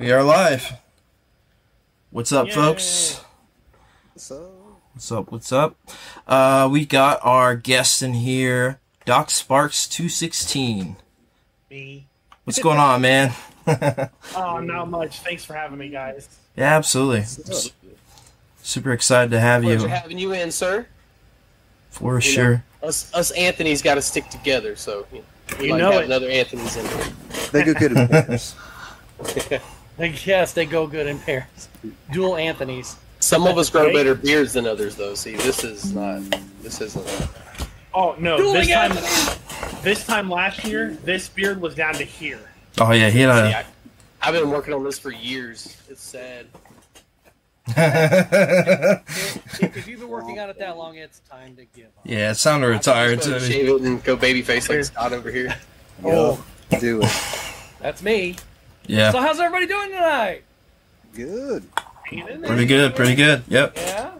We are live. What's up, Yay. folks? up? What's up? What's up? Uh, we got our guest in here, Doc Sparks two sixteen. Me. What's going on, man? Oh, not much. Thanks for having me, guys. yeah, absolutely. Super excited to have Pleasure you having you in, sir. for know, sure. Us, us Anthony's got to stick together, so you know, we You like know having it. other Anthony's in there. they go good in pairs. They, yes, they go good in pairs. Dual Anthony's. Some of us grow Right. better beards than others, though. See, this is not. This isn't. Oh no, Dueling this time, Anthony's! this time last year, this beard was down to here. Oh yeah, he See, I, I've been working on this for years. It's sad. a. If, if you've been working on it that long, it's time to give up. yeah, it's time to retire. I'm just gonna shave it and go baby face like Scott over here. Oh, do it. That's me. Yeah, So how's everybody doing tonight? Good. Hanging in there. pretty good, pretty good. Yep. Yeah.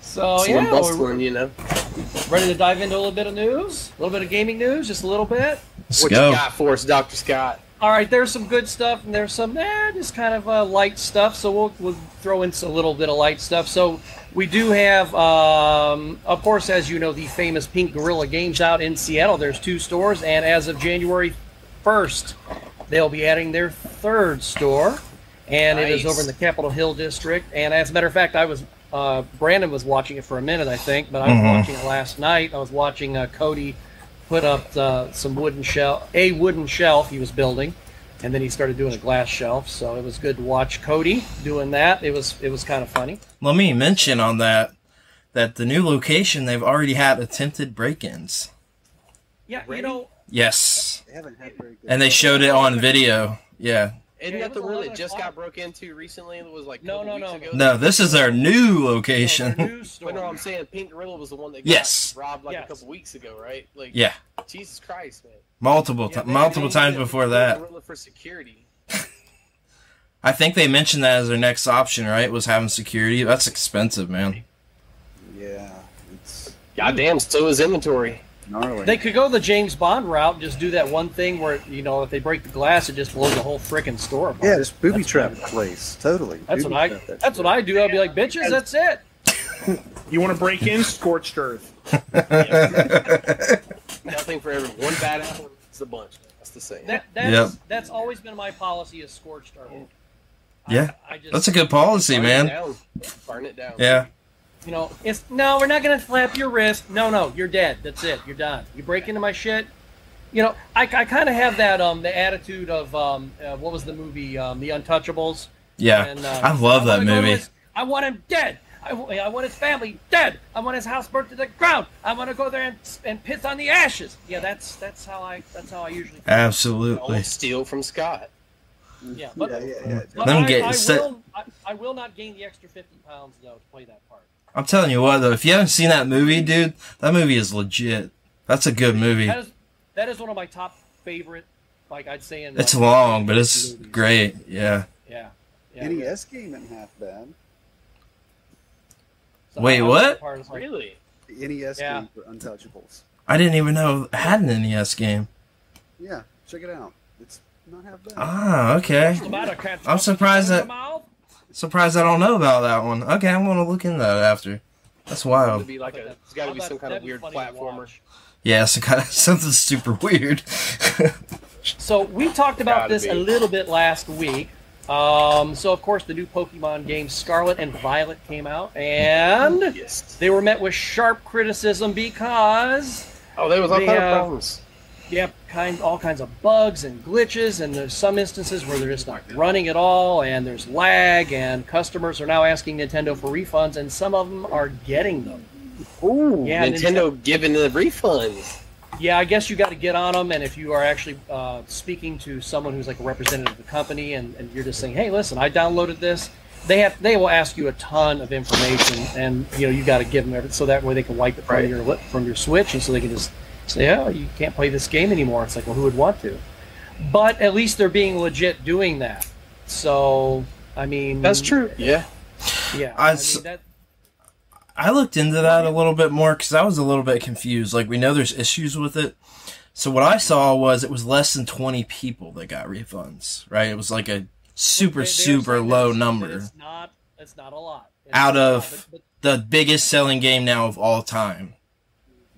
So Slim yeah, we're bustling, you know. ready to dive into a little bit of news, a little bit of gaming news, just a little bit. Let's what go. you got for us, Doctor Scott? All right, there's some good stuff, and there's some eh, just kind of uh, light stuff. So we'll, we'll throw in a little bit of light stuff. So we do have, um, of course, as you know, the famous Pink Gorilla Games out in Seattle. There's two stores, and as of January 1st, they'll be adding their third store, and it is over in the Capitol Hill district. And as a matter of fact, I was uh, Brandon was watching it for a minute, I think, but I was Mhm. watching it last night. I was watching uh, Cody put up uh, some wooden shelf, a wooden shelf he was building, and then he started doing a glass shelf. So it was good to watch Cody doing that. It was it was kind of funny. Let me mention on that that the new location they've already had attempted break-ins. Yeah, Ready? you know, Yes, They haven't had very good. and they showed it on video. Yeah. Isn't that the one that just got broke into recently? It was like a No, no, no. ago. No, this is their new their location. new store. But no, I'm saying Pink Gorilla was the one that got Yes. robbed like Yes. a couple weeks ago, right? Like, Yeah, Jesus Christ, man. multiple Yeah, ti- they- multiple times before that. Gorilla for security. I think they mentioned that as their next option, right? Was having security. That's expensive, man. Yeah, it's Goddamn, so is inventory. Gnarly. They could go the James Bond route, and just do that one thing where you know if they break the glass, it just blows the whole freaking store apart. yeah, just booby That's trap the place. Totally. That's Booby what I. trap that That's what I do. I'll be like, bitches, that's it. You want to break in? Scorched earth. Nothing for everyone. One bad apple is a bunch. That's the same. That that's Yep. that's always been my policy is scorched earth. Yeah, I, just, That's a good policy, Burn man. It down. Burn it down. Yeah. You know, it's no, we're not gonna slap your wrist. No, no, you're dead. That's it. You're done. You break into my shit. You know, I, I kind of have that um the attitude of um uh, what was the movie um the Untouchables. Yeah. And, uh, I love that wanna go to movie. his- I want him dead. I, I want his family dead. I want his house burnt to the ground. I want to go there and, and piss on the ashes. Yeah, that's that's how I that's how I usually. Feel. Absolutely. Don't steal from Scott. Yeah, but, yeah, yeah, yeah. but I, get I, set- will, I, I will not gain the extra fifty pounds though to play that part. I'm telling you what, though, if you haven't seen that movie, dude, that movie is legit. That's a good movie. That is that is one of my top favorite. Like I'd say in. It's like, long, but it's movies. great. Yeah. Yeah. yeah. NES game isn't half bad. So Wait, what? part. It's like, Really? The NES Yeah. game for Untouchables. I didn't even know it had an NES game. Yeah, check it out. It's not half bad. Ah, okay. What's the matter, cat? I'm surprised that- your mouth? Surprised I don't know about that one. Okay, I'm gonna look into that after. That's It'd wild. be like a, it's got to be some kind of weird platformer. watch. Yeah, some kind of something super weird. So we talked about Gotta this be. a little bit last week. Um, so of course the new Pokemon game Scarlet and Violet came out, and Yes. they were met with sharp criticism because Oh, there was all They kind of problems. Yeah, kind all kinds of bugs and glitches, and there's some instances where they're just not running at all, and there's lag, and customers are now asking Nintendo for refunds, and some of them are getting them. Ooh, Yeah, Nintendo giving the refunds. Yeah, I guess you got to get on them, and if you are actually uh, speaking to someone who's like a representative of the company, and, and you're just saying, "Hey, listen, I downloaded this," they have they will ask you a ton of information, and you know you got to give them everything so that way they can wipe it from Right. your lip from your Switch, and so they can just say, "Oh, you can't play this game anymore." It's like, well, who would want to? But at least they're being legit doing that. So, I mean, That's true. Yeah. Yeah, I I, s- mean that. I looked into that a little bit more because I was a little bit confused. Like we know there's issues with it. So what I saw was it was less than 20 people that got refunds, right? It was like a super They- super saying low number. It's not. It's not a lot. It's Out not a lot, of- but- The biggest selling game now of all time.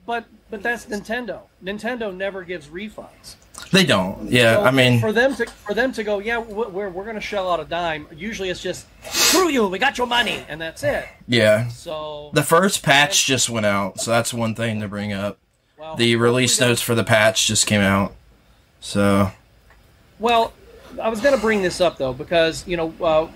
But but that's Nintendo. Nintendo never gives refunds. They don't. Yeah, So I mean, for them to for them to go, yeah, we're we're, we're going to shell out a dime. Usually, it's just screw you, we got your money, and that's it. yeah. So The first patch just went out, so that's one thing to bring up. well, The release notes for the patch just came out. So, Well, I was going to bring this up though because you know uh,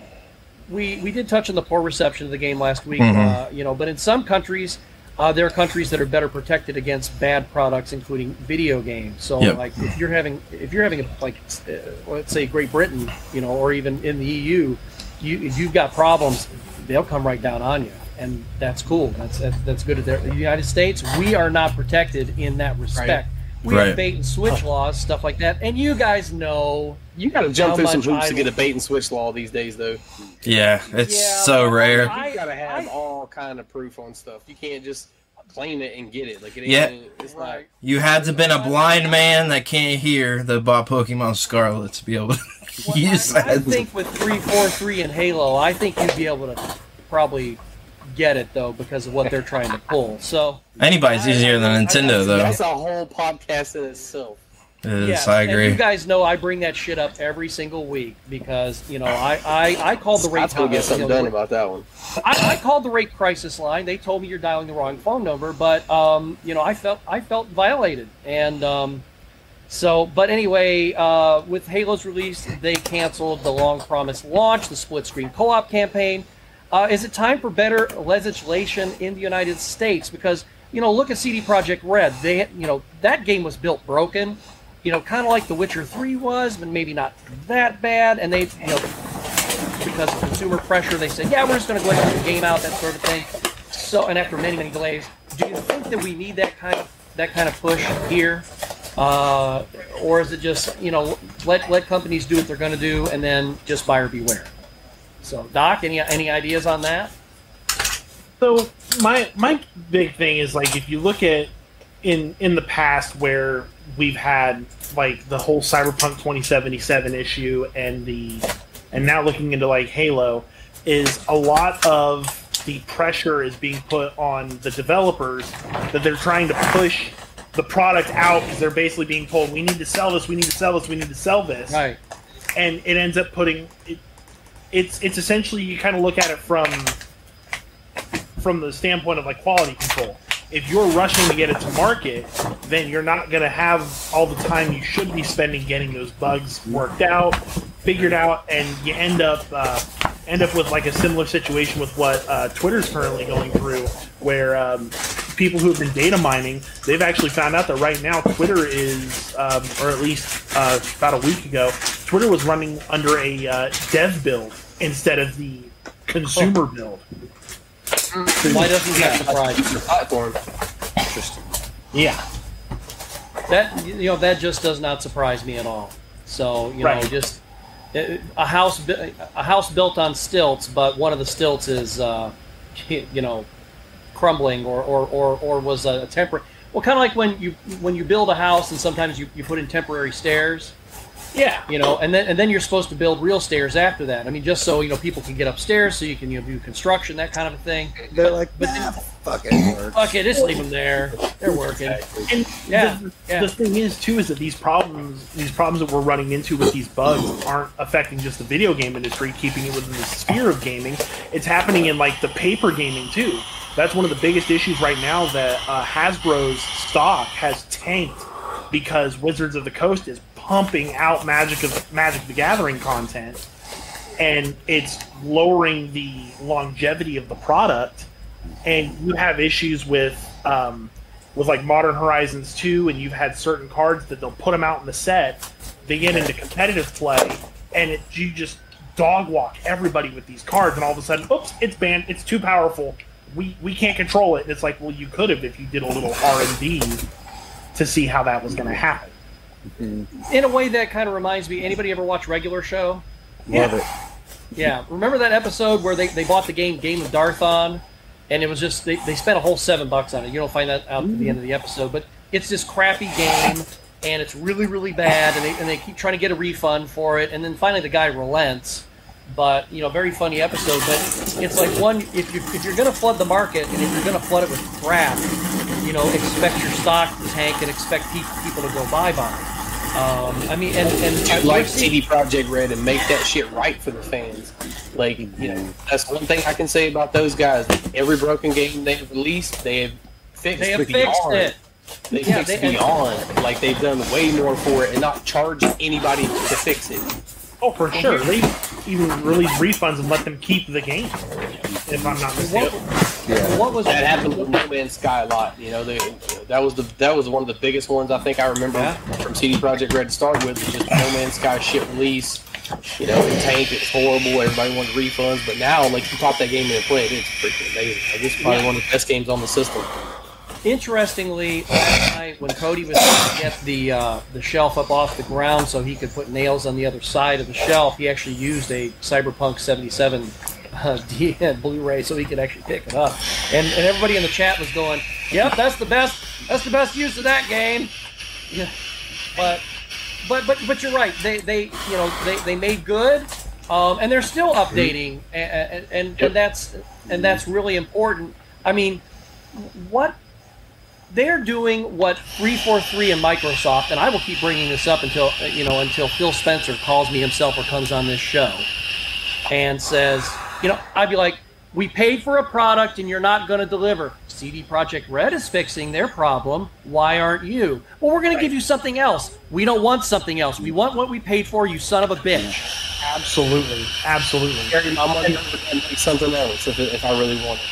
we we did touch on the poor reception of the game last week. Mhm. Uh, you know, but in some countries. Uh, there are countries that are better protected against bad products, including video games. So, Yep. like, if you're having, if you're having, a, like, uh, let's say Great Britain, you know, or even in the EU, you if you've got problems, they'll come right down on you, and that's cool. That's that's, that's good. There, the United States, we are not protected in that respect. We Right. have bait and switch laws, stuff like that, and you guys know You got to jump through some hoops I- to get a bait and switch law these days, though. yeah, it's Yeah, so rare. I- You got to have I- all kind of proof on stuff. You can't just claim it and get it. Like it ain't. Yeah. It's Right. You had to been a blind man that can't hear that bought Pokemon Scarlet to be able to Well, use I, I think with three four three and Halo, I think you'd be able to probably get it though because of what they're trying to pull. So Anybody's easier than Nintendo, though. That's a whole podcast in itself. Yes, yes, I agree. you guys know I bring that shit up every single week because you know I I, I called the rate. Let's go get something done about that one. I, I called the rate crisis line. They told me you're dialing the wrong phone number, but um, you know, I felt I felt violated, and um, so. But anyway, uh, with Halo's release, they canceled the long-promised launch, the split-screen co-op campaign. Uh, is it time for better legislation in the United States? Because you know, look at CD Projekt Red. They, you know, that game was built broken. You know, kind of like The Witcher Three was, but maybe not that bad. And they, you know, because of consumer pressure, they said, yeah, we're just going to go ahead and the game out, that sort of thing. So, and after many, many delays, do you think that we need that kind of that kind of push here, uh, or is it just you know let let companies do what they're going to do and then just buyer beware? So, Doc, any any ideas on that? So my my big thing is like if you look at in in the past where we've had like the whole Cyberpunk 2077 issue and the and now looking into like Halo is a lot of the pressure is being put on the developers that they're trying to push the product out because they're basically being told we need to sell this, we need to sell this, we need to sell this Right. and it ends up putting it, it's it's essentially you kind of look at it from from the standpoint of like quality control. If you're rushing to get it to market, then you're not going to have all the time you should be spending getting those bugs worked out, figured out, and you end up uh, end up with like a similar situation with what uh, Twitter's currently going through, where um, people who have been data mining, they've actually found out that right now Twitter is, um, or at least uh, about a week ago, Twitter was running under a uh, dev build instead of the consumer build. Why doesn't that surprise you? The platform. Yeah. That you know that just does not surprise me at all. So you Right. know, just uh, a house a house built on stilts, but one of the stilts is uh, you know crumbling or or, or, or was a temporary. Well, kind of like when you when you build a house and sometimes you, you put in temporary stairs, Yeah. you know, and then and then you're supposed to build real stairs after that. I mean, just so you know people can get upstairs, so you can you know, do construction, that kind of a thing. They're like, But nah, fuck it, work. Okay, just leave them there. They're working. And Yeah, the, yeah. the thing is too is that these problems these problems that we're running into with these bugs aren't affecting just the video game industry, keeping it within the sphere of gaming. It's happening in like the paper gaming too. That's one of the biggest issues right now that uh, Hasbro's stock has tanked because Wizards of the Coast is pumping out Magic of Magic the Gathering content, and it's lowering the longevity of the product. And you have issues with um, with like Modern Horizons 2, and you've had certain cards that they'll put them out in the set. They get into competitive play, and it, you just dog walk everybody with these cards, and all of a sudden, oops, it's banned. It's too powerful. We we can't control it. And it's like, well, you could have if you did a little R and D to see how that was going to happen. Mm-hmm. In a way, that kind of reminds me. Anybody ever watch Regular Show? Love it. Yeah, remember that episode where they, they bought the game Game of Darthon, and it was just they, they spent a whole seven bucks on it. You don't find that out at the end of the episode, but it's this crappy game, and it's really really bad, and they and they keep trying to get a refund for it, and then finally the guy relents. But you know, very funny episode. But it's like one if you if you're going to flood the market, and if you're going to flood it with crap, you know, expect your stock to tank and expect pe- people to go buy bye. Um, I mean, and and I- like CD Projekt Red and make that shit right for the fans. Like you know, that's one thing I can say about those guys. Every broken game they've released, they have fixed. they have beyond. fixed it. They Yeah, fixed they- beyond. Like they've done way more for it and not charged anybody to fix it. Oh, for oh, sure. They even release refunds and let them keep the game. If I'm not What, mistaken. Yeah. what was That happened with No Man's Sky a lot. You know, they, that was the that was one of the biggest ones I think I remember Yeah. from CD Projekt Red to start with. Was just No Man's Sky shit release. You know, it tanked. It's horrible. Everybody wanted refunds, but now, like you pop that game in and play it, it's freaking amazing. Like, it's probably Yeah. one of the best games on the system. Interestingly, last night when Cody was trying to get the uh, the shelf up off the ground so he could put nails on the other side of the shelf, he actually used a Cyberpunk 77 uh, Blu-ray so he could actually pick it up. And, and everybody in the chat was going, "Yep, that's the best. That's the best use of that game." Yeah, but but but but you're right. They they you know they, they made good, um, and they're still updating, and, and and that's and that's really important. I mean, what they're doing what 343 and Microsoft, and I will keep bringing this up until you know until Phil Spencer calls me himself or comes on this show and says, you know, I'd be like, we paid for a product and you're not going to deliver. CD Projekt Red is fixing their problem. Why aren't you? Well, we're going to give you something else. We don't want something else. We want what we paid for. You son of a bitch. Absolutely. Absolutely. Carry my money over and make something else if, if I really want it.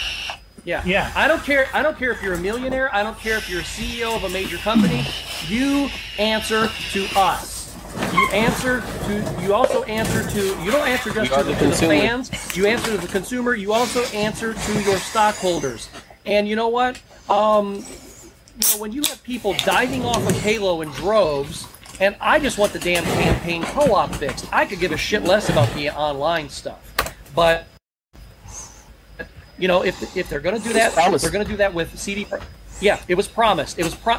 Yeah. Yeah. I don't care. I don't care if you're a millionaire. I don't care if you're a CEO of a major company. You answer to us. You answer to. You also answer to. You don't answer just to, the to the fans. You answer to the consumer. You also answer to your stockholders. And you know what? Um, you know, when you have people diving off of Halo in droves, and I just want the damn campaign co-op fixed. I could give a shit less about the online stuff, but you know, if if they're going to do that, if they're going to do that with CD. Pro- Yeah, it was promised. It was pro.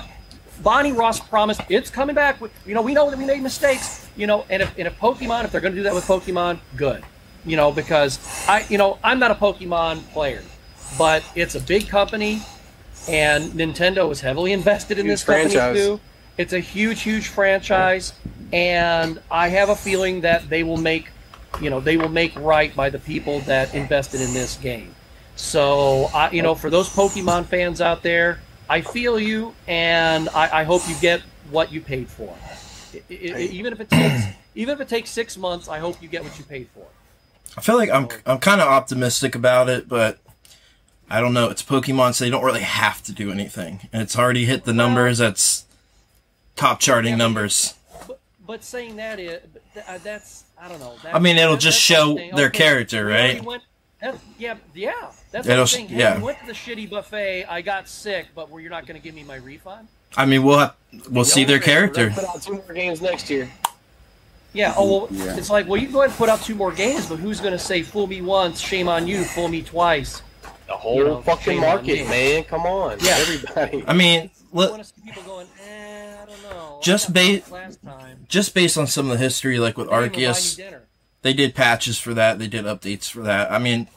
Bonnie Ross promised it's coming back. With, you know, we know that we made mistakes. You know, and if and if Pokemon, if they're going to do that with Pokemon, good. You know, because I, you know, I'm not a Pokemon player, but it's a big company, and Nintendo is heavily invested in Huge this company franchise. too. It's a huge, huge franchise, and I have a feeling that they will make, you know, they will make right by the people that invested in this game. So, I, you know, for those Pokemon fans out there, I feel you, and I, I hope you get what you paid for. I- I- I- even if it takes, even if it takes six months, I hope you get what you paid for. I feel like I'm I'm kind of optimistic about it, but I don't know. It's Pokemon, so they don't really have to do anything, and it's already hit the numbers. That's top charting Yeah, numbers. But, but saying that is, uh, that's I don't know. That, I mean, it'll that- just show their Okay, character, we already right? Went, that, yeah, yeah. That's It'll what I'm. Hey, yeah. we went to the shitty buffet. I got sick, but were you not going to give me my refund? I mean, we'll have, we'll see their We're character. Put out two more games next year. Yeah. Oh well, Yeah. it's like well, you go ahead and put out two more games, but who's going to say fool me once, shame on you, fool me twice? The whole You know, fucking market, man. Come on, Yeah. everybody. I mean, look, want to see people going, eh, I don't know. Just got ba- fucked last time. just based on some of the history, like with They didn't even buy Arceus, dinner. They did patches for that. They did updates for that. I mean,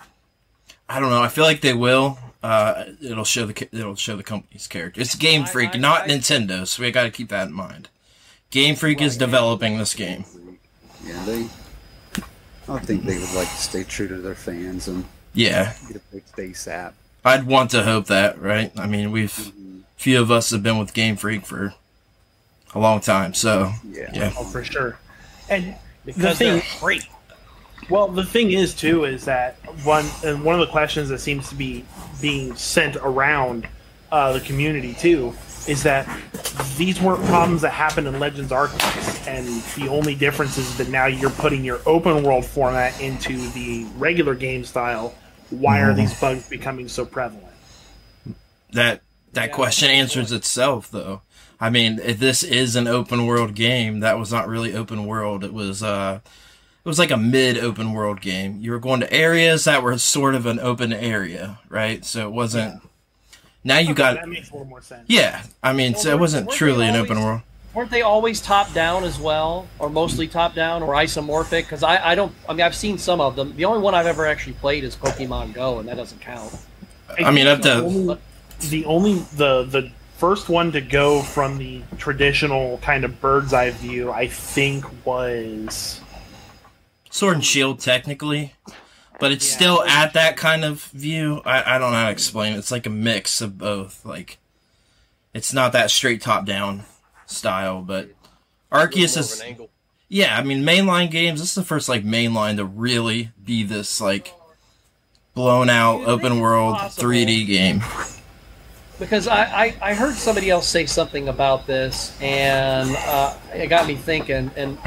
I don't know. I feel like they will. Uh, it'll show the it'll show the company's character. It's Game Freak, I- not I- Nintendo. So we got to keep that in mind. Game Freak is developing this game. Yeah, they. I think they would like to stay true to their fans and Yeah, get a fixed ASAP. I'd want to hope that, right? I mean, we've Mm-hmm. few of us have been with Game Freak for a long time, so Yeah. yeah. Oh, for sure. And because the thing, they're free. Well, the thing is too is that one and one of the questions that seems to be being sent around uh, the community too is that these weren't problems that happened in Legends Arceus, and the only difference is that now you're putting your open world format into the regular game style. Why are these bugs becoming so prevalent? That that Yeah, question answers itself, though. I mean, if this is an open world game, that was not really open world. It was uh, it was like a mid open world game. You were going to areas that were sort of an open area, right? So it wasn't. Now you got that makes a little more sense. yeah. I mean, so it wasn't weren't they truly an open world. weren't they always top down as well, or mostly top down, or isomorphic? Because I, I don't. I mean, I've seen some of them. The only one I've ever actually played is Pokemon Go, and that doesn't count. I mean, up the to only, the only the the first one to go from the traditional kind of bird's eye view, I think, was Sword and Shield technically, but it's Yeah. still at that kind of view. I, I don't know how to explain it. It's like a mix of both. Like, it's not that straight top down style, but Arceus is an yeah. I mean, mainline games. This is the first like mainline to really be this like blown out Do open world possible- 3D game. because I, I, I heard somebody else say something about this and uh, it got me thinking and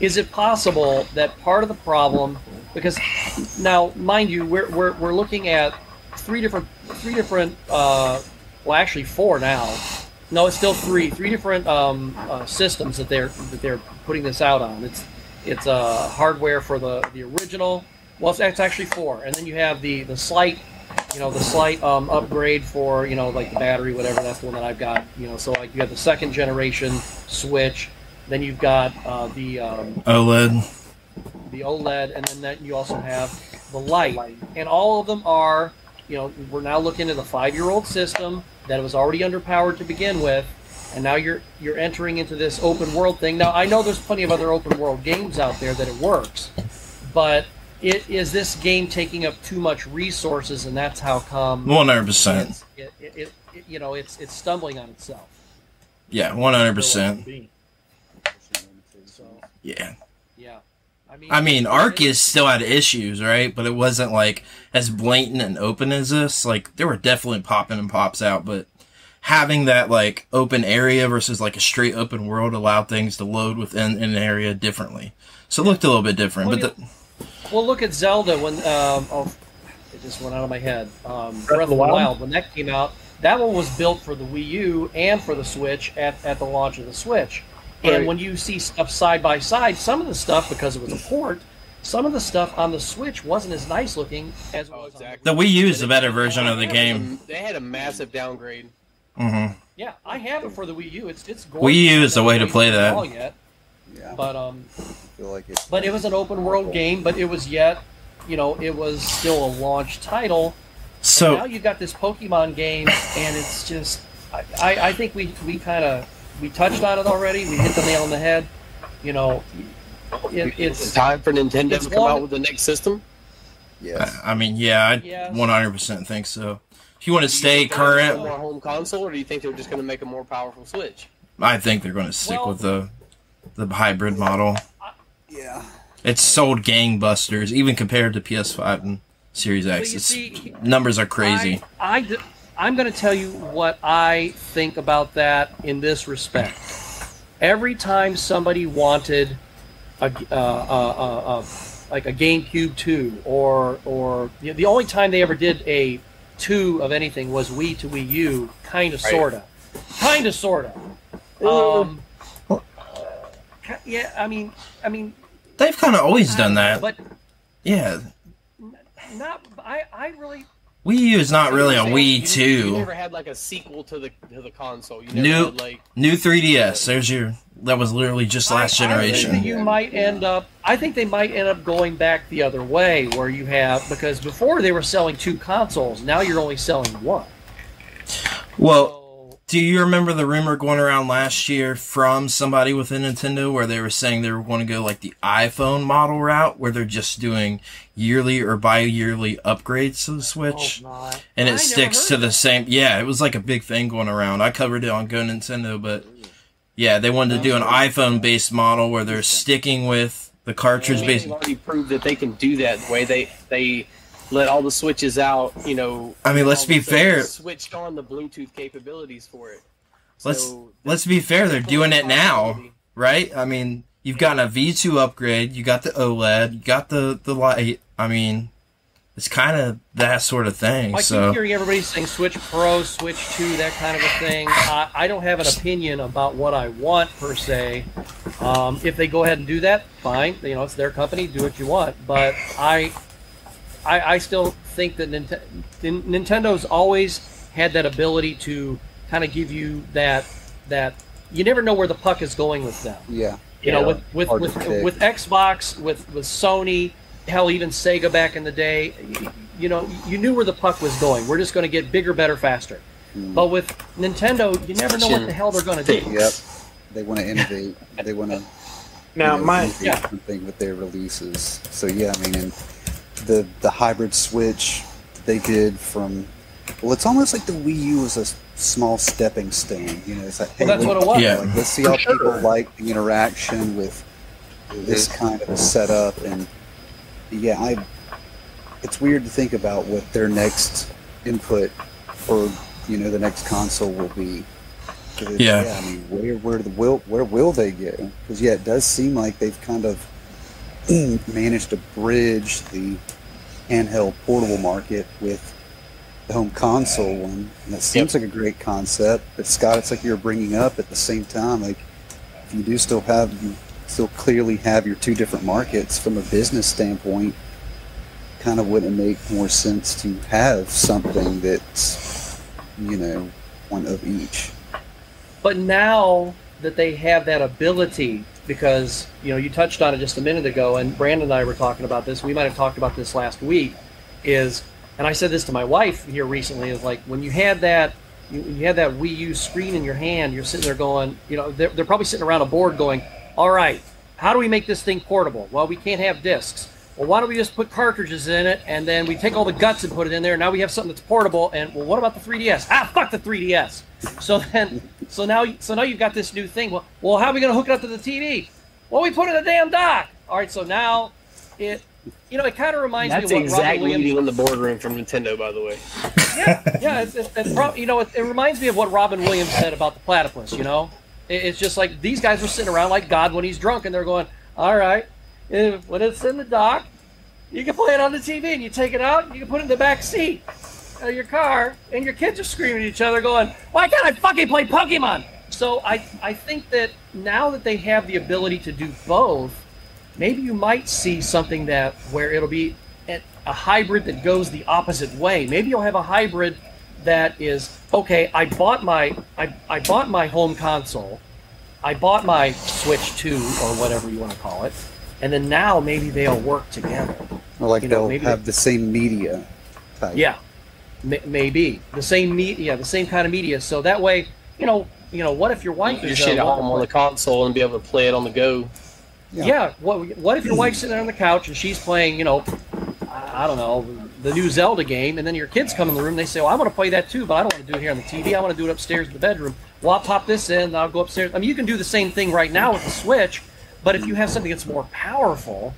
is it possible that part of the problem because now mind you we're, we're, we're looking at three different three different uh, well actually four now. No it's still three three different um, uh, systems that they're that they're putting this out on. It's it's uh, hardware for the the original. Well it's, it's actually four. And then you have the the slight you know the slight um, upgrade for you know like the battery whatever. That's the one that i've got you know. So like you have the second generation switch then you've got uh, the um, OLED. the oled and then that you also have the light and all of them are you know we're now looking at a five year old system that was already underpowered to begin with and now you're you're entering into this open world thing now i know there's plenty of other open world games out there that it works but it is this game taking up too much resources and that's how come 100%. it, it, it, it- you know it's it's stumbling on itself Yeah, 100%. so Yeah. yeah i mean I mean, Arceus still had issues, right? But it wasn't like as blatant and open as this. Like there were definitely popping and pops out, but having that like open area versus like a straight open world allowed things to load within an area differently. So it looked a little bit different. Well, But the, Well, look at Zelda when um, oh, it just went out of my head. Um, Breath of the Wild? Wild when that came out, that one was built for the Wii U and for the Switch at, at the launch of the Switch. And when you see stuff side by side, some of the stuff because it was a port, some of the stuff on the Switch wasn't as nice looking as it Oh, was exactly. on the Wii U is the better version of the game. They had a massive downgrade. Mm-hmm. Yeah, I have it for the Wii U. It's it's gorgeous. Wii U is the way to play that. all Yet, Yeah, but um, I feel like it's. but it was an open world game. But it was yet, you know, it was still a launch title. So now you've got this Pokemon game, and it's just I, I, I think we, we kind of we touched on it already. We hit the nail on the head. You know, it, It's it's time for Nintendo to come long- out with the next system. Yes. I I mean, yeah, I Yes. 100% think so. If you want to stay Do you current, a more home console, or do you think they're just going to make a more powerful Switch? I think they're going to stick Well- with the the hybrid model. Yeah. It's sold gangbusters, even compared to PS5 and Series X. you see, numbers are crazy. I, I am going to tell you what I think about that in this respect. Every time somebody wanted a uh, uh, uh, uh, like a GameCube two, or or the, the only time they ever did a two of anything was Wii to Wii U, kind of, sorta, kind of, sorta. Um, yeah, I mean, I mean, They've kind of always done that. but yeah, not. I I really Wii U is not really a You Wii You 2. never had like a sequel to the to the console. You never New- had like New 3DS. There's your. That was literally just last I- I generation. that you might end up. I think they might end up going back the other way, where you have because before they were selling two consoles, now you're only selling one. Well, So, do you remember the rumor going around last year from somebody within Nintendo where they were saying they were going to go like the iPhone model route, where they're just doing yearly or bi-yearly upgrades to the Switch? oh my. and it never sticks to the same. Yeah, it was like a big thing going around. I covered it on Go Nintendo, but yeah, they wanted to do an iPhone based model where they're sticking with the cartridge they've based. already proved that they can do that. The way they they let all the switches out. You know. I mean, let's be of a sudden fair. Switched on the Bluetooth capabilities for it. Let's So, let's be fair. They're doing it now, right? I mean, you've gotten a V2 upgrade. You got the OLED. You got the the light. I mean, it's kind of that sort of thing. I So keep hearing everybody saying Switch Pro, Switch Two, that kind of a thing. I, I don't have an opinion about what I want per se. Um, if they go ahead and do that, fine. You know, it's their company. Do what you want. But I, I, I still think that Nint- Nintendo's always had that ability to kind of give you that that you never know where the puck is going with them. Yeah. You know, Yeah, with with with, with Xbox, with with Sony, hell, even Sega back in the day, y- you know, you knew where the puck was going. We're just going to get bigger, better, faster. Hmm. But with Nintendo, you never know what the hell they're going to do. Yep. They want to innovate. They want to Now, you know, my innovate yeah. something with their releases. So yeah, I mean, and the the hybrid switch that they did from well, it's almost like the Wii U was a small stepping stone. You know, it's like hey, Well, that's what it was. Yeah. like, let's see how sure. people like the interaction with this kind of a setup, and yeah, I. It's weird to think about what their next input for you know the next console will be. it's- Yeah. I mean, where where the will where will they go? Because yeah, it does seem like they've kind of managed to bridge the handheld portable market with the home console one. And it seems like a great concept. But Scott, it's like you're bringing up at the same time, like if you do still have you still clearly have your two different markets from a business standpoint, kind of wouldn't it make more sense to have something that's you know one of each. But now that they have that ability, because you know you touched on it just a minute ago, and Brandon and I were talking about this. We might have talked about this last week. Is and I said this to my wife here recently. Is like when you had that. You, you had that Wii U screen in your hand. You're sitting there going, you know, they're, they're probably sitting around a board going, "All right, how do we make this thing portable? Well, we can't have discs. Well, why don't we just put cartridges in it and then we take all the guts and put it in there? Now we have something that's portable. And well, what about the 3DS? Ah, fuck the 3DS. So then, so now, so now you've got this new thing. Well, well, how are we going to hook it up to the TV? Well, we put it in a damn dock. All right, so now it, you know, it kind of reminds That's me of what Robin Williams. in the boardroom from Nintendo, by the way. yeah, yeah. It's, it's, it's you know, it, it reminds me of what Robin Williams said about the platypus. You know, it, it's just like these guys are sitting around like God when he's drunk, and they're going, "All right, eh, when it's in the dock, you can play it on the TV, and you take it out, you can put it in the back seat of your car, and your kids are screaming at each other, going, "Why can't I fucking play Pokemon?" So I, I think that now that they have the ability to do both, maybe you might see something that where it'll be a, hybrid that goes the opposite way. Maybe you'll have a hybrid that is okay. I bought my I, I bought my home console, I bought my Switch Two or whatever you want to call it, and then now maybe they'll work together. Or like You know, they'll maybe have they- the same media type. Yeah, M- maybe the same media, yeah, the same kind of media. So that way, you know, you know, what if your wife Your is shit uh, home on the console and be able to play it on the go. Yeah. Yeah. What What if your wife's sitting on the couch and she's playing, you know, I I don't know, the new Zelda game, and then your kids come in the room. and They say, "Well, I want to play that too, but I don't want to do it here on the TV. I want to do it upstairs in the bedroom." Well, I'll pop this in, and I'll go upstairs. I mean, you can do the same thing right now with the Switch, but if you have something that's more powerful,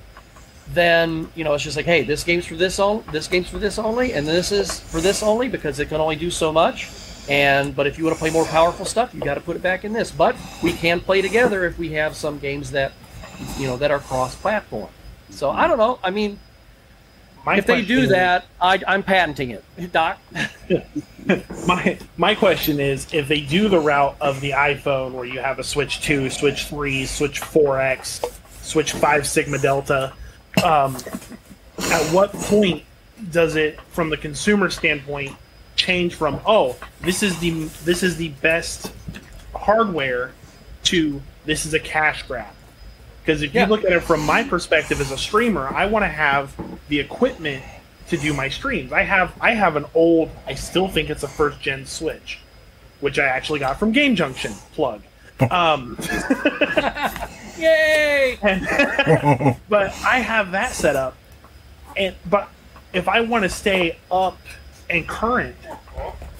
then you know it's just like, hey, this game's for this on, this game's for this only, and this is for this only because it can only do so much. And but if you want to play more powerful stuff, you got to put it back in this. But we can play together if we have some games that you know that are cross-platform. So I don't know. I mean, my if they do question- that, I, I'm patenting it, Doc. my my question is if they do the route of the iphone where you have a switch 2 switch 3 switch 4x switch 5 sigma delta um, at what point does it from the consumer standpoint change from oh this is the this is the best hardware to this is a cash grab because if Yeah. you look at it from my perspective as a streamer i want to have the equipment to do my streams. I have I have an old I still think it's a first gen Switch, which I actually got from Game Junction plug. Um, Yay! but I have that set up, and but if I want to stay up and current,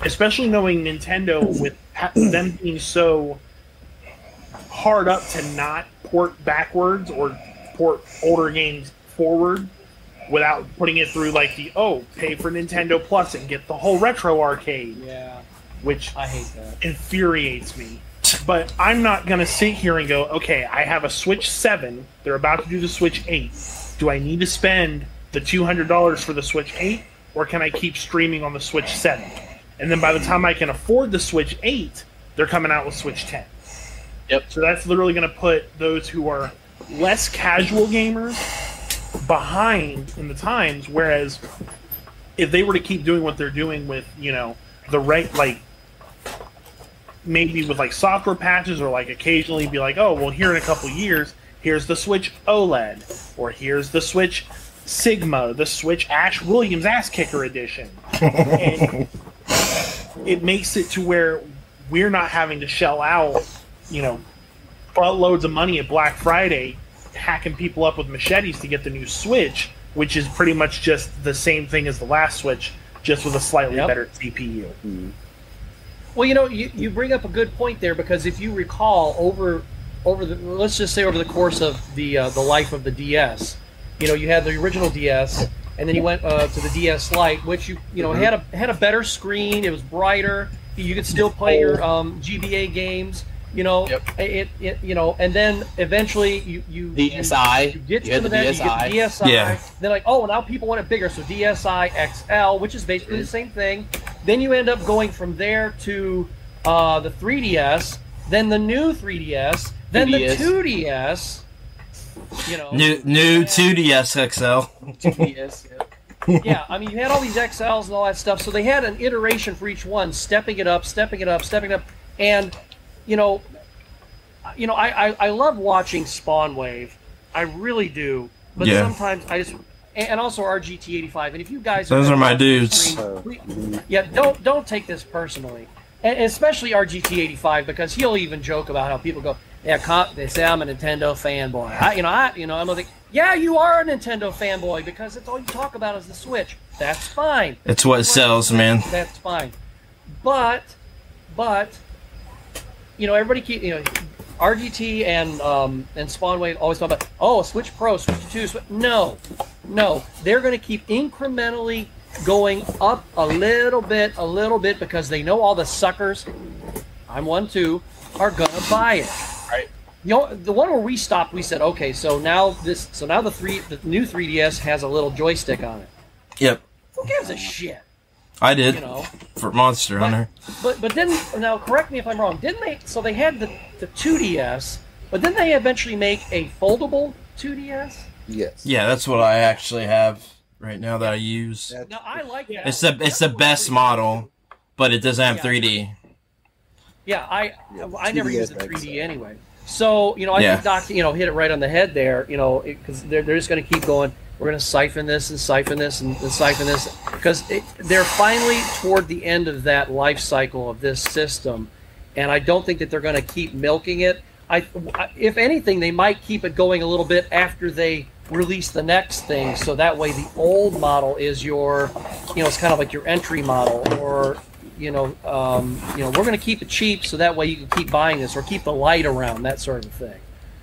especially knowing Nintendo with them being so hard up to not port backwards or port older games forward without putting it through like the oh pay for Nintendo Plus and get the whole retro arcade, Yeah, which I hate that. infuriates me. But I'm not going to sit here and go, okay, I have a Switch 7. They're about to do the Switch 8. Do I need to spend the $200 for the Switch 8? Or can I keep streaming on the Switch 7? And then by the time I can afford the Switch 8, they're coming out with Switch 10. Yep. So that's literally going to put those who are less casual gamers behind in the times. Whereas if they were to keep doing what they're doing with, you know, the right, like, maybe with like software patches or like occasionally be like, oh, well, here in a couple years, here's the Switch OLED, or here's the Switch Sigma, the Switch Ash Williams Ass Kicker Edition. and it makes it to where we're not having to shell out, you know, buttloads of money at Black Friday hacking people up with machetes to get the new Switch, which is pretty much just the same thing as the last Switch, just with a slightly Yep. better CPU. Well, you know, you, you bring up a good point there because if you recall, over over the let's just say over the course of the uh, the life of the DS, you know, you had the original DS, and then you went uh, to the DS Lite, which you you know had a had a better screen. It was brighter. You could still play your um, GBA games. You know, Yep. it, it you know, and then eventually you you DSi. you get You to had the, the net, you get DSi. the DSi. Yeah. Then like, oh, now people want it bigger, so DSi XL, which is basically the same thing. Then you end up going from there to uh, the 3DS, then the new 3DS, then 2DS. the 2DS. You know, New new 2DS XL. Yes, yeah. yeah, I mean, you had all these XLs and all that stuff, so they had an iteration for each one, stepping it up, stepping it up, stepping it up, and you know, you know, I I, I love watching Spawn Wave, I really do, but Yeah. sometimes I just. And also RGT85, and if you guys Those are my dudes. Screen, yeah, don't don't take this personally, and especially RGT85 because he'll even joke about how people go, yeah, they say I'm a Nintendo fanboy. I, you know, I, you know, I'm like, yeah, you are a Nintendo fanboy because it's all you talk about is the Switch. That's fine. It's what sells, man. That's fine. But, but, you know, everybody keep you know, RGT and um, and Spawnwave always talk about oh Switch Pro, Switch Two. Switch. No, no, they're going to keep incrementally going up a little bit, a little bit because they know all the suckers. I'm one too. Are gonna buy it. Right. You know, the one where we stopped, we said, okay, so now this, so now the three, the new 3DS has a little joystick on it. Yep. Who gives a shit? I did You know. for Monster Hunter. But but then now correct me if I'm wrong. Didn't they? So they had the the 2DS, but then they eventually make a foldable 2DS. Yes. Yeah, that's what I actually have right now that I use. That- Now I like that. It's the it's the best model, but it doesn't have Yeah. 3D. Yeah, I Yeah, I never 2DS used the 3D then. anyway. So you know, I Yeah. think Doc, you know, hit it right on the head there. You know, because they're they're just going to keep going. We're going to siphon this and siphon this and, and siphon this because they're finally toward the end of that life cycle of this system, and I don't think that they're going to keep milking it. I, if anything, they might keep it going a little bit after they release the next thing, so that way the old model is your, you know, it's kind of like your entry model, or you know, um, you know, we're going to keep it cheap, so that way you can keep buying this, or keep the light around, that sort of thing.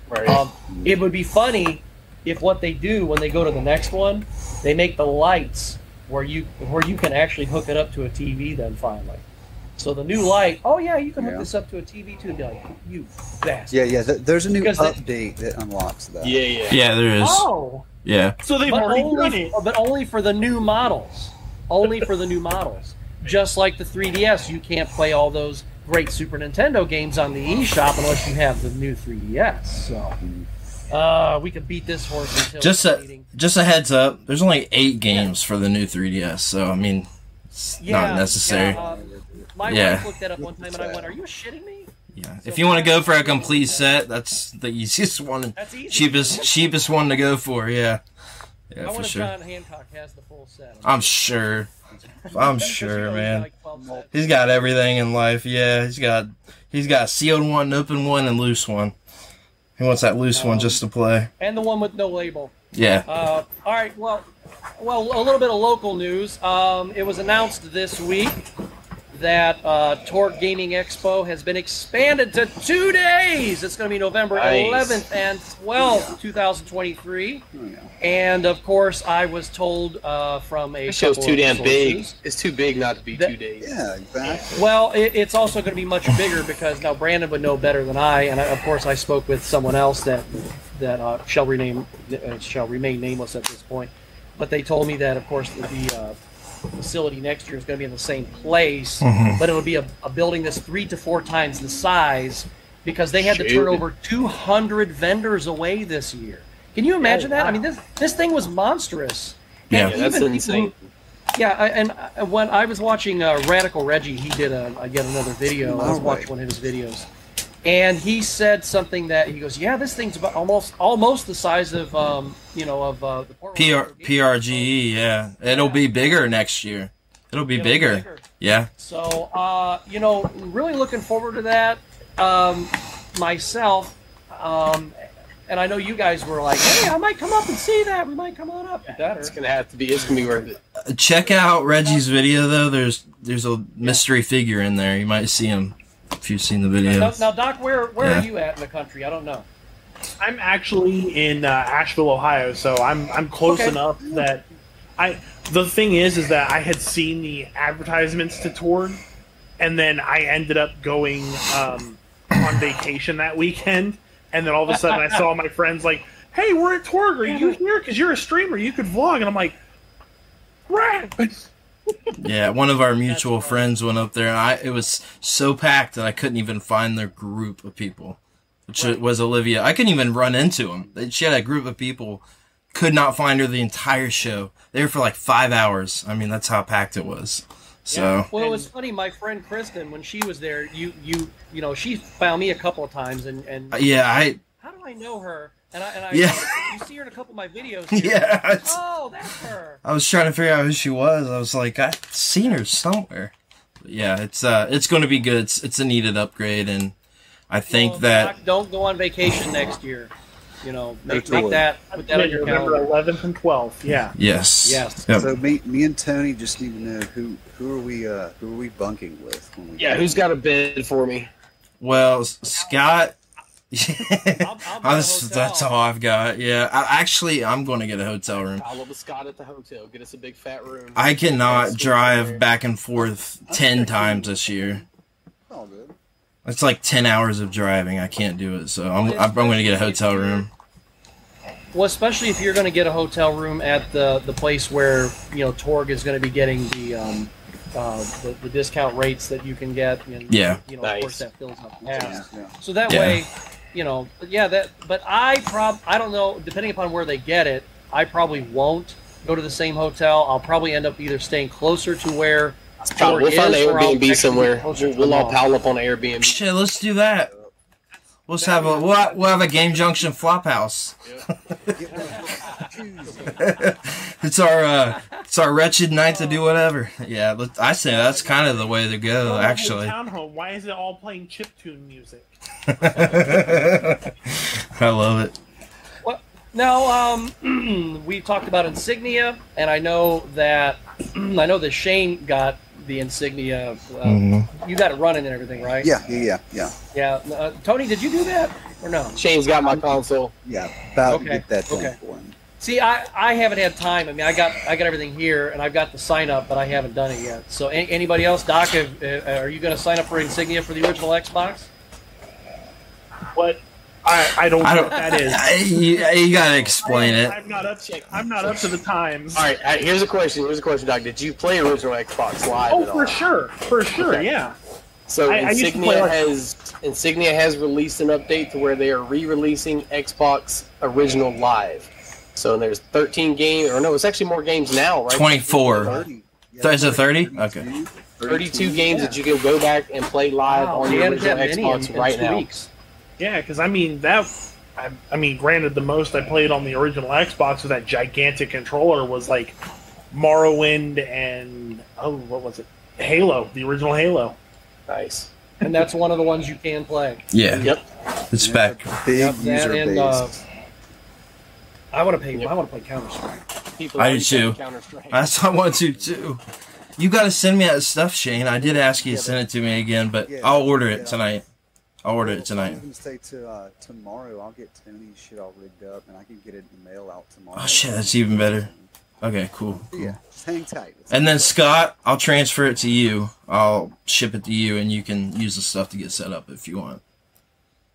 Right. Um, it would be funny if what they do when they go to the next one, they make the lights where you where you can actually hook it up to a TV. Then finally, so the new light. Oh yeah, you can hook Yeah. this up to a TV too. And be like, you bastard. Yeah, yeah. There's a new Because they- update that unlocks that. yeah, yeah. Yeah, there is. Oh, Yeah. So they've but already done only, it. but only for the new models. Only for the new models. Just like the 3DS, you can't play all those great Super Nintendo games on the eShop unless you have the new 3DS. So, mm-hmm. Uh, we could beat this horse until Just a bleeding. just a heads up. There's only eight games for the new 3DS, so I mean, it's not necessary. yeah, uh, my Yeah. wife looked that up one time, and I went, "Are you shitting me?" Yeah. If you want to go for a complete set, that's the easiest one, and That's easy. cheapest cheapest one to go for. Yeah. I for sure. John Hancock has the full set. I'm, sure. I'm you know, sure, man. like He's got everything in life. Yeah, he's got he's got a sealed one, open one, and loose one. He wants that loose one just to play. And the one with no label. Yeah. Uh, all right. Well, well, a little bit of local news. Um, it was announced this week that uh, Torque Gaming Expo has been expanded to two days. It's going to be November Nice. 11th and 12th, 2023. Oh, yeah. And of course, I was told uh, from a That show's too damn big. It's too big not to be That- two days. Yeah, exactly. Well, it, it's also going to be much bigger because now Brandon would know better than I, and I, of course I spoke with someone else that that uh, shall remain uh, shall remain nameless at this point. But they told me that, of course, the, the uh, facility next year is going to be in the same place, but it'll be a, a building that's three to four times the size because they had to turn over 200 vendors away this year. Can you imagine that? I mean, this this thing was monstrous. Yeah. And that's even people insane. who- Yeah, I, and uh, when I was watching uh, Radical Reggie, he did a again another video. I was My watching one of his videos, and he said something that he goes, "Yeah, this thing's about almost almost the size of um, you know of uh, the Portland PR, PRGE, yeah. It'll be bigger next year. It'll be It'll be bigger. bigger. Yeah. So, uh, you know, really looking forward to that. Um, myself, um, and I know you guys were like, "Hey, I might come up and see that. We might come on up." Better. It's gonna have to be. It's gonna be worth it. Check out Reggie's video though. There's there's a mystery figure in there. You might see him if you've seen the video. Now, now, Doc, where where Yeah. are you at in the country? I don't know. I'm actually in uh, Ashville, Ohio, so I'm I'm close Okay. enough that I. The thing is, is that I had seen the advertisements to Torg, and then I ended up going um, on vacation that weekend, and then all of a sudden I saw my friends like, "Hey, we're at Torg. Are you here? Because you're a streamer. You could vlog." And I'm like, "Right." Yeah, one of our mutual friends went up there, and I it was so packed that I couldn't even find their group of people, which was Olivia. I couldn't even run into them. She had a group of people, could not find her the entire show. They were for like five hours. I mean, that's how packed it was. So Well, it was funny. My friend Kristen, when she was there, you you you know, she found me a couple of times, and and yeah, I how do I know her? And I and I Yeah. you see her in a couple of my videos. here. yeah. it's- Oh, that's her. I was trying to figure out who she was. I was like, I've seen her somewhere. But yeah, it's uh, it's going to be good. It's, it's a needed upgrade, and I think Well, that Doc, don't go on vacation next year. You know, make, make that put that on your November calendar. 11th and 12th. Yeah. yes, Yes. Yep. So me, me and Tony just need to know who who are we uh who are we bunking with? when we Yeah, go? who's got a bid for me? Well, Scott. I'll buy a That's, hotel. that's all I've got. Yeah, I, actually, I'm going to get a hotel room. Follow the Scott at the hotel. Get us a big fat room. I cannot drive there. back and forth ten times this year. All good. It's like ten hours of driving. I can't do it, so I'm, I'm, I'm going to get a hotel room. Well, especially if you're going to get a hotel room at the the place where you know Torg is going to be getting the um, uh, the, the discount rates that you can get. And, Yeah. You know, Nice. of course, that fills up Yeah, fast. yeah. So that Yeah. way, you know, but yeah, that. But I prob I don't know. Depending upon where they get it, I probably won't go to the same hotel. I'll probably end up either staying closer to where Scott, Torg we'll find an Airbnb somewhere. We'll, we'll all mall. pile up on an Airbnb. Shit, let's do that. Let's have a we'll, we'll have a game junction flop house. Get one of those shoes. It's our uh, it's our wretched night to do whatever. Yeah, let- I say that's kind of the way to go. Actually, Townhome. Why is it all playing chip tune music? I love it. Now, um, we talked about insignia, and I know that I know that Shane got the insignia. Uh, Mm-hmm. You got it running and everything, right? Yeah, yeah, yeah, yeah. Yeah. Uh, Tony, did you do that or no? Shane's got my console. Yeah, about Okay, to get that done okay. for him. See, I, I haven't had time. I mean, I got I got everything here, and I've got the sign up, but I haven't done it yet. So, a- anybody else, Doc, have, uh, are you going to sign up for insignia for the original Xbox? What? I, I don't know I what don't. that is. I- you, you gotta explain it. I'm not up. I'm not up to the times. All right, all right, here's a question. Here's a question, Doc. Did you play original Xbox Live Oh, at all? for sure, for sure, Okay. yeah. So I- I used to Insignia play, like- has Insignia has released an update to where they are re-releasing Xbox Original Live. So there's 13 games, or no, it's actually more games now, right? 24. 30. Is it 30? 32, Okay. 32 games that you can go back and play live Wow, on we the original that many in, Xbox in right two now. weeks. Yeah, because I mean that. I, I mean, granted, the most I played on the original Xbox with that gigantic controller was like Morrowind and oh, what was it? Halo, the original Halo. Nice. And that's one of the ones you can play. Yeah, Yep. it's back. Big Yep, user and, base. uh, I want to play. Yep. I want to play Counter Strike. People I do too. play Counter-Strike. That's I want to too. You gotta send me that stuff, Shane. I did ask you to send it to me again, but Yeah, I'll order it yeah. tonight. I'll order it I tonight. was gonna say to uh, tomorrow. I'll get Tony's shit all rigged up, and I can get it in the mail out tomorrow. Oh, shit, that's even better. Okay, cool. cool. Yeah, just hang tight. It's And then Scott, I'll transfer it to you. I'll ship it to you, and you can use the stuff to get set up if you want.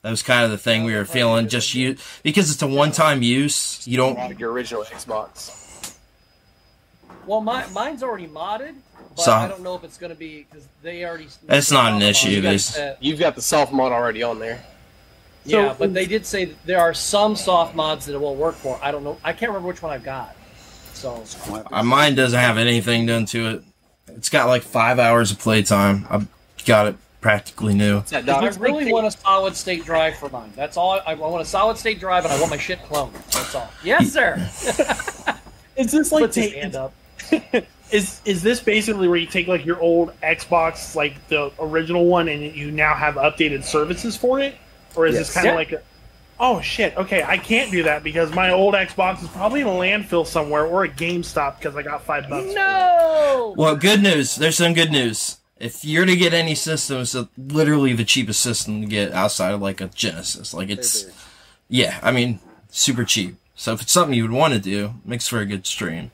That was kind of the thing we were feeling. Just you because it's a one-time use. You don't. Your original Xbox. Well, my, mine's already modded, but So- I don't know if it's going to be because they already. It's not an they issue, got they- that- You've got the soft mod already on there. yeah, So- but they did say that there are some soft mods that it won't work for. I don't know. I can't remember which one I've got. So Uh, mine doesn't have anything done to it. It's got like five hours of playtime. I've got it practically new. What's I really want a solid state drive for mine. That's all. I, I want a solid state drive, and I want my shit cloned. That's all. Yes, sir. Is this like Puts his take, hand up. is is this basically where you take like your old Xbox, like the original one, and you now have updated services for it, or is this kind of Yeah. like a Oh shit! Okay, I can't do that because my old Xbox is probably in a landfill somewhere or a GameStop because I got five bucks. No. Well, good news. There's some good news. If you're to get any system, it's uh, literally the cheapest system to get outside of like a Genesis. Like it's, yeah, I mean, super cheap. So if it's something you would want to do, makes for a good stream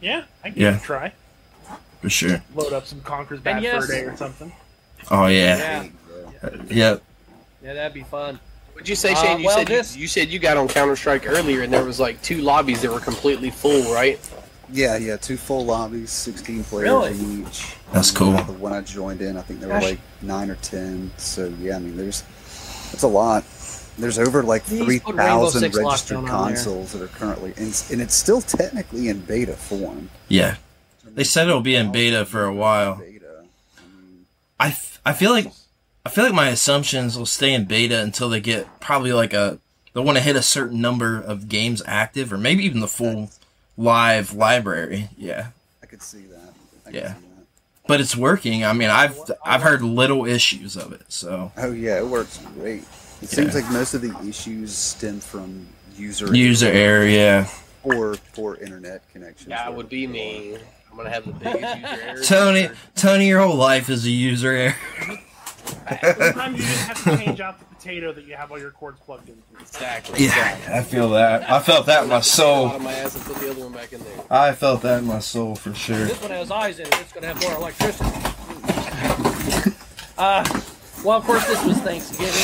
Yeah, I can Yeah. give it a try. for sure. Load up some Conker's Bad And yes- Fur Day or something. Oh yeah, Yeah. yep. Yeah, that'd be fun. What'd you say, Uh, Shane? you well, said this- you, you said you got on Counter Strike earlier, and there was like two lobbies that were completely full, right? Yeah, yeah, two full lobbies, 16 players Really? each. That's cool. uh, The one I joined in, I think there were like nine or 10. So, yeah, I mean, there's, that's a lot. There's over like Please 3,000 registered Lockdown on there. consoles that are currently, in, and it's still technically in beta form. Yeah. They said it'll be in beta for a while. Beta. I mean, I, f- I feel like I feel like my assumptions will stay in beta until they get probably like a they want to hit a certain number of games active or maybe even the full live library. Yeah. I could see that. I Yeah. see that. But it's working. I mean, I've I've heard little issues of it. So Oh, yeah, it works great. It seems Yeah. like most of the issues stem from user user area. or poor internet connections. That would be me. I'm gonna have the biggest user error. Tony Tony, your whole life is a user error. Sometimes you just have to change out the potato that you have all your cords plugged into. Exactly. Yeah, I feel that. I felt that in my soul. my ass and put the other one back in there. I felt that in my soul for sure. This one has eyes in it. It's going to have more electricity. Uh, well, of course, this was Thanksgiving.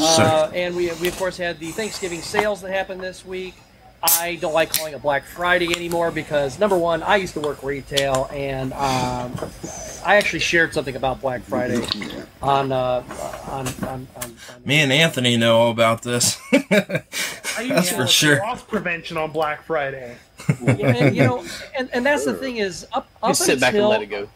Uh, and we, we, of course, had the Thanksgiving sales that happened this week. I don't like calling it Black Friday anymore because, number one, I used to work retail, and um, I actually shared something about Black Friday on, uh, on, on, on, on Me and Anthony know all about this. That's for sure. Loss prevention on Black Friday. Yeah, and, you know, and, and that's the thing is up, up Just sit back and let it go.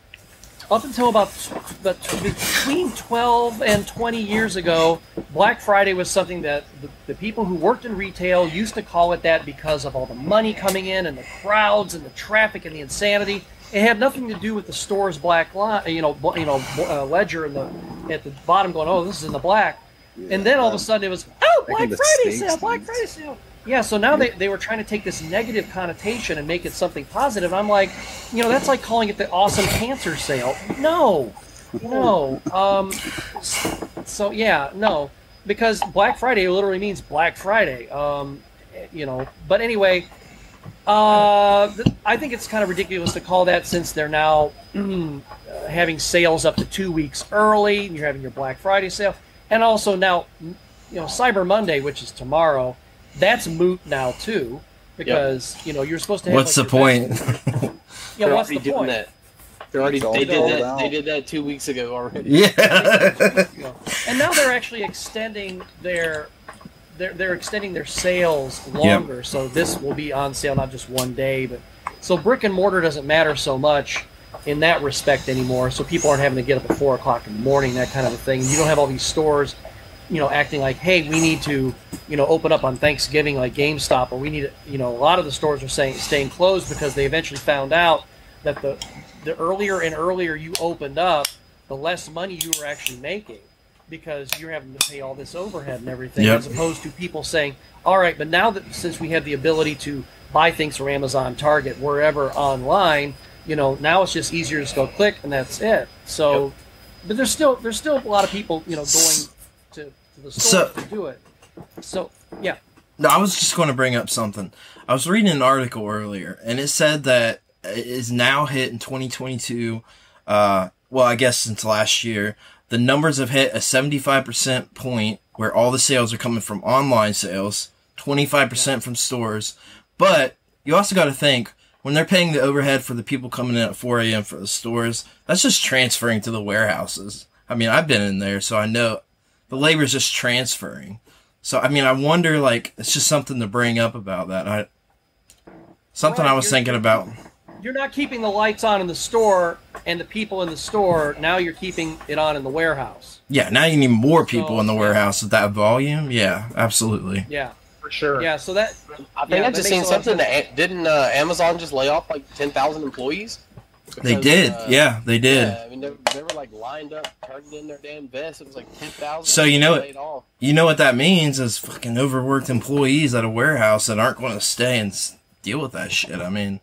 Up until about t- t- between 12 and 20 years ago, Black Friday was something that the, the people who worked in retail used to call it that because of all the money coming in and the crowds and the traffic and the insanity. It had nothing to do with the store's black line, you know, you know, uh, ledger in the at the bottom going, oh, this is in the black. And then all of a sudden it was, oh, Black Friday sale, Black. Friday sale. Yeah, so now they, they were trying to take this negative connotation and make it something positive. I'm like, you know, that's like calling it the awesome cancer sale. No, no. Um, so yeah, no, because Black Friday literally means Black Friday. Um, you know, but anyway, uh, I think it's kind of ridiculous to call that since they're now having sales up to two weeks early. And you're having your Black Friday sale, and also now, you know, Cyber Monday, which is tomorrow. That's moot now too, because you know you're supposed to. Have, What's the like, your point? best- They're Yeah, what's already the doing point? that. They're already they did that. out. They did that two weeks ago already. yeah. And now they're actually extending their they're, they're extending their sales longer. So this will be on sale not just one day, but so brick and mortar doesn't matter so much in that respect anymore. So people aren't having to get up at four o'clock in the morning, that kind of a thing. You don't have all these stores, you know, acting like, hey, we need to, you know, open up on Thanksgiving like GameStop, or we need, to, you know, a lot of the stores are saying staying closed because they eventually found out that the the earlier and earlier you opened up, the less money you were actually making because you're having to pay all this overhead and everything, Yep. as opposed to people saying, "All right, but now that since we have the ability to buy things from Amazon, Target, wherever online, you know, now it's just easier to just go click and that's it." So, but there's still there's still a lot of people, you know, going to, to the store So- to do it. So, yeah, No, I was just going to bring up something. I was reading an article earlier, and it said that it is now hit in 2022. Uh, well, I guess since last year, the numbers have hit a 75% point where all the sales are coming from online sales, 25% from stores. But you also got to think when they're paying the overhead for the people coming in at 4 a.m. for the stores, that's just transferring to the warehouses. I mean, I've been in there, so I know the labor's just transferring. So I mean, I wonder like it's just something to bring up about that. I Something Right, I was thinking about. You're not keeping the lights on in the store and the people in the store. Now you're keeping it on in the warehouse. Yeah, now you need more people So- in the warehouse with that volume. Yeah, absolutely. Yeah, for sure. yeah. So that I think Yeah, I just seen a lot of something that didn't uh, Amazon just lay off like ten thousand employees. They did. uh, yeah, they did. Yeah, I mean, they, they were like lined up, in their damn vests. It was like ten thousand. So, you know it- You know what that means is fucking overworked employees at a warehouse that aren't going to stay and deal with that shit. I mean,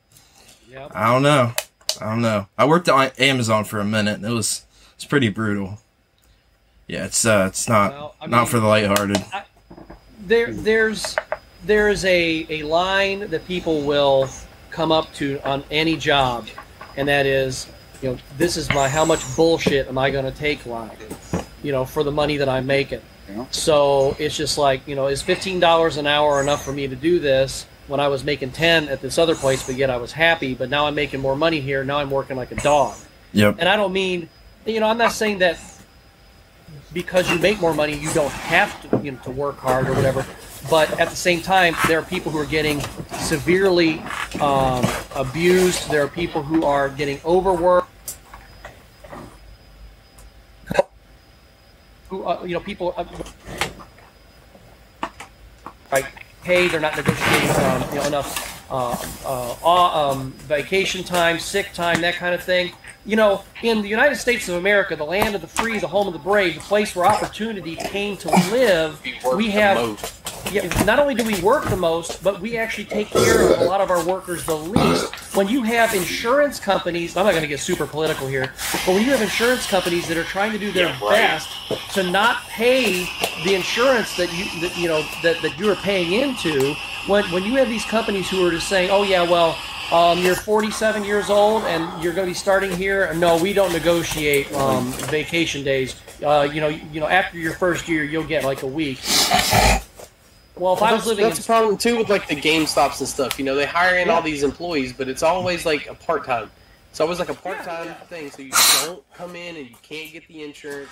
yeah. I don't know. I don't know. I worked at Amazon for a minute. And it was it's pretty brutal. Yeah, it's uh, it's not Well, I not mean- for the lighthearted. there there's there's a, a line that people will come up to on any job and that is you know this is my how much bullshit am i going to take line you know for the money that i'm making Yeah. so it's just like you know is $15 an hour enough for me to do this when i was making 10 at this other place but yet i was happy but now i'm making more money here now i'm working like a dog Yep. and I don't mean, you know, I'm not saying that because you make more money, you don't have to, you know, to work hard or whatever. But at the same time, there are people who are getting severely um, abused. There are people who are getting overworked. Who, uh, you know, people. Uh, right, pay. They're not negotiating um, you know, enough um, vacation time, sick time, that kind of thing. You know, in the United States of America, the land of the free, the home of the brave, the place where opportunity came to live, We work we the have. Yeah, not only do we work the most, but we actually take care of a lot of our workers the least. When you have insurance companies, I'm not going to get super political here, but when you have insurance companies that are trying to do their Yeah, right. best to not pay the insurance that you that, you know that, that you are paying into, when when you have these companies who are just saying, oh yeah, well. Um, you're 47 years old and you're going to be starting here. No, we don't negotiate um, vacation days. Uh, you know, you know, after your first year, you'll get like a week. Well, if I was that's, living that's in the problem too with like the Game Stops and stuff. You know, they hire in all these employees, but it's always like a part time. It's always like a part time thing. So you don't come in and you can't get the insurance.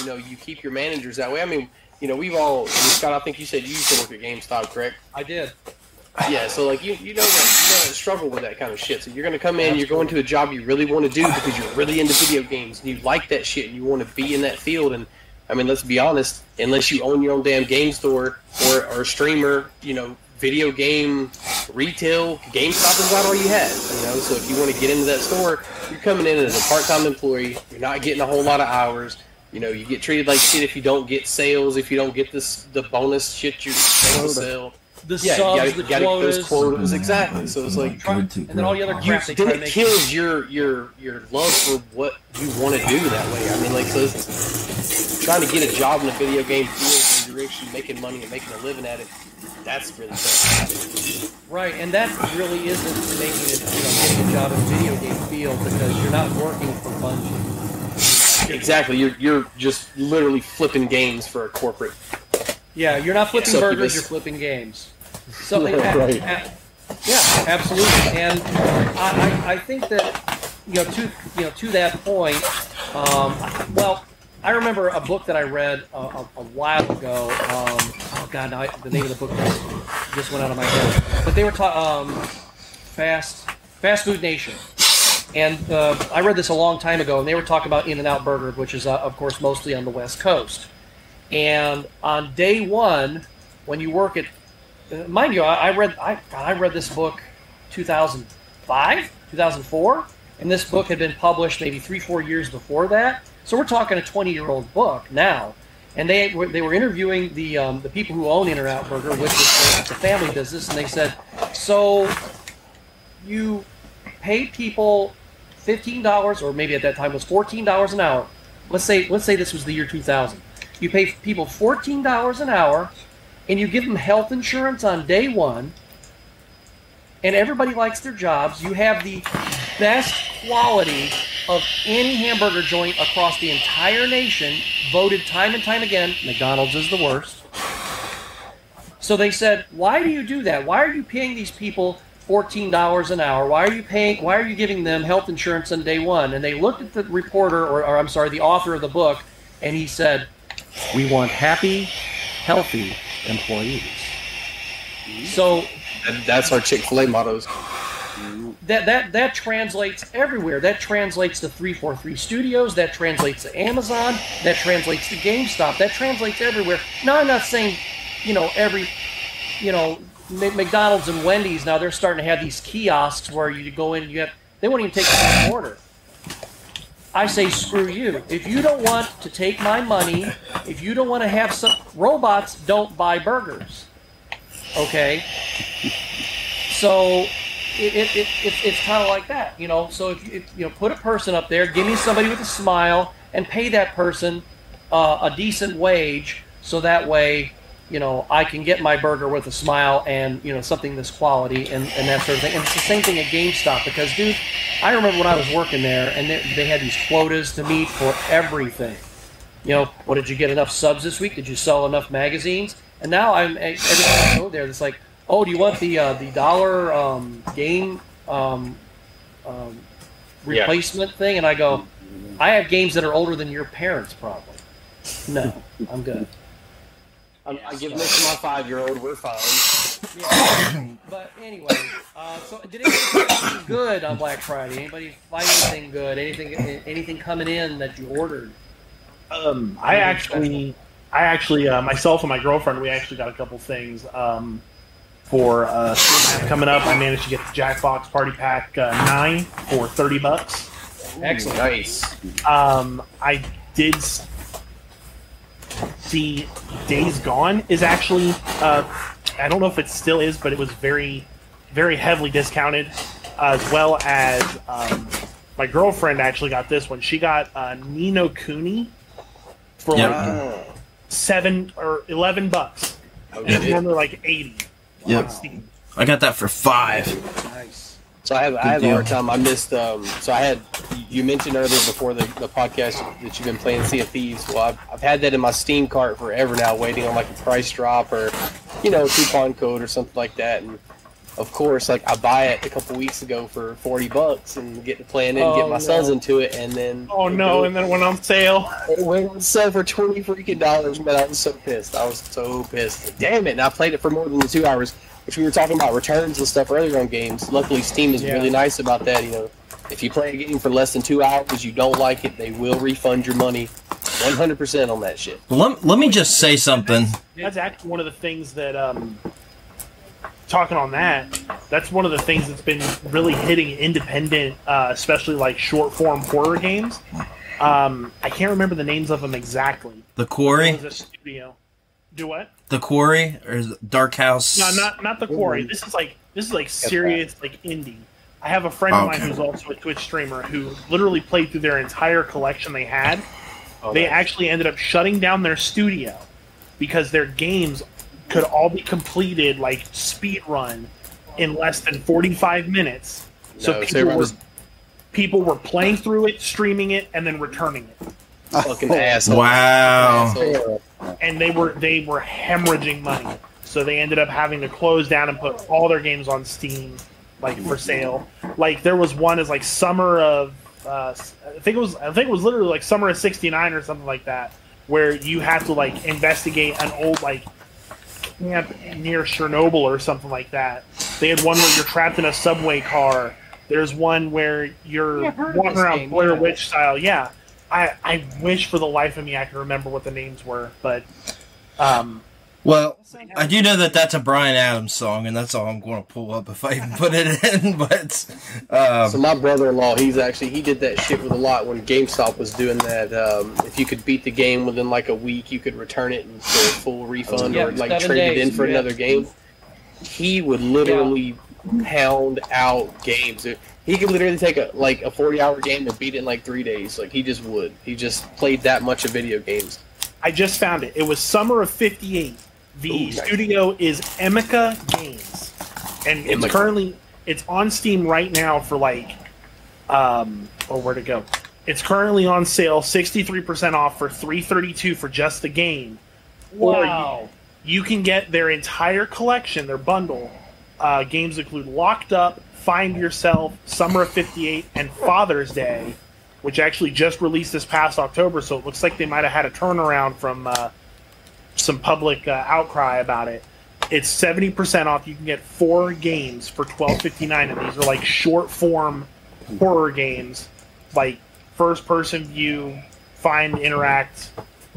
You know, you keep your managers that way. I mean, you know, we've all. Scott, I think you said you used to work at GameStop, correct? I did. Yeah, so like you, you know that you know that struggle with that kind of shit. So you're gonna come in, you're going to a job you really want to do because you're really into video games and you like that shit and you want to be in that field. And I mean, let's be honest, unless you own your own damn game store or or streamer, you know, video game retail, GameStop is about all you have. You know, so if you want to get into that store, you're coming in as a part-time employee. You're not getting a whole lot of hours. You know, you get treated like shit if you don't get sales, if you don't get this the bonus shit you're supposed to sell. The Yeah, subs, you gotta, the you gotta get those quotas, quotas exactly. So it's like try- and then all the other you, crap they then it kills your your your love for what you want to do that way. I mean, like so it's- trying to get a job in a video game field where you're actually making money and making a living at it. That's really tough. Right, and that really isn't making it, you know, getting a job in the video game field because you're not working for Bungie. Exactly. You're you're just literally flipping games for a corporate. Yeah, you're not flipping Succubus. burgers, you're flipping games. So, Right, a- right. a- yeah, absolutely. And I, I, I think that you know to you know to that point, um, well, I remember a book that I read a, a, a while ago. Um, oh God, now I, the name of the book just, just went out of my head. But they were talking um, fast fast food nation. And uh, I read this a long time ago, and they were talking about In-N-Out Burger, which is, uh, of course, mostly on the West Coast. And on day one, when you work at, mind you, I, I read I, God, I read this book 2005, 2004, and this book had been published maybe three, four years before that. So we're talking a 20 year old book now. And they were, they were interviewing the um, the people who own In-N-Out Burger, which is a family business, and they said, so you pay people fifteen dollars, or maybe at that time it was fourteen dollars an hour. Let's say let's say this was the year two thousand. You pay people fourteen dollars an hour, and you give them health insurance on day one. And everybody likes their jobs. You have the best quality of any hamburger joint across the entire nation, voted time and time again. McDonald's is the worst. So they said, "Why do you do that? Why are you paying these people fourteen dollars an hour? Why are you paying? Why are you giving them health insurance on day one?" And they looked at the reporter, or, or I'm sorry, the author of the book, and he said, "We want happy, healthy employees." So And that's our Chick Fil A mottos. that that that translates everywhere. That translates to 343 Studios. That translates to Amazon. That translates to GameStop. That translates everywhere. Now I'm not saying, you know, every, you know, M- McDonald's and Wendy's now they're starting to have these kiosks where you go in and you have they won't even take the order. I say screw you. If you don't want to take my money, if you don't want to have some robots, don't buy burgers. Okay. So it, it, it, it it's kind of like that, you know. So if you, if, you know, put a person up there, give me somebody with a smile, and pay that person uh, a decent wage, so that way, you know, I can get my burger with a smile and you know something this quality and, and that sort of thing. And it's the same thing at GameStop because, dude, I remember when I was working there and they, they had these quotas to meet for everything. You know, what did you get enough subs this week? Did you sell enough magazines? And now I'm every time I go there, it's like, oh, do you want the uh, the dollar um, game um, um, Yeah. replacement thing? And I go, I have games that are older than your parents, probably. No, I'm good. I, I give this to my five year old. We're fine. But anyway, uh, so did anything good on Black Friday? Anybody find anything good? Anything anything coming in that you ordered? Um, I actually, I actually, uh, myself and my girlfriend, we actually got a couple things um, for uh, coming up. I managed to get the Jackbox Party Pack uh, nine for thirty bucks. Excellent. Nice. Um, I did s- see Days Gone is actually. Uh, I don't know if it still is, but it was very, very heavily discounted, as well as um, my girlfriend actually got this one. She got uh, Ni no Kuni for Yep. like seven or eleven bucks. Oh, And it's shit. normally like eighty. Yep. on I got that for five. Nice. So I have I have a hard time. I missed. Um, so I had you mentioned earlier before the, the podcast that you've been playing Sea of Thieves. Well, I've, I've had that in my Steam cart forever now, waiting on like a price drop or you know coupon code or something like that. And of course, like I buy it a couple weeks ago for forty bucks and get to playing it and Oh, get my sons into it, and then Oh no! And then it went on sale. it went on sale for twenty freaking dollars. Man, I was so pissed. I was so pissed. Damn it! And I played it for more than two hours, which we were talking about returns and stuff earlier on games. Luckily, Steam is Yeah. really nice about that. You know, if you play a game for less than two hours, you don't like it, they will refund your money, one hundred percent on that shit. Let, let me just say something. That's actually one of the things that, um, talking on that, that's one of the things that's been really hitting independent, uh, especially like short form horror games. Um, I can't remember the names of them exactly. The Quarry, was studio. Do what? the Quarry, or Dark House. No, not not the quarry. This is like this is like serious like indie. I have a friend of mine who's also a Twitch streamer who literally played through their entire collection they had. Oh, they actually ended up shutting down their studio because their games could all be completed like speed run in less than 45 minutes. So No, so people were was- people were playing through it, streaming it, and then returning it. Fucking asshole. Wow. Asshole. And they were they were hemorrhaging money. So they ended up having to close down and put all their games on Steam, like for sale. Like there was one as like summer of, uh, I think it was I think it was literally like summer of '69 or something like that, where you had to like investigate an old like camp near Chernobyl or something like that. They had one where you're trapped in a subway car. There's one where you're Yeah, I've heard of walking around game, Blair yeah. Witch style. Yeah, I I wish for the life of me I could remember what the names were, but um, Well, I do know that that's a Bryan Adams song, and that's all I'm going to pull up if I even put it in. But So um, my brother-in-law, he's actually he did that shit with a lot when GameStop was doing that. Um, if you could beat the game within like a week, you could return it and for a full refund Yeah, or like seven trade it in for yeah. another game. He would literally pound out games. He could literally take a like a forty-hour game and beat it in like three days. Like he just would. He just played that much of video games. I just found it. It was summer of '58. The Ooh, nice. studio is Emika Games, and it's Emika. currently it's on Steam right now for like, um, or where to go? It's currently on sale, sixty-three percent off for three thirty-two for just the game. Or Wow. you, you can get their entire collection, their bundle. Uh, games include Locked Up, Find Yourself, Summer of '58, and Father's Day, which actually just released this past October. So it looks like they might have had a turnaround from uh, some public uh, outcry about it. It's seventy percent off. You can get four games for twelve fifty nine, and these are like short form horror games, like first person view, find, interact,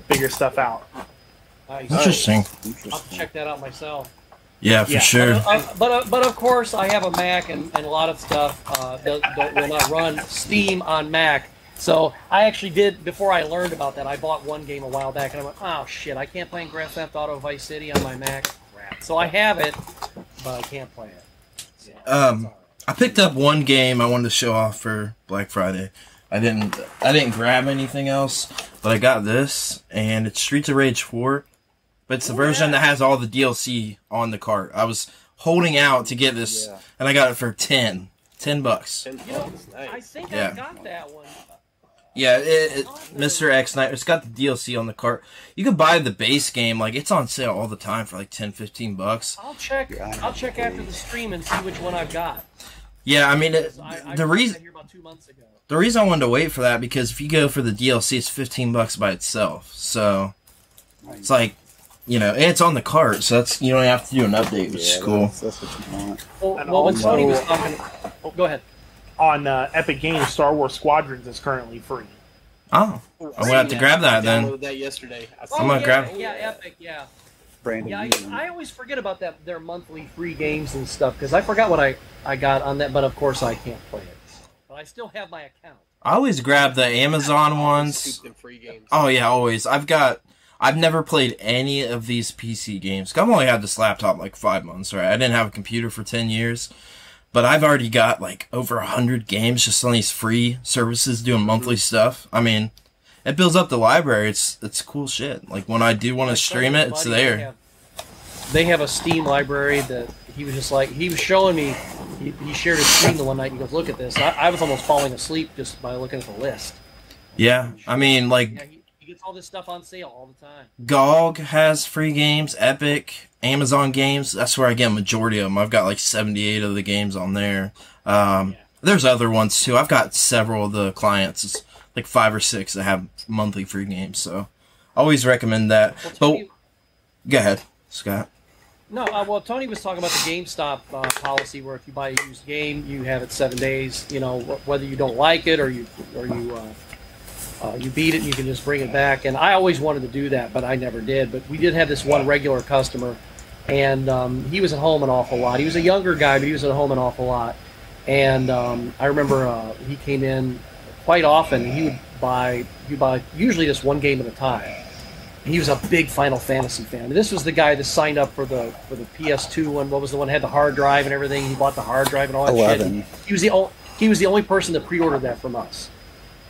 figure stuff out. Nice. Interesting. I'll Interesting. check that out myself. Yeah, for Yeah. sure. Uh, but uh, but of course, I have a Mac, and, and a lot of stuff uh, don't, will not run Steam on Mac. So I actually did before I learned about that. I bought one game a while back, and I went, "Oh shit, I can't play Grand Theft Auto Vice City on my Mac." Crap. So I have it, but I can't play it. Yeah, Um. I picked up one game I wanted to show off for Black Friday. I didn't I didn't grab anything else, but I got this and it's Streets of Rage 4. But it's the version that has all the DLC on the cart. I was holding out to get this Yeah. and I got it for 10. 10 bucks. Ten You know, bucks, I think Yeah. I got that one. Yeah, it, it, Mr. X Knight, it's got the DLC on the cart. You can buy the base game, like it's on sale all the time for like 10, 15 bucks. I'll check. Yeah, I I'll check after the stream and see which one I've got. Yeah, I mean, it, I, I the reason here about two months ago. The reason I wanted to wait for that because if you go for the DLC, it's fifteen bucks by itself. So it's like, you know, and it's on the cart, so that's you don't have to do an update, which is cool. That's, that's what you want. Well, And well when also- Tony was talking, oh, go ahead. On uh, Epic Games, Star Wars Squadrons is currently free. Oh, I'm gonna have to grab that I then. downloaded that yesterday. I I'm gonna Oh, yeah, grab- Yeah, Epic. Yeah. Brandon, Yeah, you I, I always forget about that their monthly free games and stuff because I forgot what I, I got on that, but of course I can't play it. But I still have my account. I always grab the Amazon ones. Free games. Oh yeah, always. I've got. I've never played any of these PC games. I've only had this laptop like five months, right? I didn't have a computer for ten years, but I've already got like over a hundred games just on these free services doing mm-hmm. monthly stuff. I mean, it builds up the library. It's it's cool shit. Like when I do want to stream it, it's They there. have, they have a Steam library that he was just like he was showing me. He, he shared his screen the one night and he goes, "Look at this." I, I was almost falling asleep just by looking at the list. Yeah, I mean, like Yeah, he, he gets all this stuff on sale all the time. GOG has free games, Epic, Amazon games. That's where I get a majority of them. I've got like 78 of the games on there. Um, Yeah. There's other ones too. I've got several of the clients, it's like five or six that have monthly free games. So always recommend that. Well, But go ahead, Scott. No, uh, well, Tony was talking about the GameStop uh, policy, where if you buy a used game, you have it seven days. You know, wh- whether you don't like it or you or you uh, uh, you beat it, and you can just bring it back. And I always wanted to do that, but I never did. But we did have this one regular customer, and um, he was at home an awful lot. He was a younger guy, but he was at home an awful lot. And um, I remember uh, he came in quite often. He would buy he would buy usually just one game at a time. He was a big Final Fantasy fan. And This was the guy that signed up for the for the PS2 one. What was the one that had the hard drive and everything? He bought the hard drive and all that shit. Eleven. He was the only, he was the only person that pre-ordered that from us.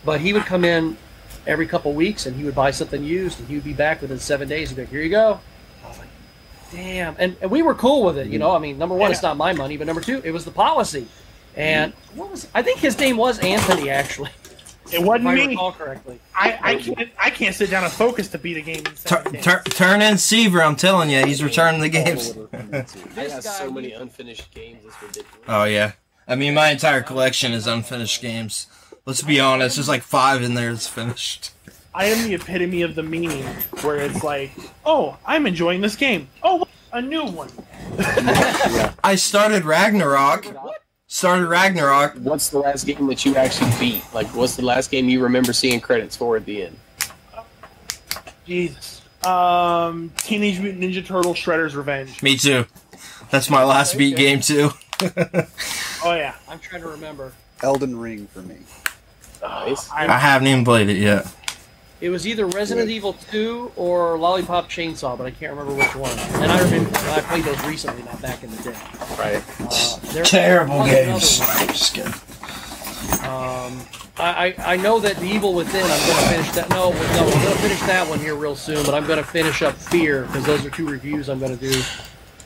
But he would come in every couple weeks and he would buy something used and he would be back within seven days. He'd be like, "Here you go." I was like, "Damn!" And, and we were cool with it. You know, I mean, number one, it's not my money, but number two, it was the policy. And what was I think his name was Anthony actually, It wasn't I me. recall correctly. I, I can't I can't sit down and focus to beat a game. In Tur- seven days. tur- turn in Seaver. I'm telling you, he's returning the games. I This got guy, so he- many unfinished games. It's ridiculous. Oh yeah. I mean, my entire collection is unfinished games. Let's be honest. There's like five in there that's finished. I am the epitome of the meme where it's like, oh, I'm enjoying this game. Oh, a new one. I started Ragnarok. What? Started Ragnarok. What's the last game that you actually beat? Like, what's the last game you remember seeing credits for at the end? Jesus. Um, Teenage Mutant Ninja Turtle Shredder's Revenge. Me too. That's my last beat game too. Oh yeah. I'm trying to remember. Elden Ring for me. Nice. I I, haven't even played it yet. It was either Resident Evil 2 or Lollipop Chainsaw, but I can't remember which one. And I remember I played those recently, not back in the day. Right. Uh, there- Terrible games. another one. Just kidding. Um, I, I I know that the Evil Within. I'm going to finish that. No, no, I'm going to finish that one here real soon. But I'm going to finish up Fear because those are two reviews I'm going to do.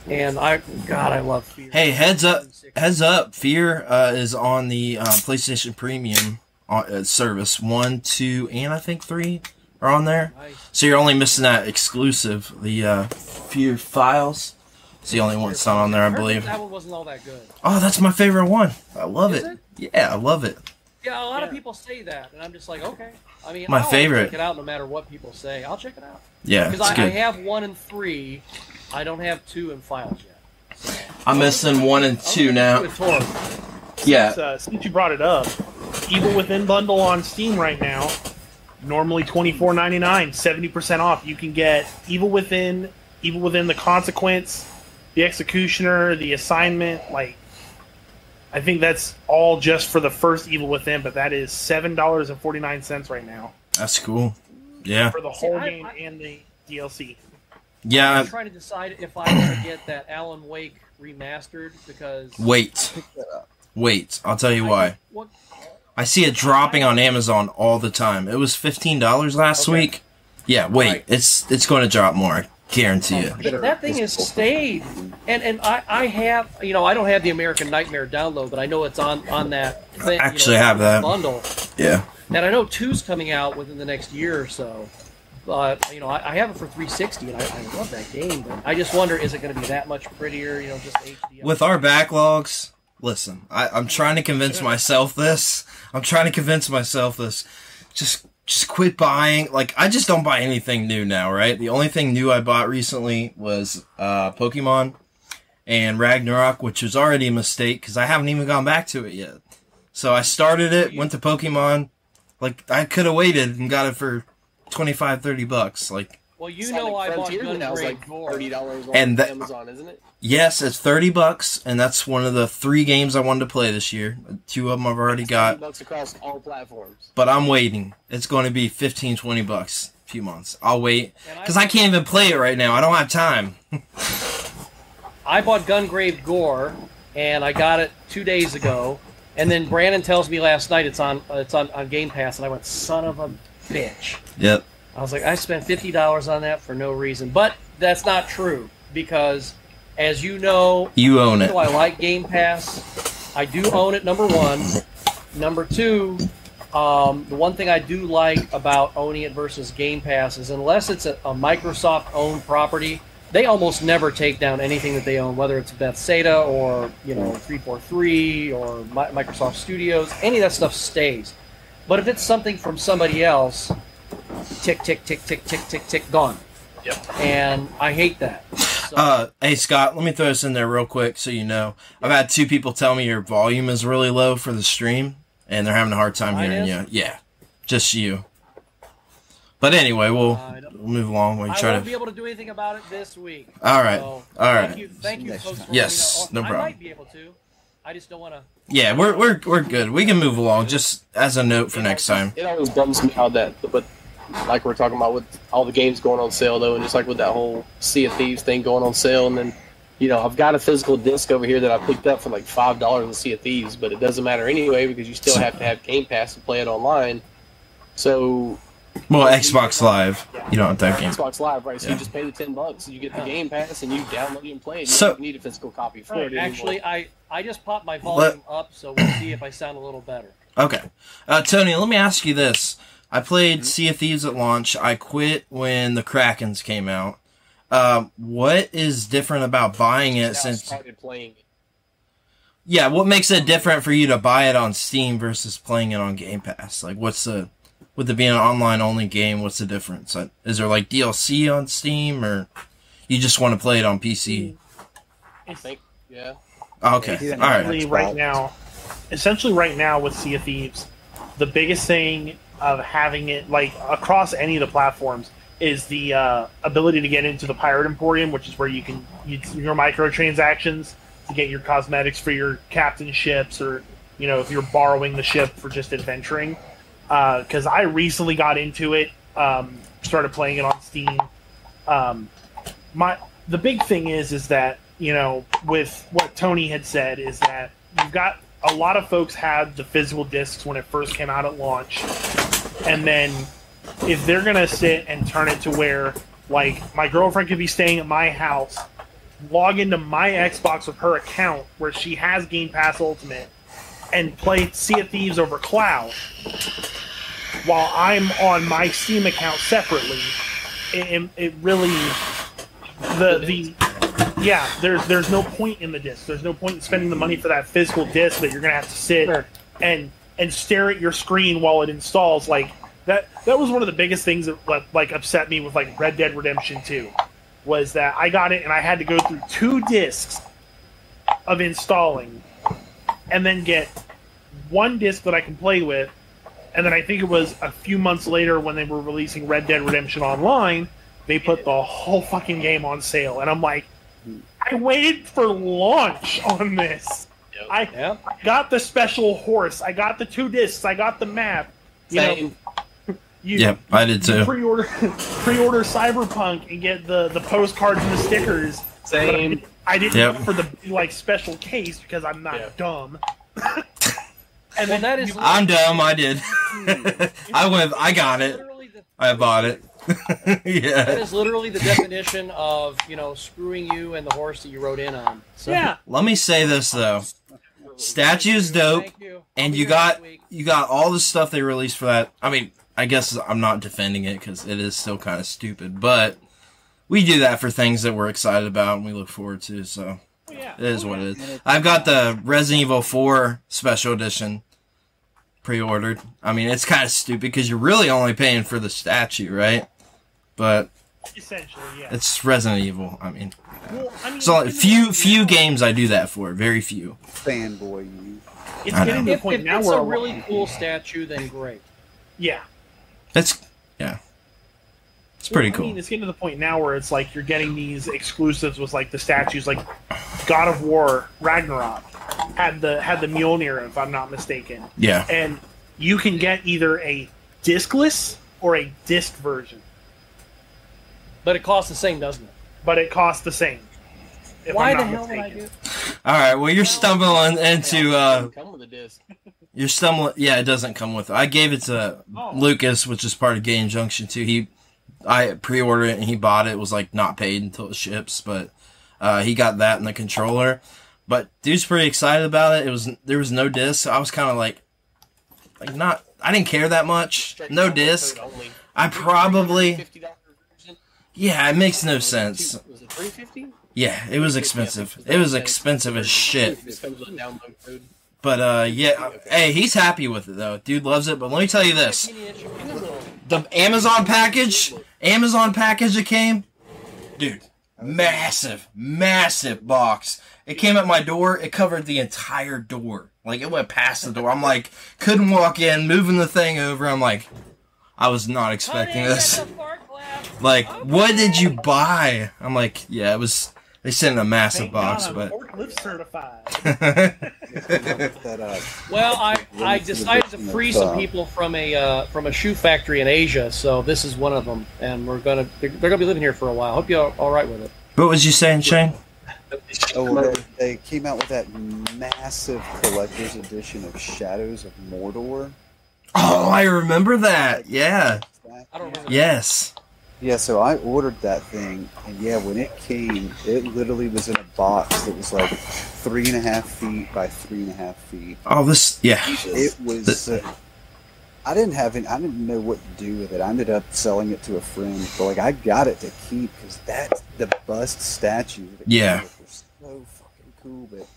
And I, God, I love Fear. Hey, heads up! Heads up! Fear uh, is on the uh, PlayStation Premium uh, uh, service. One, two, and I think three are on there. Nice. So you're only missing that exclusive, the uh, Fear Files. It's the only one that's not on there, I believe. that one wasn't all that good. Oh, that's my favorite one. I love Is it. Yeah, I love it. Yeah, a lot of people say that, and I'm just like, okay. I mean, My I'll favorite. Check it out, no matter what people say. I'll check it out Yeah, because it's I, I have one and three, I don't have two in files yet. So, I'm missing one and two I'm now. Gonna do a tour. Yeah. Uh, since you brought it up, Evil Within bundle on Steam right now, normally twenty four ninety nine, seventy percent off. You can get Evil Within, Evil Within the Consequence, the Executioner, the Assignment. Like, I think that's all just for the first Evil Within, but that is seven dollars and forty nine cents right now That's cool. Yeah. for the whole I- game I- and the DLC. Yeah. I'm trying to decide if I want to get that Alan Wake remastered because Wait. Wait. I'll tell you why. I see it dropping on Amazon all the time. It was fifteen dollars last Okay. week. Yeah, wait, Right. it's it's going to drop more. I guarantee it. That thing has stayed, and and I, I have you know I don't have the American Nightmare download, but I know it's on on that. Thing, actually you know, have that. bundle, Yeah. and I know two's coming out within the next year or so. But you know I, I have it for 360, and I, I love that game. But I just wonder, is it going to be that much prettier? You know, just HD. With our backlogs, listen, I, I'm trying to convince myself this. I'm trying to convince myself this. Just just quit buying. Like I just don't buy anything new now, right? The only thing new I bought recently was uh, Pokemon and Ragnarok, which was already a mistake because I haven't even gone back to it yet. So I started it, went to Pokemon. Like I could have waited and got it for 25, 30 bucks. Like well, you Sonic know I bought Frontier now is Gungrave like Gore. thirty dollars on And that- Amazon, isn't it? yes, it's 30 bucks, and that's one of the three games I wanted to play this year. Two of them I've already got. bucks across all platforms. but I'm waiting. It's going to be 15, 20 bucks. A few months. I'll wait And I because I can't even play it right now. I don't have time. I bought Gungrave Gore, and I got it two days ago. And then Brandon tells me last night it's on uh, it's on, on Game Pass, and I went, son of a bitch. Yep. I was like, I spent fifty dollars on that for no reason. But that's not true because, as you know, You own it. I like Game Pass? I do own it. Number one. Number two, um, the one thing I do like about owning it versus Game Pass is unless it's a, a Microsoft-owned property, they almost never take down anything that they own, whether it's Bethesda or you know 343 or Mi- Microsoft Studios. Any of that stuff stays. But if it's something from somebody else, tick tick tick tick tick tick tick gone. Yep. And I hate that. So, Uh, hey Scott, let me throw this in there real quick so you know. I've had two people tell me your volume is really low for the stream, and they're having a hard time Mine hearing is? you. Yeah, just you. But anyway, we'll, I don't- we'll move along while you I try won't to. be able to do anything about it this week. All right. So, All right. Thank you, thank you, folks. For Yes, letting me know. no I problem. might be able to. I just don't want to. Yeah, we're we're we're good. We can move along. Just as a note for It next always- time. It always bums me out that, but like we're talking about with all the games going on sale though, and just like with that whole Sea of Thieves thing going on sale, and then you know I've got a physical disc over here that I picked up for like five dollars in Sea of Thieves, but it doesn't matter anyway because you still have to have Game Pass to play it online. So Well, Xbox Live. You don't have that game. Xbox Live, right? So Yeah. you just pay the ten bucks, and you get the Game Pass, and you download it and play it. You So- don't need a physical copy for it. anymore. Actually, I I just popped my volume up, so we'll see if I sound a little better. Okay. Uh, Tony, let me ask you this. I played Sea of Thieves at launch. I quit when the Krakens came out. Um, what is different about buying Now it since? started playing it. Yeah, what makes it different for you to buy it on Steam versus playing it on Game Pass? Like, what's the with it being an online only game? What's the difference? Uh, Is there like DLC on Steam, or you just want to play it on PC? I think, yeah. Okay, Yeah. all right. essentially right now, essentially right now with Sea of Thieves, the biggest thing of having it like across any of the platforms is the uh, ability to get into the Pirate Emporium, which is where you can use your microtransactions to get your cosmetics for your captain ships, or you know if you're borrowing the ship for just adventuring. Because I recently got into it, um, started playing it on Steam. Um, my the big thing is is that you know with what Tony had said is that you've got a lot of folks had the physical discs when it first came out at launch, and then if they're gonna sit and turn it to where like my girlfriend could be staying at my house, log into my Xbox with her account where she has Game Pass Ultimate, and play Sea of Thieves over cloud, while I'm on my Steam account separately, it, it really the the yeah there's there's no point in the disc. There's no point in spending the money for that physical disc that you're gonna have to sit Sure. and and stare at your screen while it installs. Like that that was one of the biggest things that like, like upset me with like red dead redemption 2 was that I got it and I had to go through two discs of installing, and then get one disc that I can play with, and then I think it was a few months later when they were releasing Red Dead Redemption Online, they put the whole fucking game on sale, and I'm like, I waited for launch on this. Yep. I Yeah. got the special horse. I got the two discs. I got the map. You know, Same. you, Yep, I did too. pre-order pre-order Cyberpunk and get the the postcards and the stickers. But I Same. didn't- I didn't Yep. for the like special case because I'm not Yeah. dumb. And then that is. I'm dumb. I did. I went. I got it. I bought it. that yeah. is literally the definition of you know screwing you and the horse that you rode in on. So, yeah, Let me say this though. Statue's dope, Thank you. and you got you got all the stuff they released for that. I mean, I guess I'm not defending it because it is still kind of stupid, but we do that for things that we're excited about and we look forward to. So Oh, yeah. it is what it is. I've got the Resident Evil 4 Special Edition pre-ordered. I mean, it's kind of stupid because you're really only paying for the statue, right? But Essentially, yeah. it's Resident Evil. I mean, well, I mean, so it's few getting- few games I do that for. Very few. Fanboy you. It's I getting know. to the If, point if now it's where a really cool statue, then great. yeah, That's yeah. It's pretty Well, I cool. mean, it's getting to the point now where it's like you're getting these exclusives with like the statues, like God of War Ragnarok had the had the Mjolnir, if I'm not mistaken, Yeah. and you can get either a discless or a disc version, But it costs the same, doesn't it? but it costs the same. if Why I'm the not hell would I do? All right. Well, you're stumbling into uh, come with a disc. you're stumbling. Yeah, it doesn't come with. it. I gave it to Oh. Lucas, which is part of Game Junction too. He, I pre-ordered it and he bought it. It was like not paid until it ships, but uh, he got that and the controller. But dude's pretty excited about it. It was there was no disc. So I was kind of like, like not. I didn't care that much. No disc. I probably. $50 version. Yeah, it makes no sense. Was it three fifty? Yeah, it was expensive. It was expensive as shit. This comes with a download code. But uh, yeah, hey, he's happy with it though. Dude loves it. But let me tell you this: the Amazon package, Amazon package that came, dude, massive, massive box. It came at my door. It covered the entire door. Like it went past the door. I'm like, couldn't walk in, moving the thing over. I'm like, I was not expecting this. Like, what did you buy? I'm like, yeah, it was. They sent in a massive Thank box, God but. forklift certified. Well, I, I decided to free some people from a uh, from a shoe factory in Asia, so this is one of them, and we're gonna they're, they're gonna be living here for a while. Hope you're all right with it. what was you saying, Shane? oh, they, they came out with that massive collector's edition of Shadows of Mordor. Oh, I remember that. Yeah. I don't remember. Yes. Yeah, so I ordered that thing, and yeah, when it came, it literally was in a box that was like three and a half feet by three and a half feet. Oh, this. Yeah. It was. Uh, I didn't have any. I didn't know what to do with it. I ended up selling it to a friend, but like I got it to keep because that the bust statue. That Yeah. was so fucking cool, but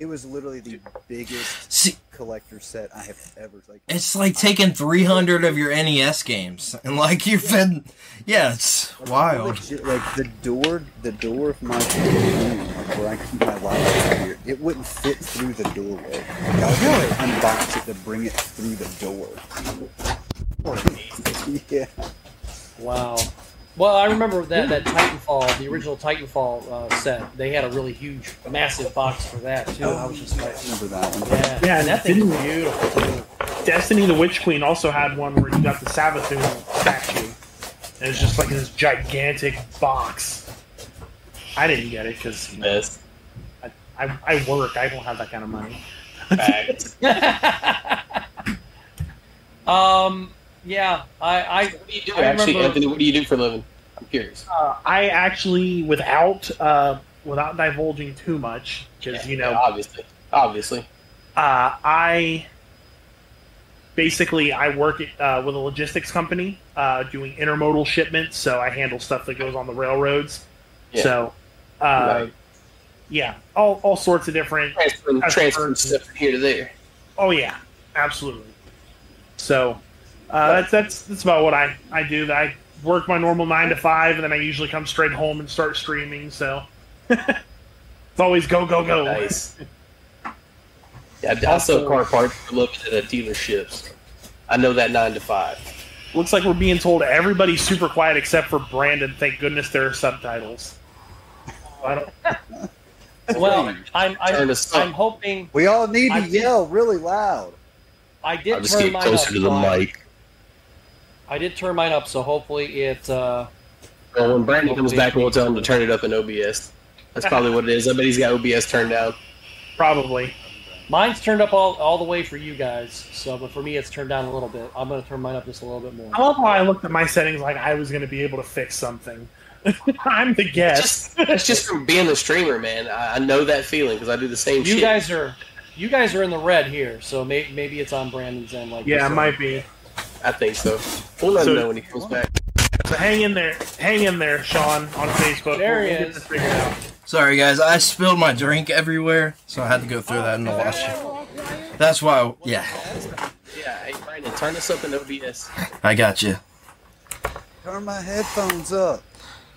it was literally the biggest See, collector set I have ever like. it's like taking 300 of your NES games and like you've been. Yeah, it's wild. Legit, like the door, the door of my room, like where I keep my laptop here, it wouldn't fit through the doorway. Like, I was going to unbox it to bring it through the door. yeah. Wow. Well, I remember that that Titanfall, the original Titanfall uh, set. They had a really huge, massive box for that too. I was just like, I remember that one. yeah, Yeah, and that thing's didn't- beautiful too. Destiny the Witch Queen also had one where you got the Savathun statue. It was just like this gigantic box. I didn't get it because Best. I, I, I work. I don't have that kind of money. Fact. um, yeah, I, I what do you do, I actually, remember- Anthony? What do you do for a living? I'm curious. Uh, I actually, without uh, without divulging too much, because Yeah, you know, yeah, obviously, obviously. uh, I basically I work uh, with a logistics company uh, doing intermodal shipments. So I handle stuff that goes on the railroads. Yeah. So, uh, Right. yeah, all all sorts of different. Transferring, transferring stuff from here to there. Oh yeah, absolutely. So uh, that's that's that's about what I I do. I work my normal nine to five, and then I usually come straight home and start streaming. So it's always go go go. Nice. Yeah, I also car parts for looking at dealerships. I know that nine to five. Looks like we're being told everybody's super quiet except for Brandon. Thank goodness there are subtitles. I don't, Well, I'm I'm. I'm hoping We all need to I did- yell really loud. I did I'll just turn get closer to the so mic. I did turn mine up, so hopefully it. Uh, Well, when Brandon comes back, we'll tell him to turn it up in OBS. That's probably what it is. I bet he's got OBS turned down. probably. mine's turned up all, all the way for you guys, so but for me it's turned down a little bit. I'm gonna turn mine up just a little bit more. I love how I looked at my settings like I was going to be able to fix something. I'm the guest. Just, that's just from being a streamer, man. I, I know that feeling because I do the same You shit. guys are you guys are in the red here, so may, maybe it's on Brandon's end. Like yeah, it might be. I think so. We'll let So- him know when he comes back. So hang in there, hang in there, Sean, on Facebook. There we'll, he we'll get is. this figured out. Sorry, guys. I spilled my drink everywhere, so I had to go throw that in the wash. That's why. Yeah, Yeah, hey Brandon, turn this up in OBS. I got you. Turn my headphones up.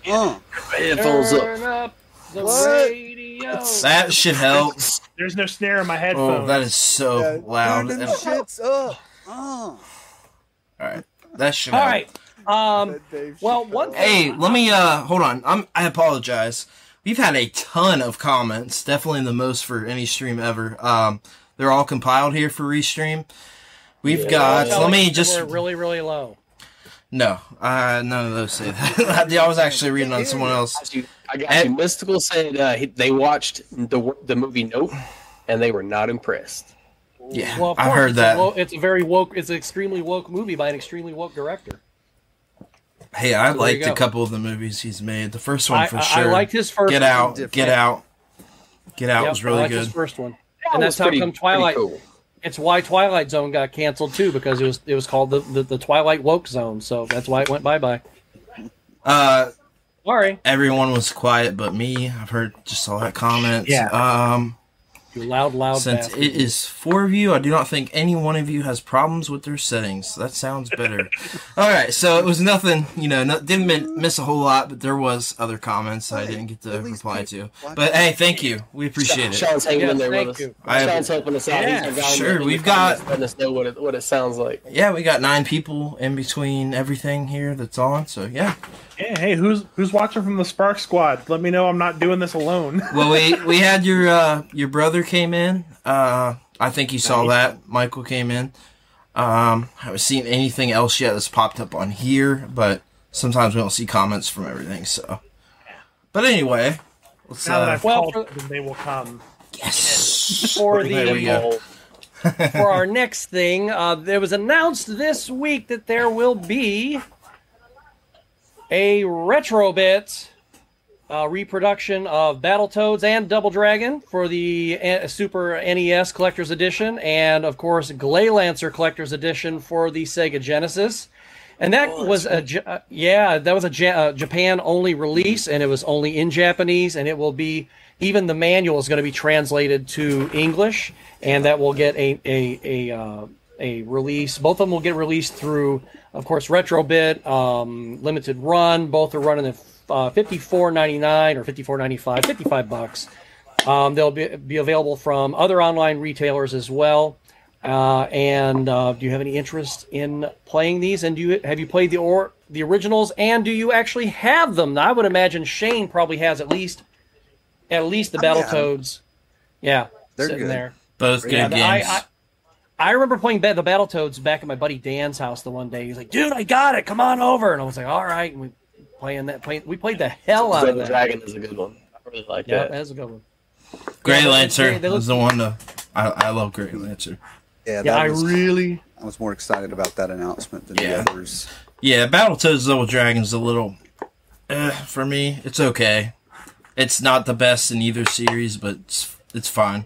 Uh, Headphones up. Turn up the What? radio. That should help. There's no snare in my headphones. Oh, headphones. that is so yeah, loud. Turn them shits up. Uh. Right, that should. All right. Um. Well, Chappelle. one Hey, let me uh hold on. I'm I apologize. We've had a ton of comments, definitely the most for any stream ever. Um they're all compiled here for restream. We've got let me just we're really really low. No, uh none of those say that. I was actually reading on someone else. got you. I got you. Mystical said uh, he, they watched the the movie Nope, and they were not impressed. Yeah, Well, I course, heard it's A that. it's a very woke. It's an extremely woke movie by an extremely woke director. hey, I you liked a couple of the movies he's made. The first one for I, sure. I liked his first. Get out, different. get out. Get out Yep, was I really liked good. His first one, That and was that's how come Twilight. cool. It's why Twilight Zone got canceled too because it was it was called the, the, the Twilight Woke Zone. So that's why it went bye bye. Uh Sorry, everyone was quiet but me. I've heard just all that comments. Yeah. Um you loud loud. Since bastard. it is four of you, I do not think any one of you has problems with their settings. That sounds better. All right, so it was nothing, you know, no, didn't mi- miss a whole lot, but there was other comments I didn't get to reply to. But hey, thank you. We appreciate it. Sean's hanging Yes, in there thank with us. you. I- Sean's helping us out. Yeah, He's our guy in sure, the- in the we've got- letting us know what it, what it sounds like. Yeah, we got nine people in between everything here that's on. So yeah. Hey, hey, who's who's watching from the Spark Squad? Let me know I'm not doing this alone. Well, we we had your uh, your brother came in. Uh, I think you saw that. Michael came in. Um, I haven't seen anything else yet that's popped up on here, but sometimes we don't see comments from everything. So, but anyway, let's. now that Uh, I've Well, called them, they will come. yes. for There we the for our next thing, uh, there was announced this week that there will be a Retrobit uh, reproduction of Battletoads and Double Dragon for the uh, Super NES Collector's Edition, and of course Gley Lancer Collector's Edition for the Sega Genesis. And that was a Ja- uh, yeah, that was a ja- uh, Japan only release, and it was only in Japanese, and it will be even the manual is going to be translated to English, and that will get a a a uh, a release. Both of them will get released through, of course, Retrobit, um, limited run. Both are running at uh, fifty four ninety nine or fifty four ninety five, fifty five bucks. Um, they'll be, be available from other online retailers as well. Uh, and uh, do you have any interest in playing these? And do you have you played the or the originals? And do you actually have them? Now, I would imagine Shane probably has at least at least the I have 'em. Battletoads. Yeah, They're sitting good. there. Both good Yeah, games. I, I, I remember playing ba- the Battletoads back at my buddy Dan's house the one day. He's like, "Dude, I got it. Come on over." And I was like, "All right." And we playing that. Playing, we played the hell out of Double that. Dragon is a good one. I really like Yeah, that. that's a good one. Grey Lancer they- they look- was the one to. I, I love Grey Lancer. Yeah, that Yeah, I was, really. I was more excited about that announcement than Yeah. the others. Yeah, Battletoads Double Dragon's a little. Eh, for me, it's okay. It's not the best in either series, but it's, it's fine.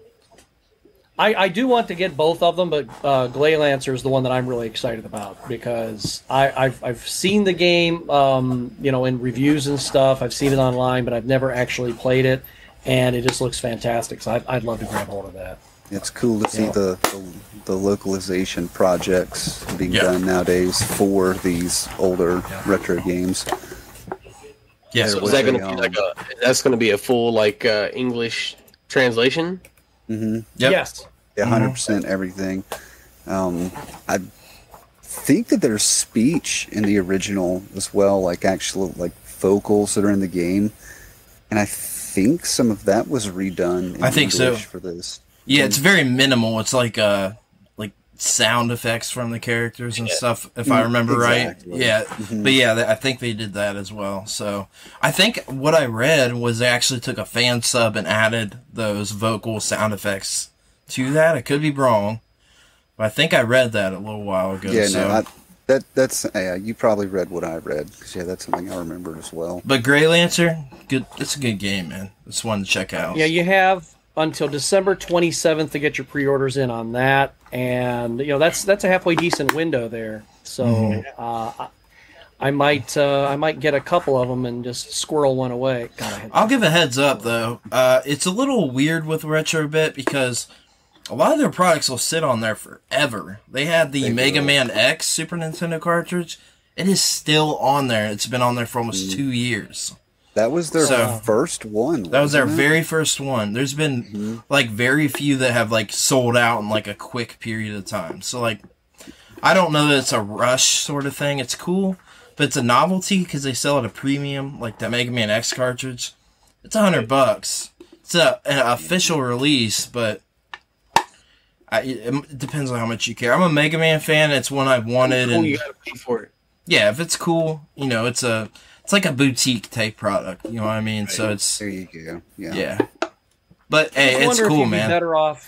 I, I do want to get both of them, but uh, Gley Lancer is the one that I'm really excited about because I, I've, I've seen the game, um, you know, in reviews and stuff. I've seen it online, but I've never actually played it, and it just looks fantastic. So I'd, I'd love to grab hold of that. It's cool to see Yeah. the, the the localization projects being Yeah. done nowadays for these older retro games. Yeah. So There is that going to be like a? That's going to be a full like uh, English translation. Mm-hmm. Yep. Yes. Yeah, Mhm. 100 percent everything. Um, I think that there's speech in the original as well, like actual like vocals that are in the game, and I think some of that was redone. In I think so. For this. Yeah, it's very minimal. It's like uh like sound effects from the characters and Yeah. stuff, if I Mm, remember exactly. right. Yeah, Mhm. but yeah, I think they did that as well. So I think what I read was they actually took a fan sub and added those vocal sound effects to that. I could be wrong, but I think I read that a little while ago. Yeah, so. no, I, that that's yeah. You probably read what I read 'cause, yeah, that's something I remember as well. but Gray Lancer, good. It's a good game, man. It's one to check out. Yeah, you have until December 27th to get your pre-orders in on that, and you know that's that's a halfway decent window there. So Mhm. uh, I, I might uh, I might get a couple of them and just squirrel one away. God, I had- I'll give a heads up though. Uh, it's a little weird with Retrobit because a lot of their products will sit on there forever. They had the They Mega will. Man X Super Nintendo cartridge. It is still on there. It's been on there for almost two years. That was their So- first one. That was their it? very first one. There's been Mhm. like very few that have like sold out in like a quick period of time. So like, I don't know that it's a rush sort of thing. It's cool, but it's a novelty because they sell at a premium, like that Mega Man X cartridge. It's a hundred bucks. It's a, an official release, but I, it depends on how much you care. I'm a Mega Man fan. It's one I've wanted, Cool, and you got to pay for it. yeah, if it's cool, you know, it's a it's like a boutique type product. You know what I mean? So it's There you go. Yeah. yeah. But hey, I it's wonder if cool, you'd be man. better off.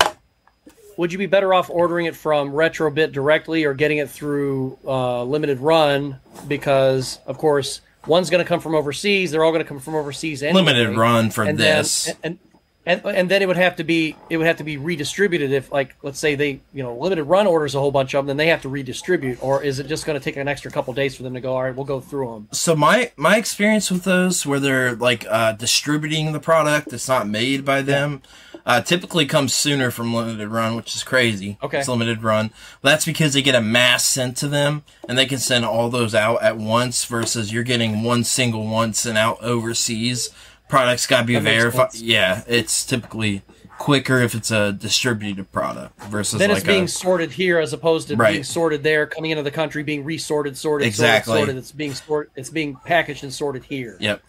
Would you be better off ordering it from Retrobit directly or getting it through uh, Limited Run? Because of course, one's going to come from overseas. They're all going to come from overseas anyway. Limited run for and this. Then, and, and and and then it would have to be it would have to be redistributed if like let's say they you know limited run orders a whole bunch of them then they have to redistribute or is it just going to take an extra couple days for them to go all right we'll go through them so my my experience with those where they're like uh, distributing the product that's not made by them uh, typically comes sooner from limited run which is crazy. Okay. it's limited run. That's because they get a mass sent to them and they can send all those out at once versus you're getting one single one sent out overseas products got to be verified yeah it's typically quicker if it's a distributed product versus then like it's being a, sorted here as opposed to Right. being sorted there coming into the country being resorted sorted Exactly. sorted, sorted it's being sorted it's being packaged and sorted here. Yep.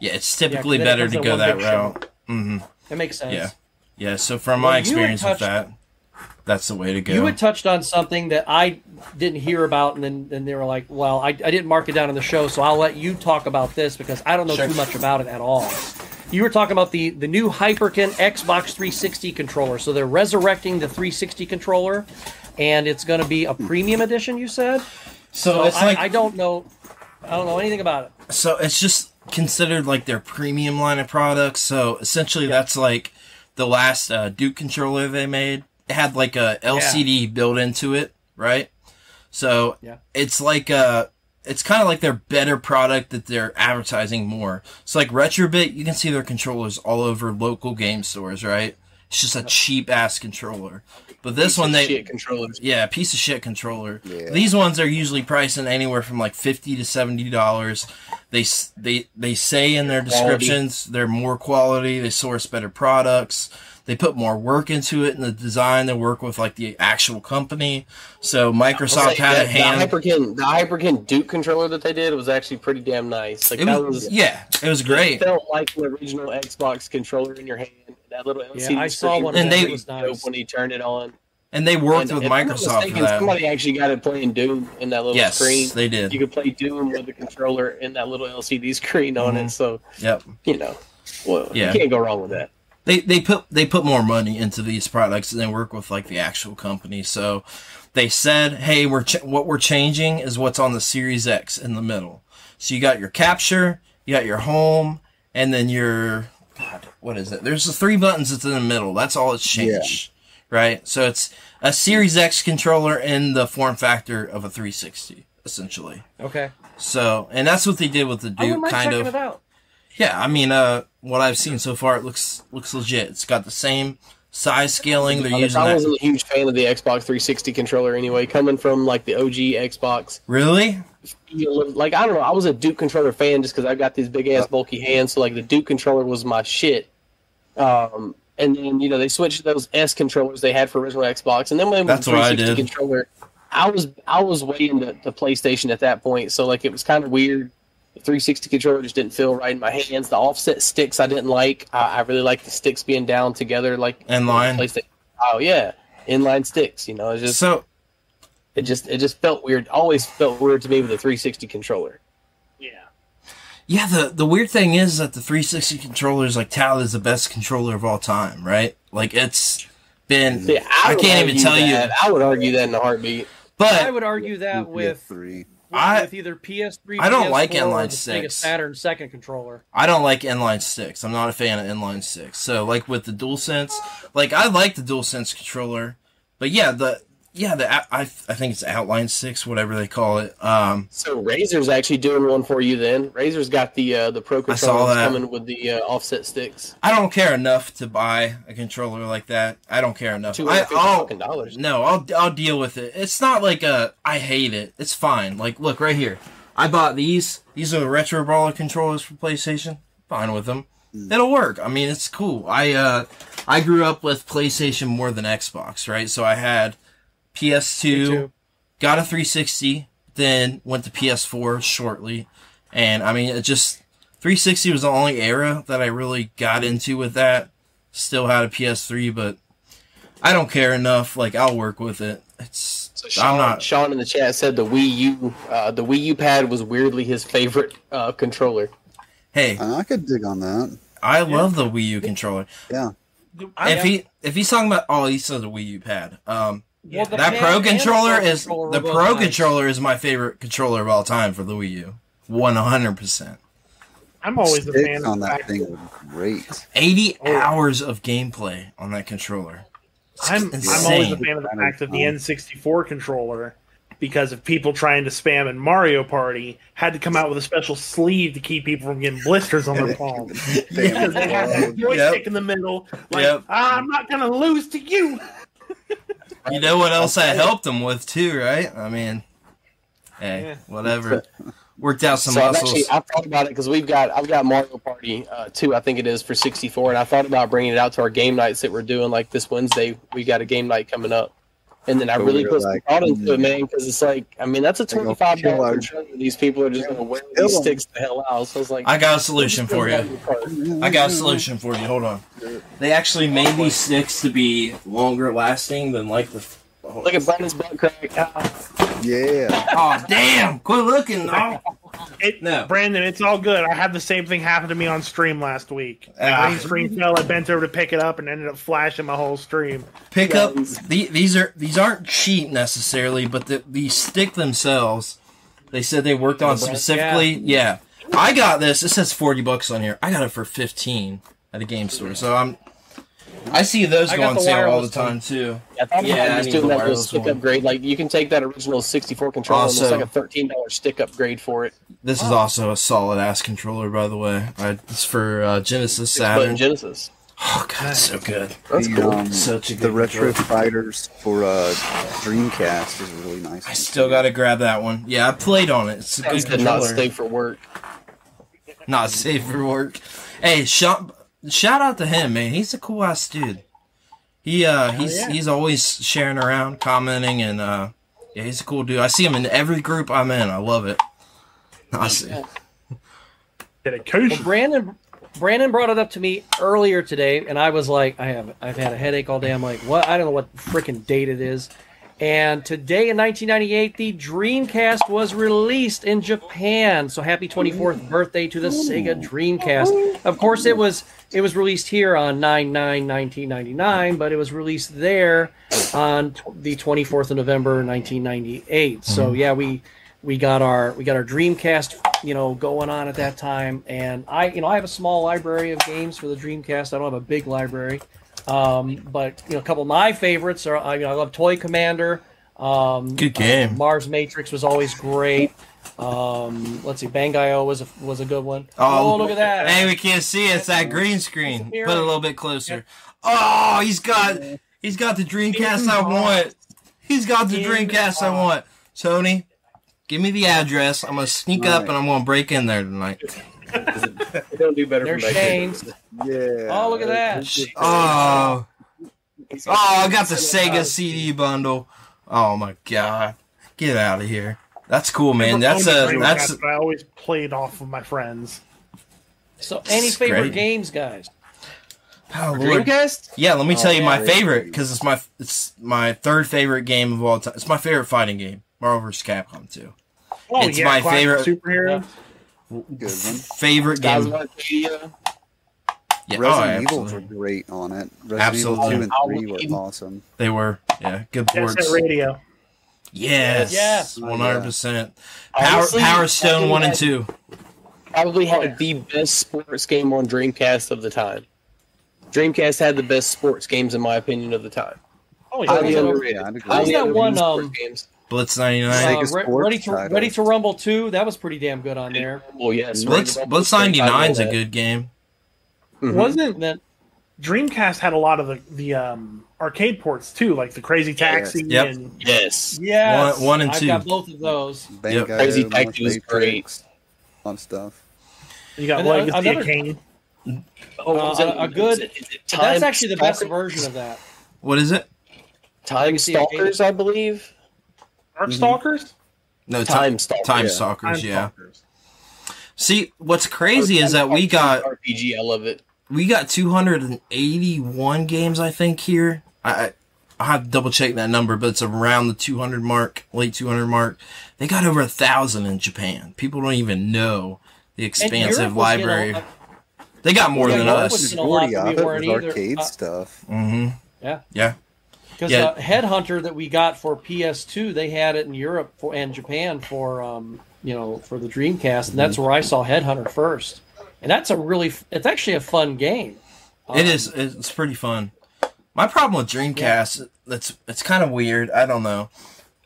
Yeah it's typically it better to go that route. Hmm it makes sense. Yeah. Yeah, so from Well, my experience with that, that's the way to go. You had touched on something that I didn't hear about, and then, then they were like, "Well, I, I didn't mark it down in the show, so I'll let you talk about this because I don't know Sure. too much about it at all." You were talking about the the new Hyperkin Xbox 360 controller. So they're resurrecting the 360 controller, and it's going to be a premium edition. You said. so So it's I, like I don't know. I don't know anything about it. so it's just considered like their premium line of products. So essentially, that's like the last uh, Duke controller they made. It had like a LCD built into it, right? So Yeah. it's like uh it's kind of like their better product that they're advertising more. So like Retrobit, you can see their controllers all over local game stores, right? It's just a cheap ass controller. But this Piece one of they shit controllers. Yeah, piece of shit controller. Yeah. These ones are usually pricing anywhere from like fifty to seventy dollars. They they they say in their descriptions they're more quality. They source better products. They put more work into it in the design. They work with like the actual company. So Microsoft Like, had the, a hand. The Hyperkin, the Hyperkin Duke controller that they did was actually pretty damn nice. Like it that was, was, yeah, it was great. It felt like the original Xbox controller in your hand. That little LCD Yeah, I saw one And was them. really It was dope nice. when you turned it on. And they worked And with if I'm not Microsoft for mistaken, that. Somebody actually got it playing Doom in that little Yes, screen. they did. You could play Doom with the controller in that little LCD screen on Mhm. it. So Yep. you know, well, Yeah. you can't go wrong with that. They they put they put more money into these products and they work with like the actual company. So they said, "Hey, we're ch- what we're changing is what's on the Series X in the middle. So you got your capture, you got your home, and then your God, what is it? There's the three buttons that's in the middle. That's all it's changed, right? So it's a Series X controller in the form factor of a 360, essentially. Okay. So, and that's what they did with the Duke, kind of. Yeah, I mean, uh, what I've seen so far, it looks looks legit. It's got the same size scaling. They're using I wasn't a huge fan of the Xbox 360 controller anyway. Coming from like the OG Xbox, Really? like I don't know, I was a Duke controller fan just because I've got these big ass bulky hands. So like the Duke controller was my shit. Um, and then you know they switched to those S controllers they had for original Xbox, and then when they went to what I 360 controller, I was I was way into the PlayStation at that point. So like it was kind of weird. The 360 controller just didn't feel right in my hands. The offset sticks I didn't like. I, I really like the sticks being down together, like Inline. PlayStation. Oh yeah, inline sticks. You know, it's just So it just it just felt weird. Always felt weird to me with a 360 controller. Yeah. yeah, the the weird thing is that the 360 controller is like touted as the best controller of all time, right? Like it's been. See, I, I can't even argue tell you. I would argue that in a heartbeat. But I would argue that with three. I- with either PS3, I don't like PS4, or inline. Sega Saturn second controller. I don't like inline sticks. I'm not a fan of inline sticks. So like with the DualSense, like I like the DualSense controller, but yeah, the yeah the I I think it's outline sticks, whatever they call it. Um, So Razer's actually doing one for you. Then Razer's got the uh, the Pro I saw controller coming with the uh, offset sticks. I don't care enough to buy a controller like that. I don't care enough. Two I, I'll, fucking dollars. No, I'll I'll deal with it. It's not like a I hate it. It's fine. Like look right here. I bought these. These are the retro brawler controllers for PlayStation. Fine with them. It'll work. I mean, it's cool. I uh I grew up with PlayStation more than Xbox, right? So I had Me PS2, got a 360, then went to PS4 shortly. And I mean, it just 360 was the only era that I really got into with that. Still had a PS3, but I don't care enough. Like I'll work with it. It's So Sean, I'm not. Sean in the chat said the Wii U, uh, the Wii U pad was weirdly his favorite uh, controller. Hey, Uh, I could dig on that. I love the Wii U controller. Yeah. If he if he's talking about oh, he said the Wii U pad. Um, yeah, the that Pro controller is controller the Pro nice. controller is my favorite controller of all time for the Wii U. One hundred percent. I'm always a fan on of that fact thing that would be great. Eighty Oh. hours of gameplay on that controller. It's I'm, I'm always a fan of the fact that the N64 controller, because of people trying to spam in Mario Party, had to come out with a special sleeve to keep people from getting blisters on their palms. Because they had that joystick Yep. in the middle. Like, Yep. "Ah, I'm not going to lose to you. You know what else I helped him with too, right? I mean, hey, Yeah. whatever. Worked out some so I've muscles. actually I thought about it because we've got I've got Mario Party uh, two I think it is for 64 and I thought about bringing it out to our game nights that we're doing like this Wednesday we got a game night coming up and then I really we're put some like, thought into it mm. man because it's like I mean that's a 25 kill dollar these people are just gonna wear these these 'em. sticks the hell out so it's like I got a solution for you. I got a solution for you. Hold on. They actually made these sticks to be longer lasting than like the. Look at Brandon's butt crack Ah, Yeah. Oh damn! Quit looking. No. It, No. Brandon, it's all good. I had the same thing happen to me on stream last week. My green screen fell. I bent over to pick it up and ended up flashing my whole stream. Pick up. The, these are these aren't cheap necessarily, but the, the stick themselves. They said they worked on specifically. Yeah. I got this. It says forty bucks on here. I got it for fifteen at a game store. So I'm. I see those I go on sale all the time too. I thought Yeah, I about just need doing that little stick one. upgrade like you can take that original 64 controller and it's like a 13 dollar stick upgrade for it This is also a solid ass controller, by the way. I, it's for uh, Genesis Saturn. Genesis Oh god, it's so good. that's the, cool um, Such a the retro controller. fighters for uh, Dreamcast is really nice. I still got to grab that one. Yeah, I played on it. It's a good Could not controller. stay for work Not safe for work. Hey, shout shout out to him, man. He's a cool ass dude. He uh he's yeah. he's always sharing around, commenting, and uh yeah, he's a cool dude. I see him in every group I'm in. I love it. I see. Dedication. Well, Brandon Brandon brought it up to me earlier today, and I was like, I have I've had a headache all day. I'm like, what? I don't know what freaking date it is. And today in 1998, the Dreamcast was released in Japan. So happy 24th birthday to the Sega Dreamcast. Of course, it was it was released here on 9-9-1999, but it was released there on the 24th of November 1998. So mm-hmm. yeah, we we got our we got our Dreamcast, you know, going on at that time. And I, you know, I have a small library of games for the Dreamcast. I don't have a big library, um, but you know, a couple of my favorites are I, you know, I love Toy Commander. Um, Good game. uh, Mars Matrix was always great. Um, let's see, Bangai-O was a was a good one. Oh, Oh, look at that! Hey, we can't see it. It's that green screen. Put it a little bit closer. Oh, he's got he's got the Dreamcast I want. He's got the In Dreamcast I want. Tony, give me the address. I'm gonna sneak up Right. and I'm gonna break in there tonight. They don't do better There's from back then. Shane's. Yeah. Oh, look at that. Oh, oh, I got the Sega CD bundle. Oh my god, get out of here. That's cool, man. That's owned a that's but I always played off of my friends. So, any It's favorite great. games, guys? oh, Lord. Dreamcast? Yeah, let me Oh, tell you my yeah. favorite because it's my it's my third favorite game of all time. It's my favorite fighting game, Marvel vs. Capcom 2. Oh It's yeah, my classic favorite- superhero. Good one. Favorite Guys game. of Arcadia. Yeah, oh, Resident Evils were great on it. Resident Absolutely. Evil 2 and 3 Halloween. were awesome. They were. Yeah, good Jet ports. Set Radio. Yes. Yes. One hundred percent. Power Honestly, Power Stone I one and two. Probably Oh, had the best sports game on Dreamcast of the time. Dreamcast had the best sports games, in my opinion, of the time. Oh yeah. so- underrated. Yeah, I'd agree. Highly Who's that one, sports um, games. Blitz 99. Uh, Re- ready to title. Ready to Rumble 2, that was pretty damn good on there. Oh yes, Blitz Blitz ninety nine's a good game. Mhm. Wasn't that Dreamcast had a lot of the the um, arcade ports too, like the Crazy Taxi Yep. and Yes. yeah, One- one and I've two. got both of those. Bango, Crazy North Taxi was Matrix, A lot of stuff. you got And then Legacy another- of Kane. Oh, Uh, is it- a- a good- is it- is it But that's actually the best version of that. What is it? Time Legacy of Stalkers, I believe. Darkstalkers? No, Time Stalkers. Time Yeah. Stalkers. Time Yeah. Stalkers. See, what's crazy is that we got RPG. I love it. we got 281 games, I think here. I I I have to double check that number, but it's around the 200 mark, late 200 mark. They got over a thousand in Japan. People don't even know the expansive Europe getting library. They got more Yeah, than Europe us. was getting a lot Majority that of we it was weren't either. arcade Uh, stuff. hmm Yeah. Yeah. Because Yeah. uh, Headhunter that we got for PS2, they had it in Europe for, and Japan for um, you know for the Dreamcast, and that's where I saw Headhunter first. And that's a really, it's actually a fun game. It Um, is. It's pretty fun. My problem with Dreamcast, that's it's kind of weird. I don't know.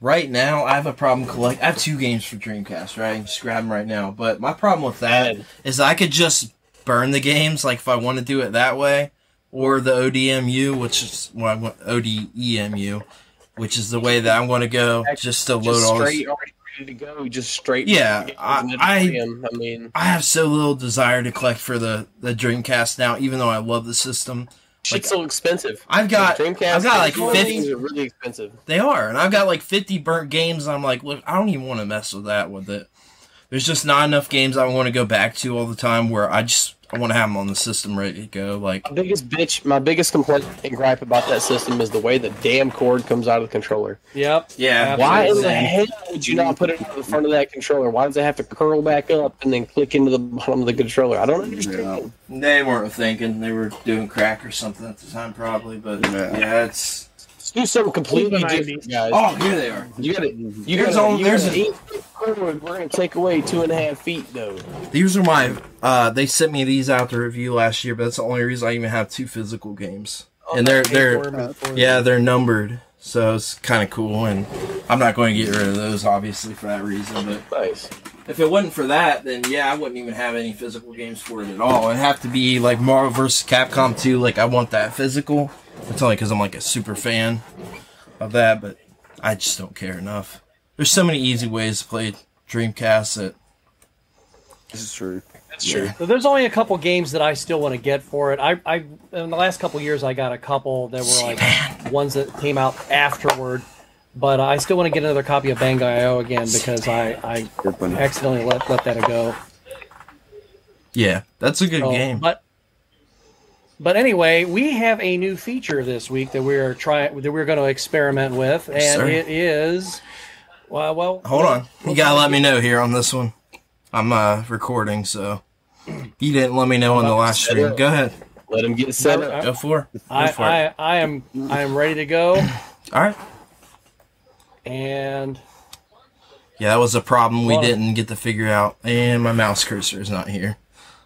Right now, I have a problem collect. I have two games for Dreamcast. Right, I can just grab them right now. But my problem with that is I could just burn the games, like if I want to do it that way, or the ODMU, which is well, I want ODEMU, which is the way that I'm going to go, just to load Just all this. straight, already ready to go. Just straight. Yeah, I- I- I mean, I have so little desire to collect for the the Dreamcast now, even though I love the system. shit's so expensive. I've got Dreamcast. I've got like those 50 things are really expensive. They are, and I've got like 50 burnt games. And I'm like, look, I don't even want to mess with that with it. There's just not enough games I want to go back to all the time where I just I want to have them on the system ready to go. Like, My biggest bitch, my biggest complaint and gripe about that system is the way the damn cord comes out of the controller. Yep. Yeah. Why in the hell would you not put it on the front of that controller? Why does it have to curl back up and then click into the bottom of the controller? I don't understand. they weren't thinking they were doing crack or something at the time, probably. But Yeah. yeah, it's. Let's do something completely different, 90s. guys. Oh, here they are. You got it. You There's got all- you there's got a- an eight-foot cord. We're gonna take away two and a half feet, though. These are my. Uh, they sent me these out to review last year, but that's the only reason I even have two physical games, and they're they're yeah they're numbered, so it's kind of cool. And I'm not going to get rid of those, obviously, for that reason, but. Nice. If it wasn't for that, then yeah, I wouldn't even have any physical games for it at all. It'd have to be like Marvel vs. Capcom 2. Like I want that physical. It's only because I'm like a super fan of that, but I just don't care enough. There's so many easy ways to play Dreamcast that This is true. That's true. So there's only a couple games that I still want to get for it. I, I in the last couple years I got a couple that were like ones that came out afterward, but I still want to get another copy of Bangai-O again because I, I accidentally let let that go. yeah, that's a good So, game. But but anyway, we have a new feature this week that we're trying that we're going to experiment with, and sir. it is well, well. Hold on, you gotta let me know here on this one. I'm uh recording, so you didn't let me know on the last stream. Go ahead, Let him get set up. go for it. Go I, for it. I, I am I am ready to go, All right. and Yeah, that was a problem we didn't get to figure out, and my mouse cursor is not here,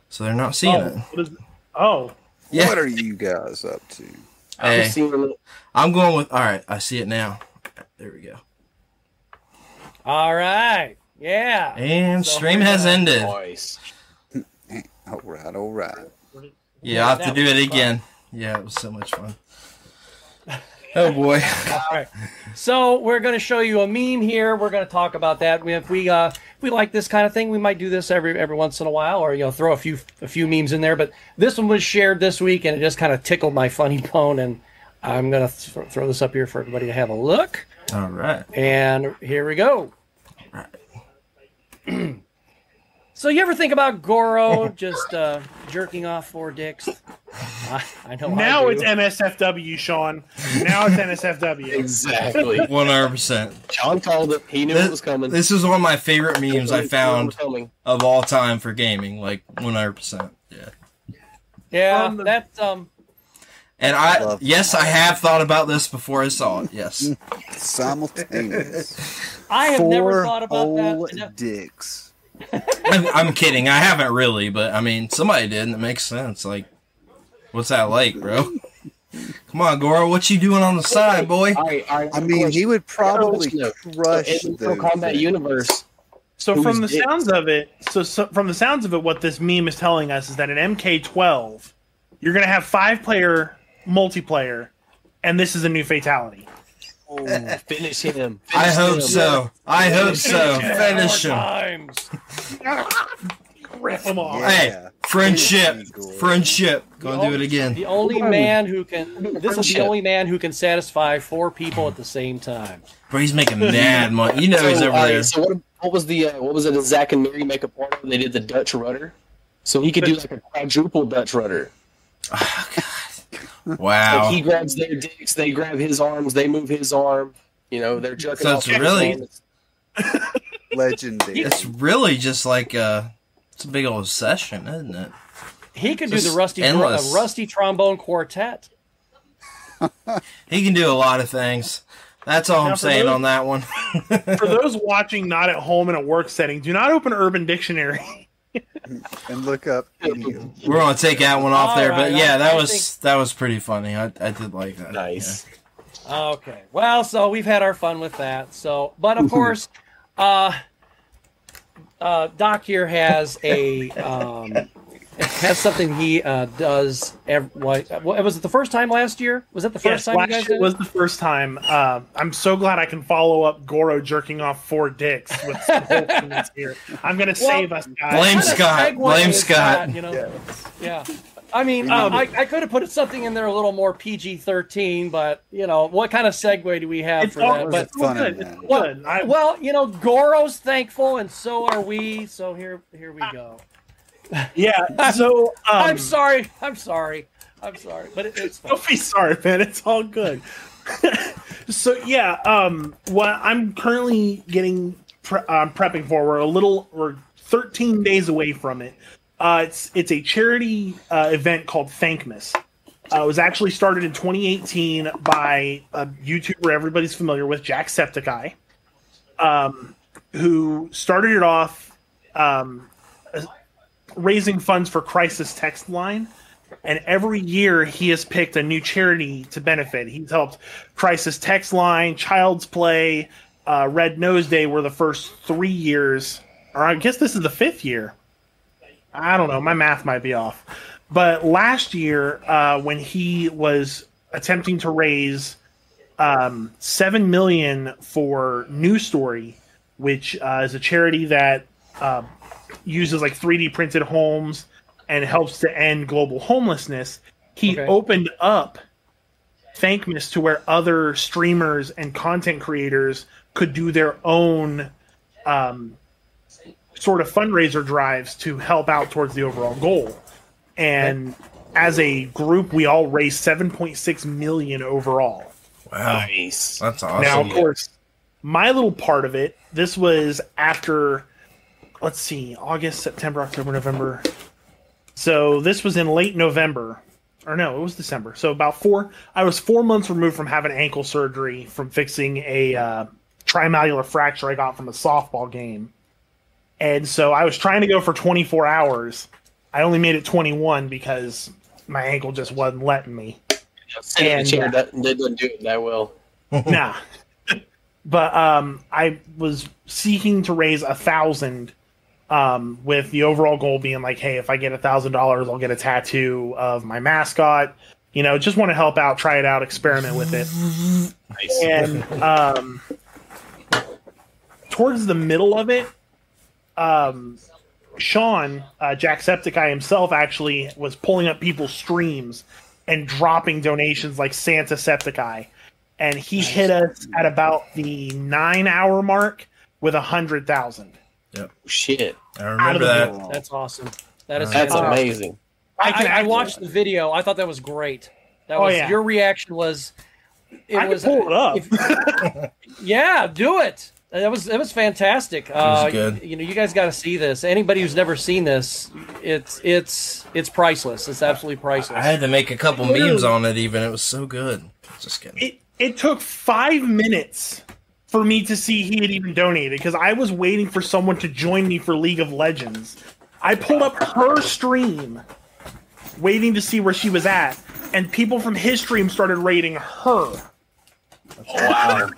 so they're not seeing Oh, it. what is, oh, Yeah. What are you guys up to? I'm Hey, seeing it. I'm going with. All right, I see it now. There we go. All right. Yeah. And So stream has ended. Nice. All right, all right. Yeah, I'll have to do was it fun. again. Yeah, it was so much fun. Oh boy. All right. So we're going to show you a meme here. We're going to talk about that. We, if we uh, if we like this kind of thing, we might do this every every once in a while, or you know, throw a few a few memes in there. But this one was shared this week, and it just kind of tickled my funny bone. And I'm going to th- throw this up here for everybody to have a look. All right. And here we go. so you ever think about Goro just uh, jerking off four dicks? I, I know. I Now do. it's NSFW, Sean. Now it's NSFW. Exactly. One hundred percent. John called it. He knew it was coming. This is one of my favorite memes I He knew it found of all time for gaming. Like one hundred percent. Yeah. yeah. From the- That um. And I Love yes, I have thought about this before I saw it. Yes. Simultaneous. I have Four never thought about that. I ne- dicks. I'm, I'm kidding. I haven't really, but I mean, somebody did, and it makes sense. Like, what's that like, bro? Come on, Goro, what you doing on the side, boy? All right, all right, I mean, he would probably crush in the those Mortal things. universe. So Who's from the dicks? sounds of it, so, so from the sounds of it, what this meme is telling us is that in MK12, you're going to have five player multiplayer, and this is a new fatality. Oh, finish him. I hope him. so. I hope so. Finish Four him. times. Rip them off. Yeah. Hey, friendship, Finish me, Goro. friendship. Gonna do it again. The only man who can. This is the only man who can satisfy four people at the same time. Bro, he's making mad money. You know So, he's over all right, there. so what, what was the uh, what was it? Did Zack and Miri make a porno? They did the Dutch rudder, so he could do like a quadruple Dutch rudder. Wow. Like he grabs their dicks, they grab his arms, they move his arm. You know, they're jerking So it's really- Legendary. It's really just like uh it's a big old session, isn't it? He could do the rusty tro- endless. uh, rusty trombone quartet. He can do a lot of things. That's all Now, I'm saying those- on that one. For those watching not at home in a work setting, do not open Urban Dictionary. And look up idiom. We're gonna take that one off All there, right, but yeah, I- that I was think- that was pretty funny. I, I did like that. Nice. Okay. Well, so we've had our fun with that. So, but of course, uh, uh, Doc here has a um, has something he uh, does. Every, what, what was it? The first time last year? Was that the first Yes, time you last guys year did? was it? the first time. Uh, I'm so glad I can follow up Goro jerking off four dicks with some whole humans. I'm gonna save us, guys. Blame Scott. Blame Scott. that, you know? Yeah. I mean, um, I, I could have put something in there a little more PG-13, but you know, what kind of segue do we have It's for all, that? But it's fun good. It's that. good. I, well, you know, Goro's thankful, and so are we. So here, here we go. Yeah. So um, I'm sorry. I'm sorry. I'm sorry, but it, it's fine. Don't be sorry, man. It's all good. so yeah, um, what I'm currently getting pre- um, prepping for, we're a little, we're 13 days away from it. Uh, it's it's a charity uh, event called Thankmas. Uh, it was actually started in 2018 by a YouTuber everybody's familiar with, Jacksepticeye, um, who started it off um, raising funds for Crisis Text Line and every year he has picked a new charity to benefit. He's helped Crisis Text Line, Child's Play, uh, Red Nose Day were the first three years, or I guess this is the fifth year. I don't know, my math might be off. But last year, uh, when he was attempting to raise um, seven million for New Story, which uh, is a charity that uh, uses like 3D printed homes and helps to end global homelessness. He Okay. opened up Thankmas to where other streamers and content creators could do their own um, sort of fundraiser drives to help out towards the overall goal. And as a group, we all raised 7.6 million overall. Wow, Nice. that's awesome. Now, of course, my little part of it, this was after, let's see, August, September, October, November. So this was in late November. Or no, it was December. So about four, I was four months removed from having ankle surgery from fixing a uh, trimalleolar fracture I got from a softball game. And so I was trying to go for 24 hours. I only made it 21 because my ankle just wasn't letting me. A And, chair uh, that, that doesn't do it that well. nah. but um, I was seeking to raise a thousand, um, with the overall goal being like, hey, if I get a thousand dollars, I'll get a tattoo of my mascot. You know, just want to help out, try it out, experiment with it. Nice. And um, towards the middle of it, um, Sean, uh, Jacksepticeye himself, actually was pulling up people's streams and dropping donations like Santa Septiceye. And he hit us at about the nine hour mark with a hundred thousand. Shit, I remember that. blue. That's awesome. That is that's fantastic. amazing. I, can I, I watched the video. I thought that was great. That Oh, was yeah. your reaction was. It I can was pull it up. if- yeah, do it. That was that was fantastic. Uh, good. You, you know, you guys got to see this. Anybody who's never seen this, it's it's it's priceless. It's absolutely priceless. I had to make a couple memes on it. Even it was so good. Just kidding. it it took five minutes for me to see he had even donated because I was waiting for someone to join me for League of Legends. I pulled up her stream, waiting to see where she was at, and people from his stream started raiding her. Wow.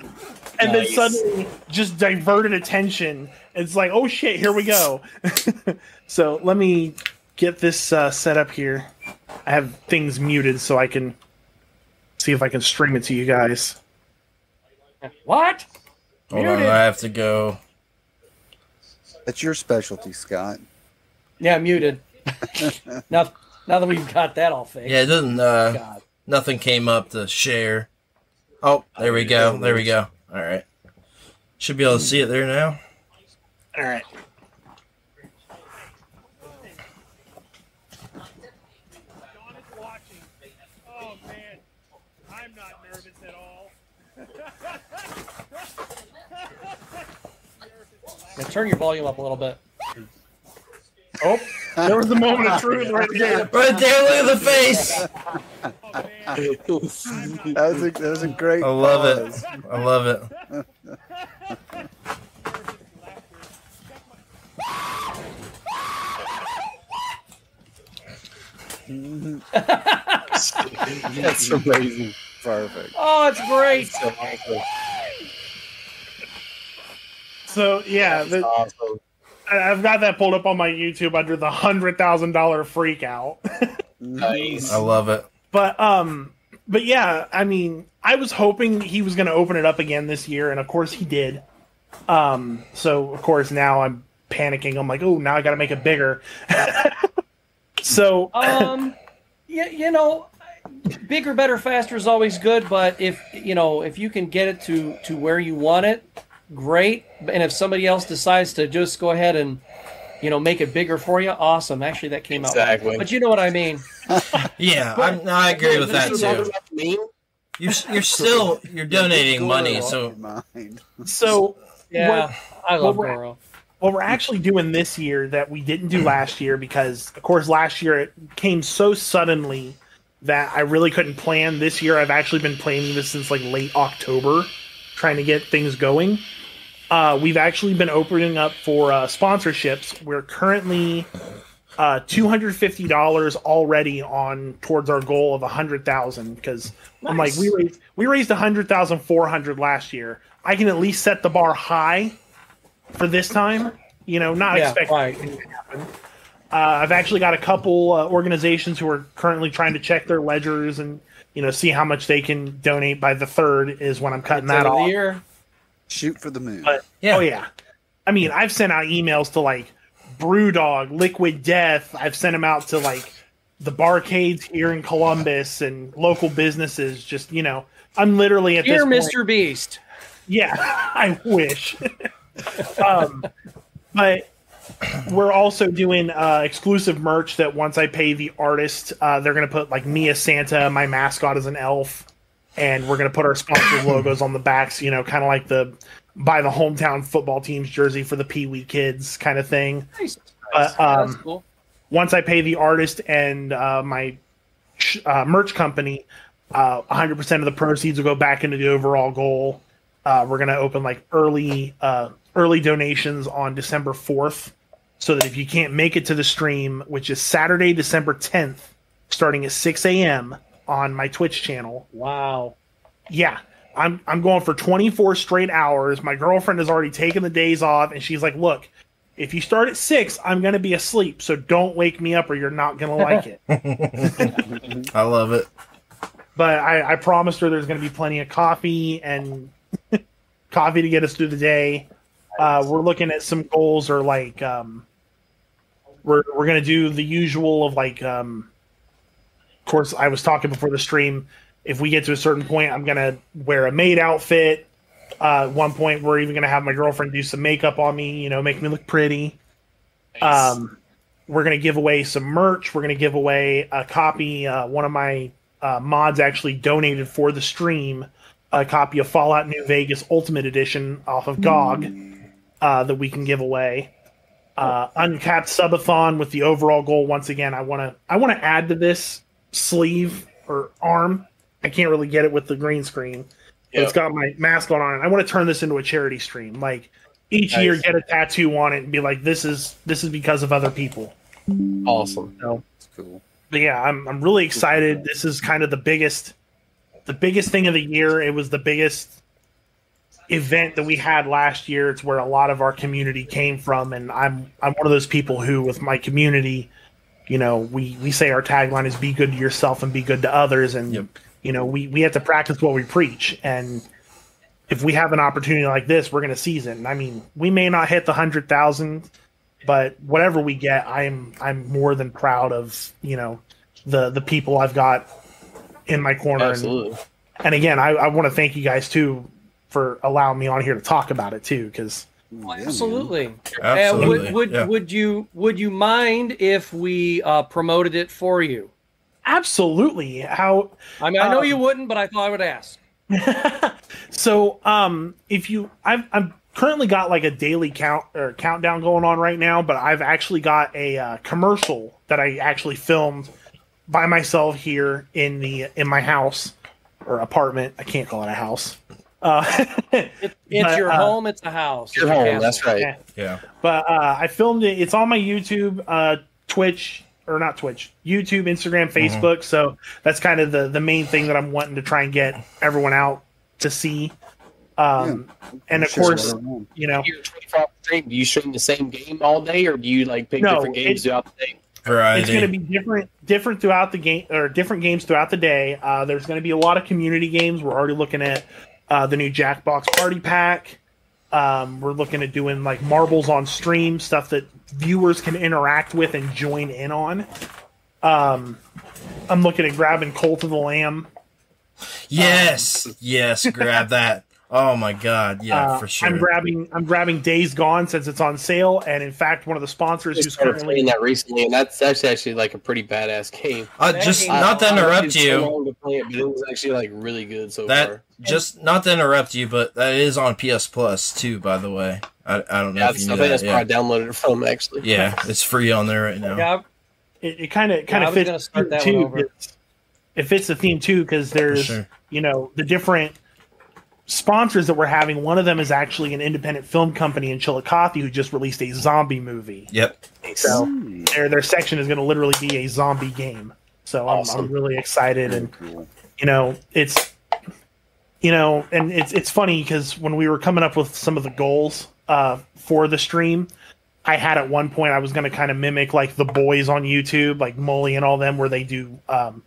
And then suddenly just diverted attention. It's like, oh shit, here we go. so let me get this uh, set up here. I have things muted so I can see if I can stream it to you guys. what? Hold on, I have to go. That's your specialty, Scott. Yeah, muted. now, now that we've got that all fixed. Yeah, it doesn't. Uh, God. nothing came up to share. Oh, there we go. There we go. All right. Should be able to see it there now. All right. Oh man, I'm not nervous at all. Now turn your volume up a little bit. Oh, there was the moment of truth right there. Right there, look at the face. That was a, that was a great. I love pause. it. I love it. That's amazing. Perfect. Oh, it's great. So awesome. So yeah, the, Awesome. I- I've got that pulled up on my YouTube under the hundred thousand dollar freak out. Nice. I love it. But um, but yeah, I mean, I was hoping he was going to open it up again this year, and of course he did. Um, so of course now I'm panicking. I'm like, oh, now I got to make it bigger. so Um, yeah, you know, bigger, better, faster is always good. But if you know, if you can get it to to where you want it, great. And if somebody else decides to just go ahead and you know make it bigger for you, awesome. Actually, that came out. Exactly. Right. But you know what I mean. Yeah, I'm, no, I agree with that This is all too. about the meme. You're, you're still you're donating money, so so Yeah, I love what Goro. what we're actually doing this year that we didn't do last year because of course last year it came so suddenly that I really couldn't plan. This year I've actually been planning this since like late October, trying to get things going. Uh, we've actually been opening up for uh, sponsorships. We're currently uh, two hundred fifty dollars already on towards our goal of a hundred thousand because I'm like we raised we raised a hundred thousand four hundred last year. I can at least set the bar high for this time. You know, not Yeah, expecting right. anything to happen. Uh, I've actually got a couple uh, organizations who are currently trying to check their ledgers and you know see how much they can donate by the third is when I'm cutting End that of the off. year. Shoot for the moon. But yeah. oh yeah, I mean I've sent out emails to like Brewdog, Liquid Death. I've sent them out to like the barcades here in Columbus and local businesses. Just you know, I'm literally at Dear this point- Mr. Beast. yeah, I wish. um, but we're also doing uh, exclusive merch that once I pay the artist, uh, they're going to put like me as Santa, my mascot as an elf, and we're going to put our sponsor logos on the backs, you know, kind of like the buy the hometown football team's jersey for the Pee Wee kids kind of thing. Nice. But um, that's cool. once I pay the artist and uh, my uh, merch company, uh, 100% of the proceeds will go back into the overall goal. Uh, we're gonna open like early uh, early donations on December 4th, so that if you can't make it to the stream, which is Saturday, December 10th, starting at 6 a.m. on my Twitch channel, Wow. yeah, I'm I'm going for 24 straight hours. My girlfriend has already taken the days off, and she's like, "Look, if you start at six, I'm gonna be asleep, so don't wake me up, or you're not gonna like it." I love it. but I, I promised her there's gonna be plenty of coffee and coffee to get us through the day. Uh, we're looking at some goals, or like um, we're we're gonna do the usual of like um, of course I was talking before the stream. If we get to a certain point, I'm gonna wear a maid outfit. Uh, at one point, we're even gonna have my girlfriend do some makeup on me, you know, make me look pretty. Um, we're gonna give away some merch. We're gonna give away a copy. Uh, one of my uh, mods actually donated for the stream a copy of Fallout New Vegas Ultimate Edition off of GOG uh, that we can give away. Uh, uncapped subathon with the overall goal. Once again, I want to I want to add to this sleeve or arm. I can't really get it with the green screen. But It's Yep. got my mask on it. I want to turn this into a charity stream. Like each Nice. year, get a tattoo on it and be like, "This is this is because of other people." Awesome. So, It's cool. but yeah, I'm I'm really excited. This is kind of the biggest the biggest thing of the year. It was the biggest event that we had last year. It's where a lot of our community came from and I'm I'm one of those people who with my community, you know, we we say our tagline is be good to yourself and be good to others and Yep. you know, we we have to practice what we preach and if we have an opportunity like this, we're going to seize it. And I mean, we may not hit the 100,000 but whatever we get, I'm I'm more than proud of you know the the people I've got in my corner. And, Absolutely. and again, I, I want to thank you guys too for allowing me on here to talk about it too, because Absolutely. Absolutely. Uh, would would, yeah. would you would you mind if we uh, promoted it for you? absolutely how I mean, I know Um, you wouldn't, but I thought I would ask. so um if you I've I'm currently got like a daily count or countdown going on right now, but I've actually got a uh, commercial that I actually filmed by myself here in the in my house or apartment. I can't call it a house. Uh, It, it's But, your uh, home. It's a house. Your it's a home. castle. That's right. Yeah. Yeah. but uh, I filmed it. It's on my YouTube, uh, Twitch, or not Twitch, YouTube, Instagram, Facebook. So that's kind of the the main thing that I'm wanting to try and get everyone out to see. Um, and of course, you want. you know, Your 24 hour stream, do you stream the same game all day, or do you like pick No, different games it- throughout the day? Variety. it's going to be different different throughout the game or different games throughout the day. Uh, there's going to be a lot of community games. We're already looking at uh, the new Jackbox Party Pack. Um, we're looking at doing like marbles on stream, stuff that viewers can interact with and join in on. Um, I'm looking at grabbing Cult of the Lamb. Yes. Yes. Grab that. Oh my God. Yeah, Uh, for sure. I'm grabbing I'm grabbing Days Gone since it's on sale, and in fact, one of the sponsors I who's started currently playing that recently, and that's that's actually like a pretty badass game. uh, That just game- not to I- I interrupt waited so you. to play it, but it was actually like really good so That far. just not to interrupt you, but that is on PS Plus too. By the way, I, I don't know Yeah, if you that's, I knew that. that's Yeah. where I downloaded it from actually. yeah, it's free on there right now. Yeah, it, it kind of kind of fits start the that theme one too. over. It fits the theme too because there's sure. you know the different sponsors that we're having. One of them is actually an independent film company in Chillicothe who just released a zombie movie. Yep. So their their section is going to literally be a zombie game. So I'm, I'm really excited and Cool. you know it's you know and it's it's funny because when we were coming up with some of the goals uh for the stream i had at one point i was going to kind of mimic like the boys on youtube like molly and all them where they do um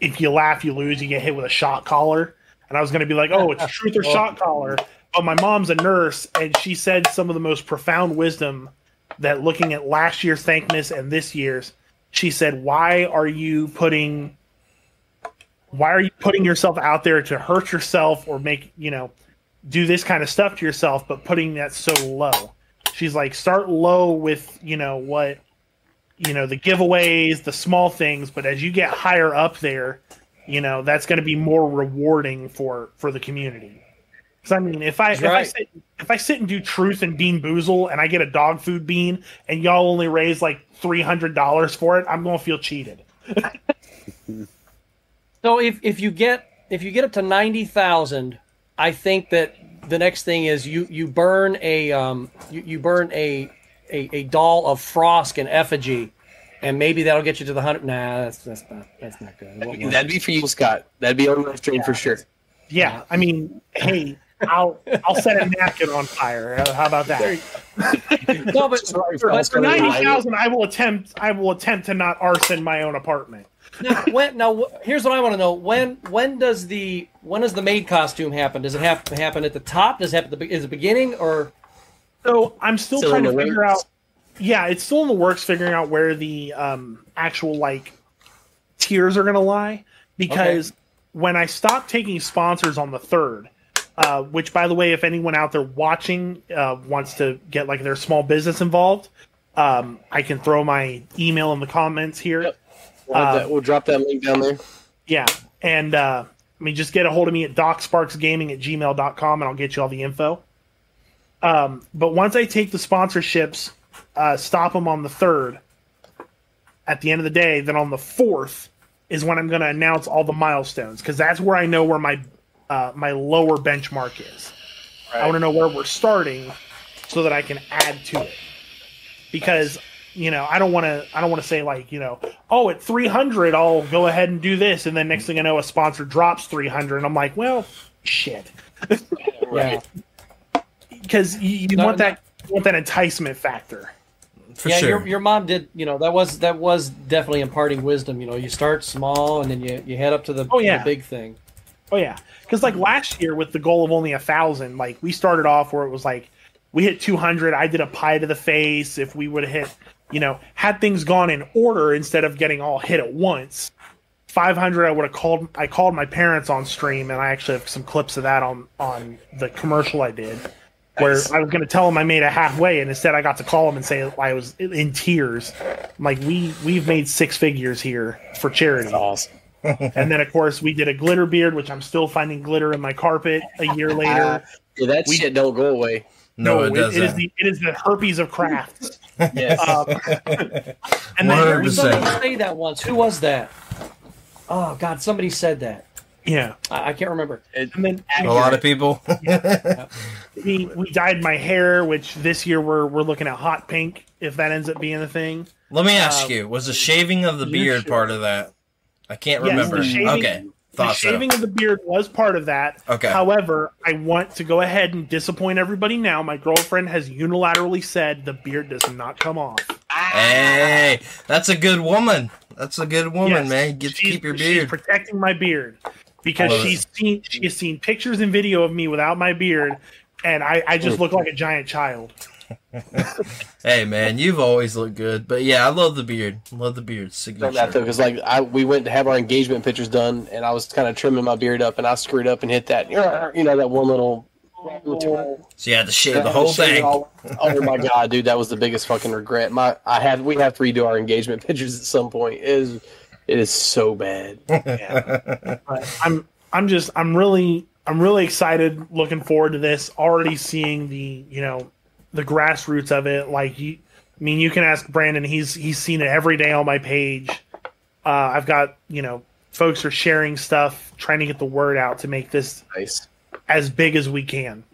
if you laugh you lose you get hit with a shot collar and i was going to be like oh it's truth or oh. shot collar but my mom's a nurse and she said some of the most profound wisdom that looking at last year's Thankmas and this year's she said why are you putting why are you putting yourself out there to hurt yourself or make you know do this kind of stuff to yourself but putting that so low? She's like start low with you know what you know the giveaways the small things but as you get higher up there you know that's going to be more rewarding for for the community. Because i mean if i if i sit if i sit and do truth and bean boozle and i get a dog food bean and y'all only raise like $300 for it i'm going to feel cheated. So if if you get if you get up to ninety thousand, I think that the next thing is you you burn a um you, you burn a, a a doll of Frost in effigy, and maybe that'll get you to the hundred. Nah, that's that's not that's not good. It won't. That'd be for you, Scott. That'd be on my stream for sure. Yeah, I mean, hey, I'll I'll set a napkin on fire. Uh, How about that? No, but, Sorry But for Oscar. ninety thousand, I will attempt. I will attempt to not arson my own apartment. now, when, now here's what I want to know: when when does the when does the maid costume happen? Does it have to happen at the top? Does it happen at the is it beginning or So I'm still, Still trying to the figure out. Yeah, it's still in the works, figuring out where the um, actual like tiers are going to lie. Because when I stopped taking sponsors on the third, uh, which by the way, if anyone out there watching uh, wants to get like their small business involved, um, I can throw my email in the comments here. Yep. We'll, have that- we'll drop that link down there. Yeah. And uh, I mean, just get a hold of me at docsparksgaming at gmail.com and I'll get you all the info. Um, but once I take the sponsorships, uh, stop them on the third at the end of the day, then on the fourth is when I'm going to announce all the milestones because that's where I know where my uh, my lower benchmark is. I want to know where we're starting so that I can add to it. Because you know, I don't want to. I don't want to say like you know, oh, at 300, I'll go ahead and do this, and then next thing I know, a sponsor drops 300, and I'm like, well, shit, yeah? because you, you No, want no. that you want that enticement factor. For yeah, sure. your, your mom did. You know that was that was definitely imparting wisdom. You know, you start small and then you, you head up to the, Oh, the yeah. big thing. Oh yeah, because like last year with the goal of only a thousand, like we started off where it was like we hit 200. I did a pie to the face. If we would have hit, you know, had things gone in order instead of getting all hit at once, 500. I would have called. I called my parents on stream, and I actually have some clips of that on on the commercial I did. Where Nice. I was going to tell him I made it halfway, and instead I got to call him and say I was in tears. I'm like we we've made six figures here for charity. Awesome. And then, of course, we did a glitter beard, which I'm still finding glitter in my carpet a year later. Yeah, that We- shit don't go away. no, it it doesn't. is the it is the herpes of crafts. Yes. Um, and then, 100%. Somebody say that once. Who was that? Oh God, somebody said that. Yeah, I, I can't remember. and then a lot of people. we we dyed my hair, which this year we're we're looking at hot pink. If that ends up being a thing, Let me ask Um, you: Was the shaving of the beard should- part of that? I can't Yes, remember. the shaving- okay, the thought so. shaving of the beard was part of that. Okay. However, I want to go ahead and disappoint everybody now. My girlfriend has unilaterally said the beard does not come off. Hey, that's a good woman. That's a good woman, Yes, man. Get to keep your She's beard. protecting my beard because I love she's seen she has seen pictures and video of me without my beard, and I, I just look like a giant child. Hey, man, you've always looked good. But yeah, I love the beard. Love the beard. Done that though, because like I we went to have our engagement pictures done, and I was kind of trimming my beard up, and I screwed up and hit that, you know, that one little. little So you had to shave the whole thing. Oh my god, dude, that was the biggest fucking regret. My I had we have to redo our engagement pictures at some point. It is it is so bad. But I'm I'm just I'm really I'm really excited, looking forward to this. Already seeing the you know the grassroots of it. Like you, I mean, you can ask Brandon. He's he's seen it every day on my page. Uh, I've got you know folks are sharing stuff, trying to get the word out to make this Nice. as big as we can.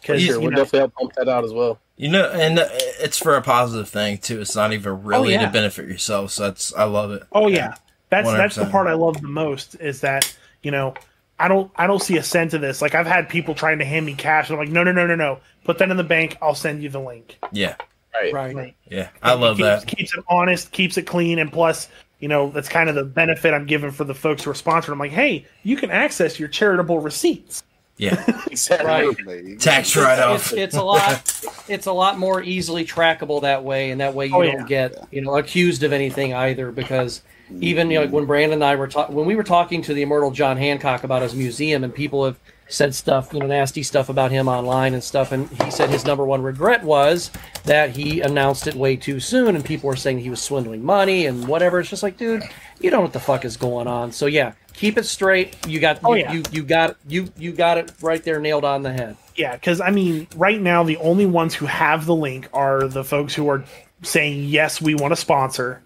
Because Sure, we'll know, definitely help pump that out as well. You know, and uh, it's for a positive thing too. It's not even really yeah. to benefit yourself. So that's I love it. Oh yeah, that's that's the part I love the most is that you know I don't I don't see a cent of this. Like I've had people trying to hand me cash, and I'm like, no no no no no, put that in the bank. I'll send you the link. Yeah, Right. Right. Right. yeah, I love keeps, that. Keeps it honest, keeps it clean, and plus, you know, that's kind of the benefit I'm giving for the folks who are sponsored. I'm like, hey, you can access your charitable receipts. Yeah, Exactly. tax write off. It's, it's a lot. It's a lot more easily trackable that way, and that way you Oh, don't yeah. get you know accused of anything either. Because mm-hmm. even you know, like when Brandon and I were talking, when we were talking to the immortal John Hancock about his museum, and people have said stuff, you know, nasty stuff about him online and stuff, and he said his number one regret was that he announced it way too soon, and people were saying he was swindling money and whatever. It's just like, dude, you know what the fuck is going on. So yeah, keep it straight. You got, Oh, you, yeah. you, you got, you, you got it right there, nailed on the head. Yeah, because I mean, right now the only ones who have the link are the folks who are saying yes, we want to sponsor,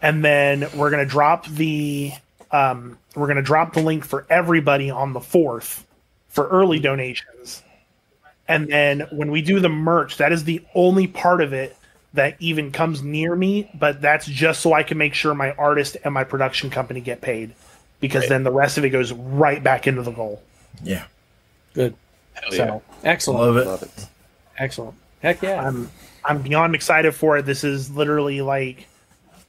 and then we're gonna drop the um, we're gonna drop the link for everybody on the fourth for early donations, and then when we do the merch, that is the only part of it that even comes near me. But that's just so I can make sure my artist and my production company get paid, because then the rest of it goes right back into the goal. Yeah, Good. Hell yeah. So excellent. love it. Love it. Excellent. Heck yeah. I'm I'm beyond excited for it. This is literally like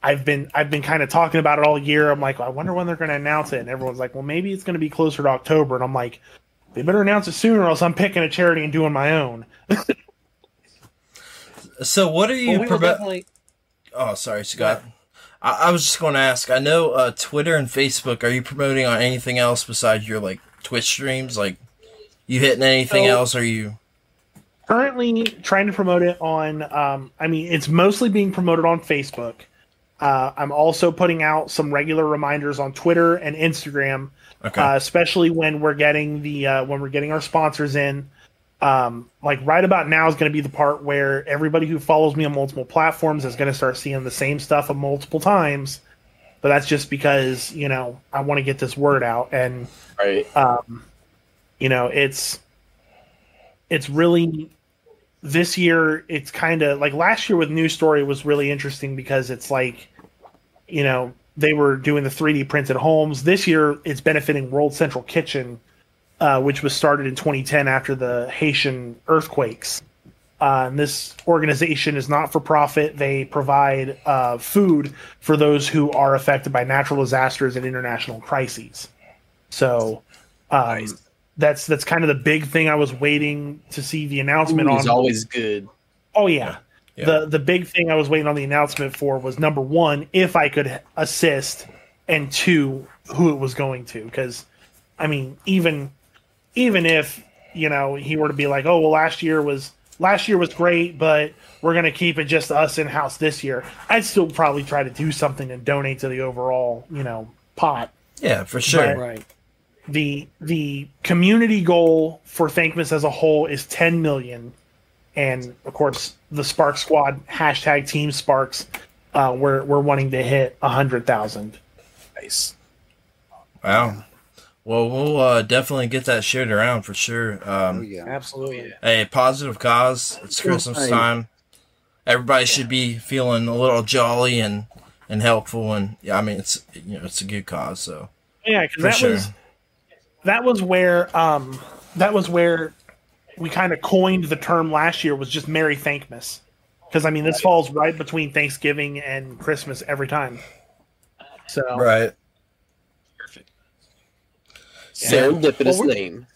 I've been I've been kind of talking about it all year. I'm like, I wonder when they're going to announce it, and everyone's like, well, maybe it's going to be closer to October, and I'm like, they better announce it sooner, or else I'm picking a charity and doing my own. So, what are Well, you? we will promo- definitely. oh, sorry, Scott. I, I was just going to ask. I know uh, Twitter and Facebook. Are you promoting on anything else besides your like Twitch streams? Like, you hitting anything So- else? Are you? currently trying to promote it on um, i mean it's mostly being promoted on facebook uh, i'm also putting out some regular reminders on twitter and instagram Okay. uh, especially when we're getting the uh, when we're getting our sponsors in um, like right about now is going to be the part where everybody who follows me on multiple platforms is going to start seeing the same stuff a multiple times but that's just because you know i want to get this word out and Right. um, you know it's it's really this year it's kind of like last year with news story was really interesting because it's like you know they were doing the 3d printed homes this year it's benefiting world central kitchen uh, which was started in 2010 after the haitian earthquakes uh, and this organization is not for profit they provide uh, food for those who are affected by natural disasters and international crises so um, that's that's kind of the big thing I was waiting to see the announcement Food on. is always good. oh yeah. Yeah. The the big thing I was waiting on the announcement for was number one, if I could assist, and two, who it was going to. Because, I mean, even even if you know he were to be like, oh well, last year was last year was great, but we're gonna keep it just us in house this year. I'd still probably try to do something and donate to the overall you know pot yeah, for sure. Right. the the community goal for Thankmas as a whole is 10 million, and of course the Spark Squad hashtag Team Sparks, uh, we're we're wanting to hit a hundred thousand. Nice. Wow. Well, we'll uh, definitely get that shared around for sure. Oh Um, yeah. Absolutely. a positive cause. It's Christmas time. Everybody should be feeling a little jolly and and helpful. And yeah, I mean, it's you know, it's a good cause. So Yeah, because that sure. was that was where um that was where we kind of coined the term last year was just Merry Thankmas. Because I mean, this falls right between Thanksgiving and Christmas every time. So right. Serendipitous Well.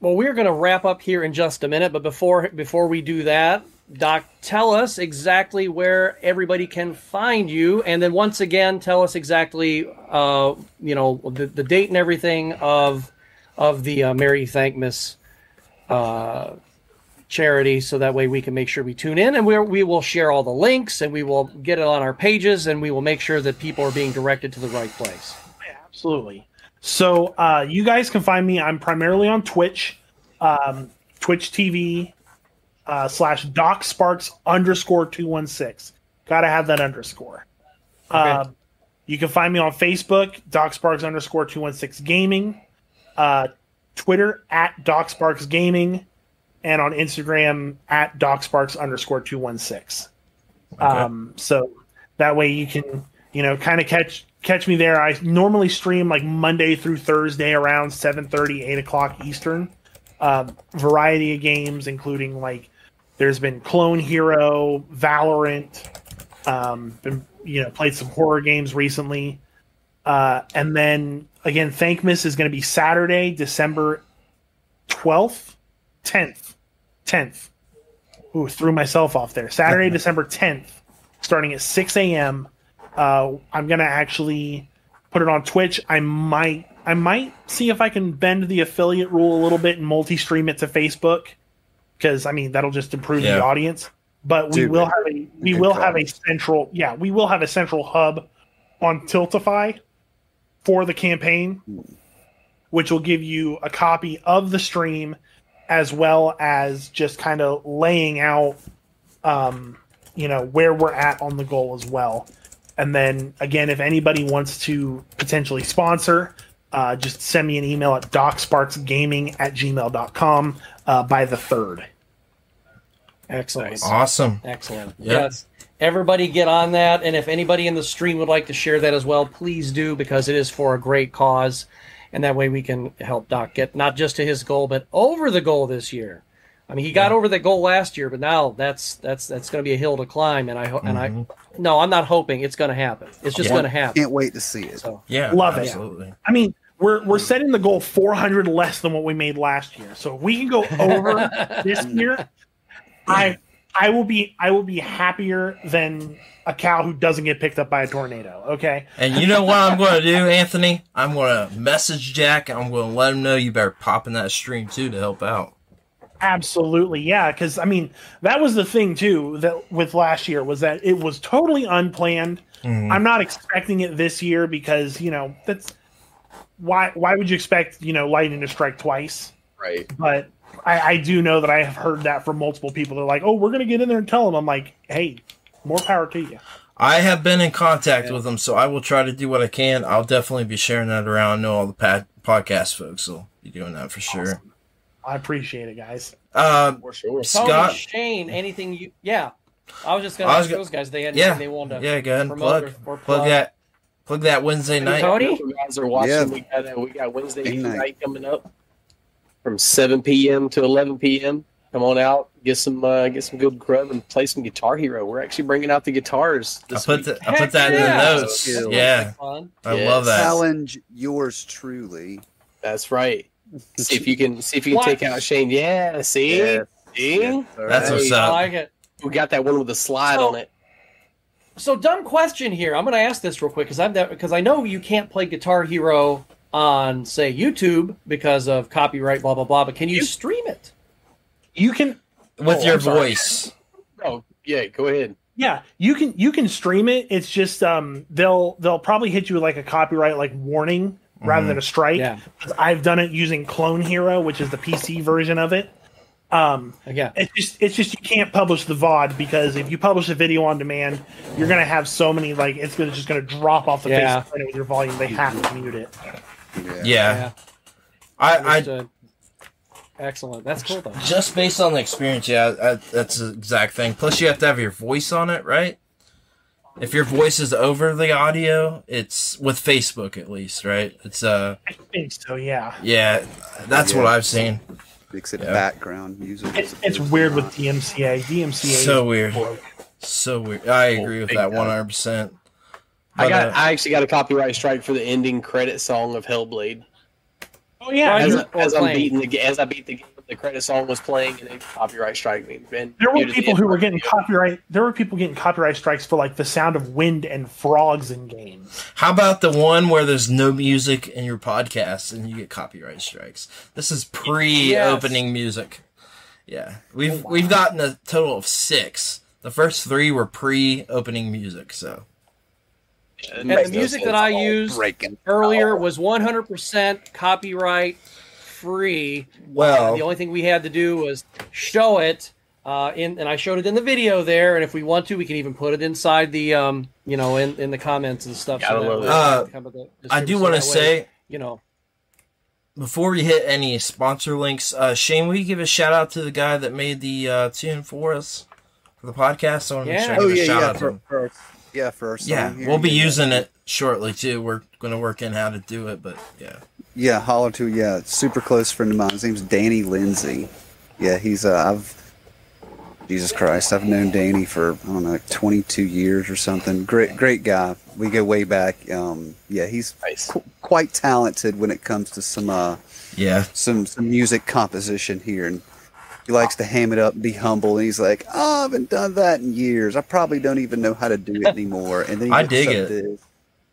Well, we're going to wrap up here in just a minute, but before before we do that, Doc, tell us exactly where everybody can find you, and then once again, tell us exactly, uh, you know, the, the date and everything of of the uh, Merry Thankmas uh, charity, so that way we can make sure we tune in, and we we will share all the links, and we will get it on our pages, and we will make sure that people are being directed to the right place. Absolutely. So uh, you guys can find me. I'm primarily on Twitch, um, Twitch TV uh, slash Doc Sparks underscore two one six. Got to have that underscore. Um, you can find me on Facebook, Doc Sparks underscore two one six Gaming, uh, Twitter at Doc Sparks Gaming, and on Instagram at Doc Sparks underscore two one six. Um, so that way you can you know kind of catch catch me there. I normally stream like Monday through Thursday around 7:30, 8 o'clock Eastern. Um, variety of games, including like there's been Clone Hero, Valorant, um, been you know played some horror games recently, uh, and then again, Thankmas is going to be Saturday, December 12th, 10th, 10th. Ooh, threw myself off there. Saturday, December 10th, starting at 6 a.m. Uh, I'm gonna actually put it on Twitch. I might I might see if I can bend the affiliate rule a little bit and multi-stream it to Facebook because I mean that'll just improve Yeah. the audience. But we Dude, will have a we will have a central yeah we will have a central hub on Tiltify for the campaign, which will give you a copy of the stream as well as just kind of laying out um, you know where we're at on the goal as well. And then again, if anybody wants to potentially sponsor, uh, just send me an email at docsparksgaming at gmail.com uh, by the third. Excellent. Awesome. Excellent. Yeah. Yes. Everybody get on that. And if anybody in the stream would like to share that as well, please do because it is for a great cause. and that way we can help Doc get not just to his goal, but over the goal this year. I mean, he got over that goal last year, but now that's that's that's going to be a hill to climb, and I ho- and I mm-hmm. no, I'm not hoping it's going to happen. It's just Yeah. going to happen. Can't wait to see it. So Yeah, Love it. absolutely. I mean, we're we're setting the goal 400 less than what we made last year. So if we can go over this year, I I will be I will be happier than a cow who doesn't get picked up by a tornado. Okay. And you know what I'm going to do, Anthony? I'm going to message Jack. I'm going to let him know you better pop in that stream too to help out. Absolutely, yeah. Because I mean, that was the thing too that with last year was that it was totally unplanned. Mm-hmm. I'm not expecting it this year because you know that's why. Why would you expect you know lightning to strike twice? Right. But I, I do know that I have heard that from multiple people. They're like, "Oh, we're gonna get in there and tell them." I'm like, "Hey, more power to you." I have been in contact with them, so I will try to do what I can. I'll definitely be sharing that around. I know all the podcast folks will be doing that for sure. I appreciate it, guys. Uh, For sure. Tony, Scott, Shane, anything you? Yeah, I was just going I to was ask go- those guys. They had yeah, anything they wanted to yeah, go ahead and promote plug, or- or plug plug. that, plug that Wednesday night. Tony? If you guys are watching, Yeah. we got uh, we got Wednesday Game night. night. night coming up from 7 p.m. to 11 p.m. Come on out, get some uh, get some good grub, and play some Guitar Hero. We're actually bringing out the guitars I put week. the, I put that in the notes. Skill. Yeah, Fun. I Yes. love that. Challenge yours truly. That's right. See if you can see if you can What? take out Shane. Yeah, see, Yes. see, Yes, That's right. what's I like it. we got that one with the slide So- on it. So dumb question here. I'm going to ask this real quick because I'm that because I know you can't play Guitar Hero on say YouTube because of copyright, blah blah blah. But can you stream it? You can, With Oh, your I'm voice. Oh yeah, go ahead. yeah, you can you can stream it. It's just um they'll they'll probably hit you with like a copyright like warning rather than a strike. Yeah. 'Cause I've done it using Clone Hero, which is the PC version of it. Um, Yeah. it's just it's just you can't publish the VOD because if you publish a video on demand, you're gonna have so many like it's gonna just gonna drop off the Yeah. face of the planet with your volume. They have to mute it. Yeah. Yeah, Yeah. I, I Excellent. That's cool though. just based on the experience, yeah, I, that's the exact thing. Plus, you have to have your voice on it, right? If your voice is over the audio, it's with Facebook at least, right? It's uh, I think so. Yeah, yeah, that's what I've seen. Makes it Yeah. background music. it's it's weird with DMCA. DMCA is So weird, broke. so weird. I agree with that one hundred percent. I got uh, I actually got a copyright strike for the ending credit song of Hellblade. Oh yeah, As, as I'm beating the as I beat the game, the credit song was playing and it copyright strike me. And there were muted the people who were getting part. copyright. There were people getting copyright strikes for like the sound of wind and frogs in games. How about the one where there's no music in your podcast and you get copyright strikes? This is pre-opening music. Yeah, we've oh, we've gotten a total of six. The first three were pre-opening music, so Yeah, it And the music that I used breaking. earlier was 100% copyright free. well, The only thing we had to do was show it uh, in, and I showed it in the video there. And if we want to, we can even put it inside the, um, you know, in, in the comments and stuff. Gotta that love it. Uh, kind of the- I do want to that way, say you know, before we hit any sponsor links, uh, Shane, will you give a shout out to the guy that made the uh, tune for us for the podcast? I want to make Yeah. sure I Oh yeah, shout yeah. out For, him. for, yeah, for our Yeah, here, we'll be yeah. using it shortly too. We're going to work in how to do it, but yeah. Yeah, holler to yeah, super close friend of mine. His name's Danny Lindsay. Yeah, he's uh, I've Jesus Christ, I've known Danny for I don't know, like 22 years or something. Great, great guy. We go way back. Um, yeah, he's Nice. qu- quite talented when it comes to some uh, Yeah. some some music composition here, and he likes to ham it up and be humble. And he's like, "Oh, I haven't done that in years. I probably don't even know how to do it anymore." And then he I dig it. this-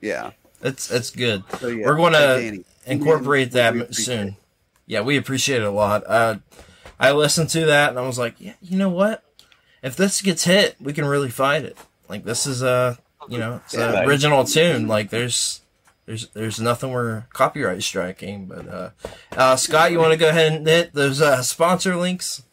Yeah, It's it's good. so yeah, We're gonna Danny. Incorporate We that soon. it. Yeah, we appreciate it a lot. Uh, I listened to that and I was like, yeah, you know what? If this gets hit, we can really fight it. Like this is a, you know, it's Yeah, an nice. original tune. Like there's, there's, there's nothing we're copyright striking. But uh, uh, Scott, you want to go ahead and hit those uh, sponsor links?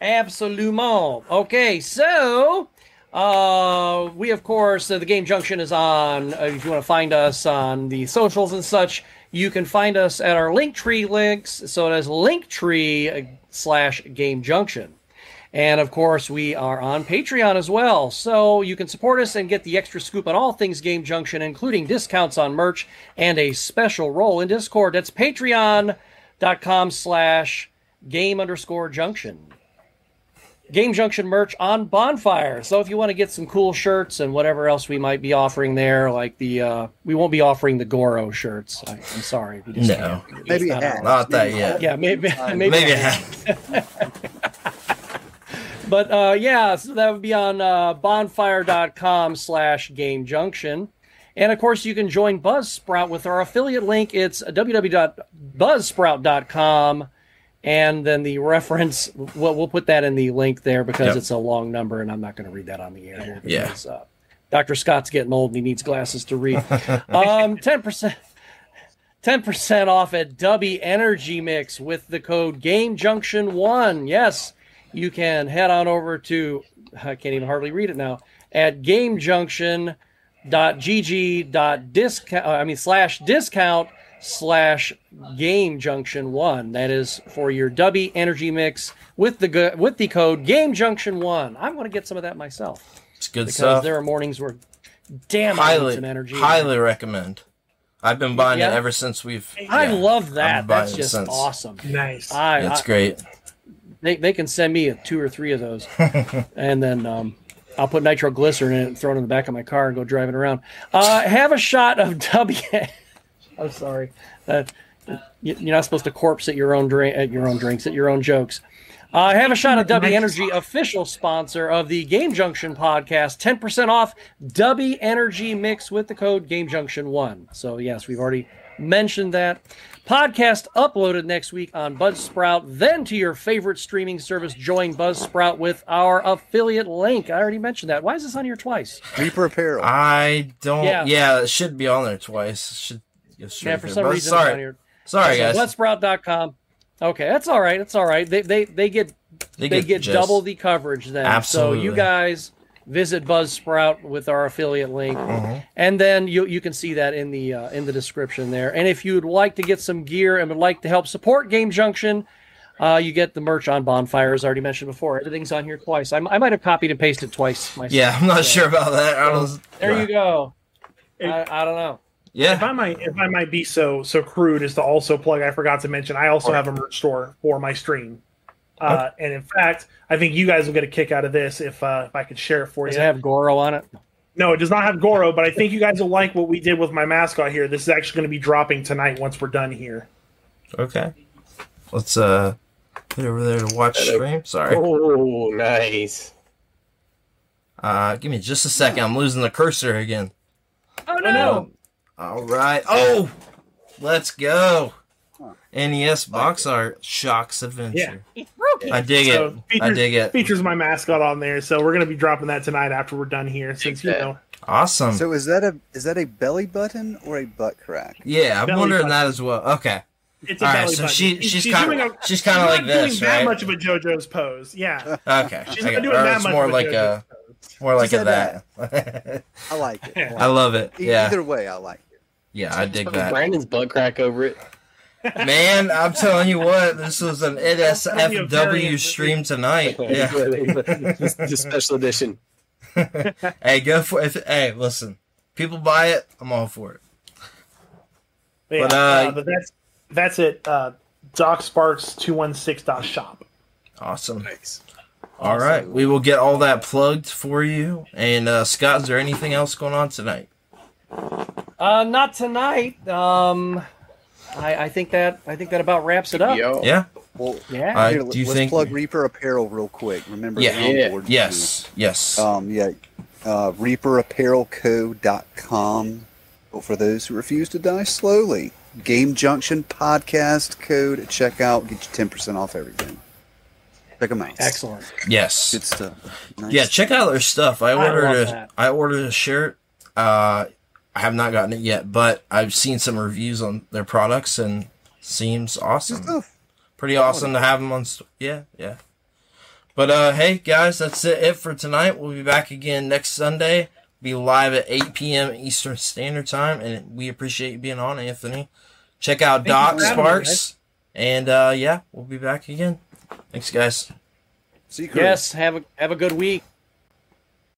Absolutely. Okay, so uh, we of course uh, the Game Junction is on. Uh, if you want to find us on the socials and such, you can find us at our Linktree links. So it is Linktree uh, slash Game Junction. And of course, we are on Patreon as well. So you can support us and get the extra scoop on all things Game Junction, including discounts on merch and a special role in Discord. That's patreon.com slash game underscore junction. Game Junction merch on Bonfire. So if you want to get some cool shirts and whatever else we might be offering there, like the uh, we won't be offering the Goro shirts. I, I'm sorry. We just No. can't. Maybe not hat. Not that Maybe yet. hat. Yeah, maybe maybe, Maybe a a hat. hat. But uh, yeah, so that would be on uh, bonfire.com slash game junction. And of course, you can join Buzzsprout with our affiliate link. It's www.buzzsprout.com. And then the reference, well, we'll put that in the link there because Yep. it's a long number and I'm not going to read that on the air. Yeah. uh, Dr. Scott's getting old and he needs glasses to read. um, 10%. 10% off at Dubby Energy Mix with the code Game Junction One. Yes, you can head on over to I can't even hardly read it now at Game Junction gamejunction.gg.discount I mean slash discount slash game junction one. That is for your Dubby Energy Mix with the go- with the code Game Junction One. I'm going to get some of that myself It's good because stuff. there are mornings where damn I need highly, some energy. highly recommend. I've been buying Yeah. it ever since we've. I yeah, love that. That's just since. awesome. Nice. I, It's I- great. they, they can send me a two or three of those, and then um, I'll put nitroglycerin in it and throw it in the back of my car and go driving around. Uh, have a shot of W. I'm sorry, uh, you- you're not supposed to corpse at your own drink, at your own drinks, at your own jokes. Uh, have a shot of Dubby Energy, official sponsor of the Game Junction podcast. 10% off Dubby Energy mix with the code Game Junction 1. So, yes, we've already mentioned that. Podcast uploaded next week on Buzzsprout. Then to your favorite streaming service, join Buzzsprout with our affiliate link. I already mentioned that. Why is this on here twice? Reaper Apparel. I don't. Yeah. Yeah. it should be on there twice. It should. Go straight Yeah, for there. some But reason sorry, it's on here. sorry So guys. Buzzsprout.com. Okay, that's all right. It's all right. They they they get they, They get, get the double the coverage then. Absolutely. So you guys visit Buzzsprout with our affiliate link, Mm-hmm. and then you you can see that in the uh, in the description there. And if you'd like to get some gear and would like to help support Game Junction. Uh, you get the merch on Bonfire, as already mentioned before. Everything's on here twice. I, I might have copied and pasted twice myself. Yeah, I'm not So, sure about that. I was, There you go. Hey. I, I don't know. If I might, if I might be so so crude as to also plug, I forgot to mention, I also have a merch store for my stream. Uh, and in fact, I think you guys will get a kick out of this if uh, if I could share it for Does you. it have Goro on it? no, it does not have Goro, but I think you guys will like what we did with my mascot here. This is actually going to be dropping tonight once we're done here. Okay. Let's uh put over there to watch stream. Sorry. Oh, nice. Uh, give me just a second. I'm losing the cursor again. Oh no. All right. Oh, let's go. NES box art shocks adventure. Yeah. I dig So it. features, I dig it. features my mascot on there, so we're going to be dropping that tonight after we're done here. Since you know, Awesome. So is that a is that a belly button or a butt crack? yeah, I'm belly wondering button. that as well. Okay. it's a All right, so button. she- she's kinda- a- she's kinda not like this, doing that much of a JoJo's pose. Yeah, Okay. she's I not got- doing or that it's much. more of a like JoJo's a pose. more like a that. I like it. I love it. Yeah. Either way, I like it. Yeah, I dig that. Brandon's butt crack over it. Man, I'm telling you what, this was an telling you a NSFW stream tonight. Yeah. just, just special edition. hey, go for it. Hey, listen. People buy it, I'm all for it. But, yeah, But, uh, uh, but that's that's it. Uh, DocSparks216.shop. Awesome. Nice. All right. We will get all that plugged for you. And uh, Scott, is there anything else going on tonight? Uh, not tonight. Um, I, I think that I think that about wraps it up. Yo. Yeah? Well, Yeah. Uh, here, do you let's think- plug Reaper Apparel real quick. Remember, Yeah. they're on Yeah. board, Yes. Yes. too. Um, yeah. Uh, ReaperApparelCo.com. But for those who refuse to die slowly, Game Junction podcast code at checkout get you ten percent off everything. Check them out. Excellent. yes. Good stuff. Nice. Yeah, check out their stuff. I I ordered love a that. I ordered a shirt. Uh, I have not gotten it yet, but I've seen some reviews on their products and seems awesome. Pretty awesome to have them on. St- yeah, yeah. But uh, hey guys, that's it, it for tonight. We'll be back again next Sunday. Be live at 8 p.m. Eastern Standard Time, and we appreciate you being on, Anthony. Check out Thank Doc for having me, Sparks, and uh, yeah, we'll be back again. Thanks, guys. See you, Chris. Yes, have a have a good week.